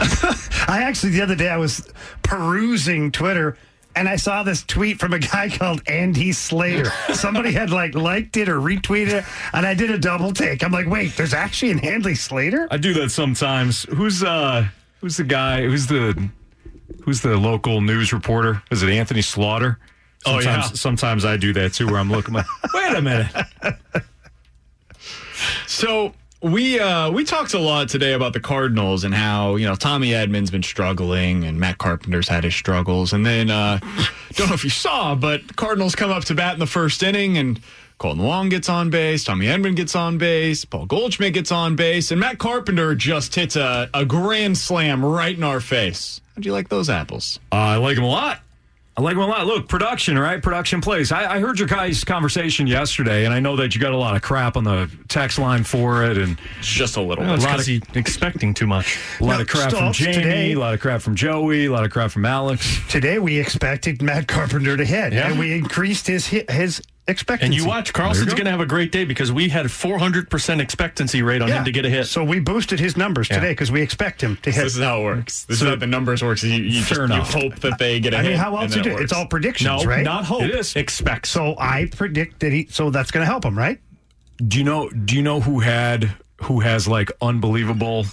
I actually the other day I was perusing Twitter and I saw this tweet from a guy called Andy Slater. Somebody had like liked it or retweeted it, and I did a double take. I'm like, wait, there's actually an Andy Slater? I do that sometimes. Who's uh who's the guy who's the who's the local news reporter? Is it Anthony Slaughter? Sometimes, oh yeah. Sometimes I do that too, where I'm looking like, wait a minute. so we uh, we talked a lot today about the Cardinals and how you know Tommy Edman's been struggling and Matt Carpenter's had his struggles, and then uh, don't know if you saw, but Cardinals come up to bat in the first inning and. Kolten Wong gets on base, Tommy Edman gets on base, Paul Goldschmidt gets on base, and Matt Carpenter just hits a, a grand slam right in our face. How do you like those apples? Uh, I like them a lot. I like him a lot. Look, production, right? Production plays. I, I heard your guys' conversation yesterday, and I know that you got a lot of crap on the text line for it, and just a little. Well, it's a lot 'cause of he expecting too much. A lot No, of crap from Jamie, today- a lot of crap from Joey, a lot of crap from Alex. Today we expected Matt Carpenter to hit, Yeah. and we increased his hit, his expectancy. And you watch, Carlson's going to have a great day because we had 400% expectancy rate on Yeah. him to get a hit. So we boosted his numbers Yeah. today because we expect him to hit. This is how it works. This So- is how the numbers works. You, you, just, you hope that they get a I hit. mean, how else then you it do? It's all predictions, No, right? not hope. It is. Expect. So I predict that he. So that's going to help him, right? Do you know? Do you know who had who has like unbelievable,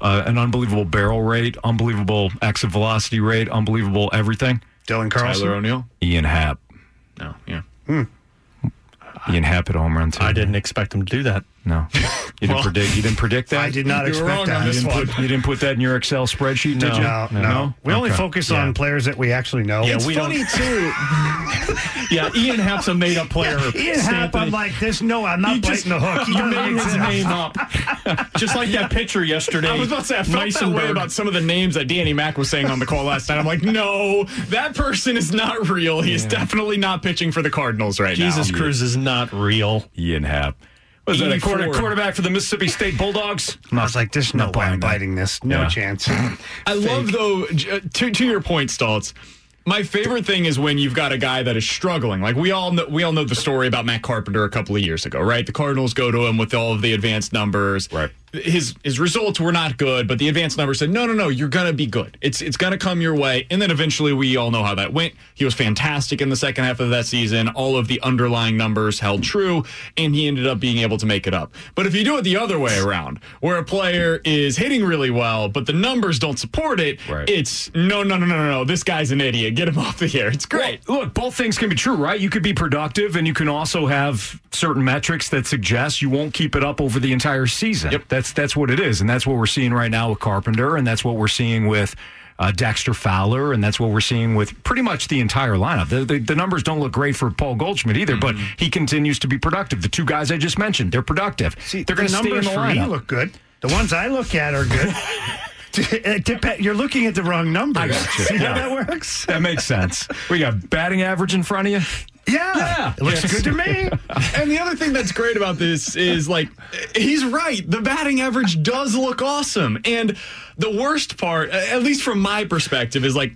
uh, an unbelievable barrel rate, unbelievable exit velocity rate, unbelievable everything? Dylan Carlson. Tyler O'Neill. Ian Happ. No, yeah. Ian Happ at home run too. I didn't expect him to do that. No, you didn't Well, predict. You didn't predict that. I did not You expect that. on You didn't, put, you didn't put that in your Excel spreadsheet, did you? No, no, We only Okay. focus Yeah. on players that we actually know. Yeah, It's we funny don't. too. Yeah, Ian Happ's a made up player. Ian Happ, I'm like this. No, I'm not He biting just- the hook. He you doesn't made his exist. name up. Just like that pitcher yesterday. I was about to say, I felt that way about some of the names that Danny Mac was saying on the call last night. I'm like, no, that person is not real. He's is definitely not pitching for the Cardinals right Jesus now. Jesus Cruz is not real. Ian Happ. Was that a quarter, quarterback for the Mississippi State Bulldogs? I was like, there's no Not way I'm biting this. No Yeah. chance. I love though uh, to to your point, Stoltz. My favorite thing is when you've got a guy that is struggling. Like we all know, we all know the story about Matt Carpenter a couple of years ago, right? The Cardinals go to him with all of the advanced numbers. Right. His his results were not good, but the advanced numbers said, no, no, no, you're gonna be good. It's it's gonna come your way. And then eventually, we all know how that went. He was fantastic in the second half of that season. All of the underlying numbers held true, and he ended up being able to make it up. But if you do it the other way around, where a player is hitting really well, but the numbers don't support it, Right. it's no, no, no, no, no, no. This guy's an idiot. Get him off the air. It's great. Well, look, both things can be true, right? You could be productive, and you can also have certain metrics that suggest you won't keep it up over the entire season. Yep. That's that's what it is, and that's what we're seeing right now with Carpenter, and that's what we're seeing with. Uh, Dexter Fowler, and that's what we're seeing with pretty much the entire lineup. The, the, the numbers don't look great for Paul Goldschmidt either, but he continues to be productive. The two guys I just mentioned, they're productive. See, they're going to stay in numbers the for me lineup. look good. The ones I look at are good. You're looking at the wrong numbers. I got you. See how that works? that makes sense. We got batting average in front of you. Yeah, Yeah. it looks Yes. good to me. And the other thing that's great about this is like he's right. The batting average does look awesome. And the worst part, at least from my perspective, is like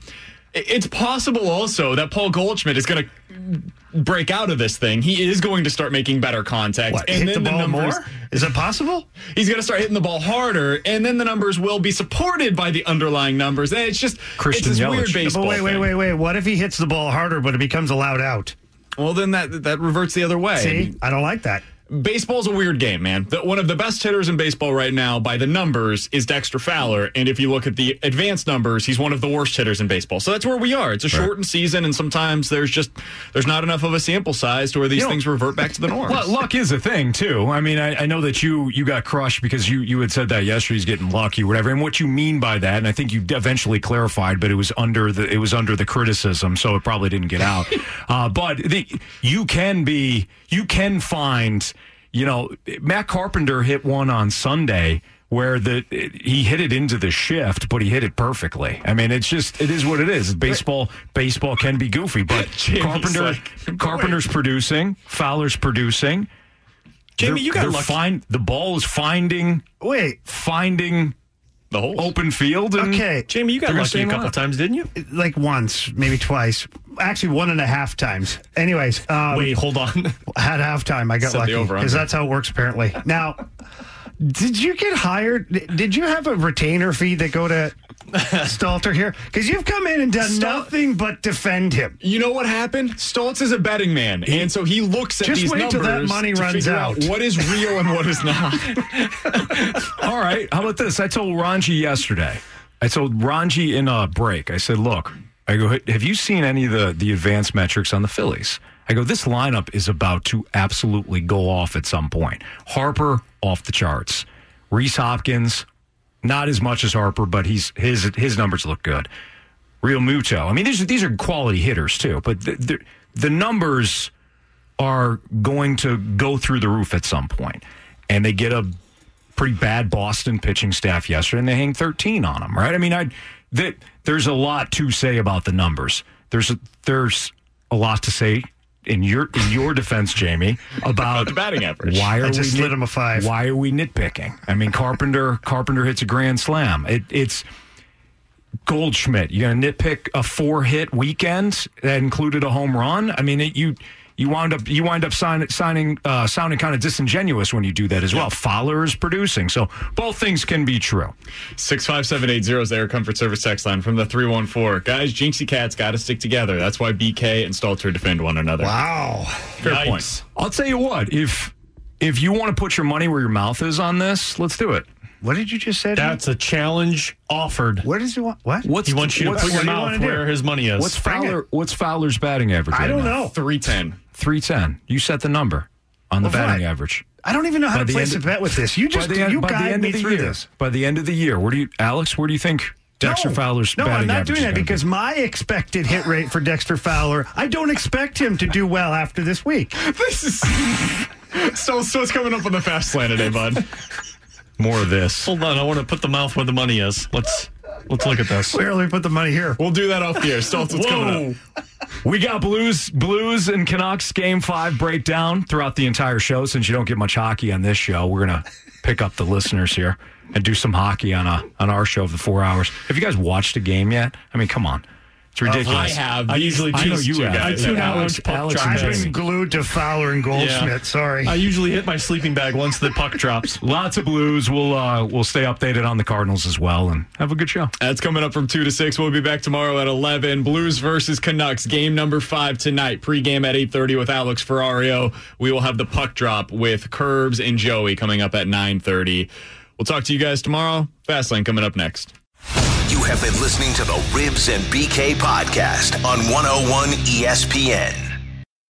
it's possible also that Paul Goldschmidt is going to break out of this thing. He is going to start making better contact What, and hit then the ball numbers, more? Is it possible? He's going to start hitting the ball harder, and then the numbers will be supported by the underlying numbers. And it's just Christian it's this Yelich. weird baseball. But wait, wait, wait, wait. What if he hits the ball harder, but it becomes a loud out? Well, then that that reverts the other way. See, I don't like that. Baseball's a weird game, man. The, one of the best hitters in baseball right now by the numbers is Dexter Fowler. And if you look at the advanced numbers, he's one of the worst hitters in baseball. So that's where we are. It's a shortened season, and sometimes there's just there's not enough of a sample size to where these You know, things revert back to the norm. Well, luck is a thing too. I mean, I, I know that you you got crushed because you you had said that yesterday. He's getting lucky, or whatever. And what you mean by that, and I think you eventually clarified, but it was under the it was under the criticism, so it probably didn't get out. uh, but the, you can be you can find, you know, Matt Carpenter hit one on Sunday where the he hit it into the shift, but he hit it perfectly. I mean, it's just it is what it is. Baseball baseball can be goofy, but Jamie's Carpenter like, Carpenter's producing, Fowler's producing. Jamie, They're- you got they're lucky. Find, the ball is finding Wait, finding the whole open field. And okay. Jamie, you got They're gonna lucky a couple line. times, didn't you? Like once, maybe twice. Actually, one and a half times. Anyways, um, Wait, hold on. At halftime, I got Set lucky over-under. because that's how it works apparently. Now, did you get hired? Did you have a retainer fee that go to Stalter here? Because you've come in and done Stal- nothing but defend him. You know what happened? Stoltz is a betting man, and so he looks at Just these wait till that money runs figure out. what is real and what is not. All right. How about this? I told Ranji yesterday. I told Ranji in a break. I said, "Look, I go. Have you seen any of the the advanced metrics on the Phillies?" I go, "This lineup is about to absolutely go off at some point. Harper off the charts. Rhys Hoskins, not as much as Harper, but he's his his numbers look good. Realmuto. I mean, these are, these are quality hitters too, but the, the the numbers are going to go through the roof at some point. and they get a pretty bad Boston pitching staff yesterday, and they hang 13 on them, right? I mean, I that there's a lot to say about the numbers. There's a, there's a lot to say in your in your defense, Jamie, about the batting average. Why are I just we slid him a five. Why are we nitpicking? I mean, Carpenter Carpenter hits a grand slam. It, it's Goldschmidt. You're going to nitpick a four hit weekend that included a home run. I mean, it, you you wind up you wind up sign, signing uh, sounding kind of disingenuous when you do that as well. Fowler is producing, so both things can be true. Six five seven eight zero is the Air Comfort Service text line from the three one four. Guys, Jinxie Cats got to stick together. That's why BK and Stalter defend one another. Wow, fair Yikes. point. I'll tell you what if if you want to put your money where your mouth is on this, let's do it. What did you just say? That's a challenge offered. What does he want? What? What's He wants you to put your what you mouth wanna do? where his money is. What's Fowler? What's Fowler's batting average? I don't now? know. Three ten. Three ten. You set the number on the Of batting what? average. I don't even know how By to the place a bet with this. You just the end, you by the guide end me of the through year. this. By the end of the year, where do you, Alex? Where do you think Dexter no, Fowler's No, batting I'm not doing that gonna be? because my expected hit rate for Dexter Fowler, I don't expect him to do well after this week. This is so. So what's coming up on the fast lane today, bud? More of this. Hold on, I want to put the mouth where the money is. Let's let's look at this. Where let me put the money here? We'll do that off the air. Staltz, what's coming up? We got Blues, Blues and Canucks game five breakdown throughout the entire show. Since you don't get much hockey on this show, we're gonna pick up the listeners here and do some hockey on a on our show of the four hours. Have you guys watched a game yet? I mean, come on, it's ridiculous. I have. I usually I know you have. guys. I tune Yeah, out Alex, when Alex Puck and I've. Jesse. been glued to Fowler and Goldschmidt. Sorry. I usually hit my sleeping bag once the puck drops. Lots of Blues. We'll uh, we'll stay updated on the Cardinals as well and have a good show. That's coming up from 2 to 6. We'll be back tomorrow at 11. Blues versus Canucks. Game number 5 tonight. Pre-game at 8.30 with Alex Ferrario. We will have the puck drop with Curbs and Joey coming up at 9.30. We'll talk to you guys tomorrow. Fastlane coming up next. You have been listening to the Ribs and BK podcast on 101 ESPN.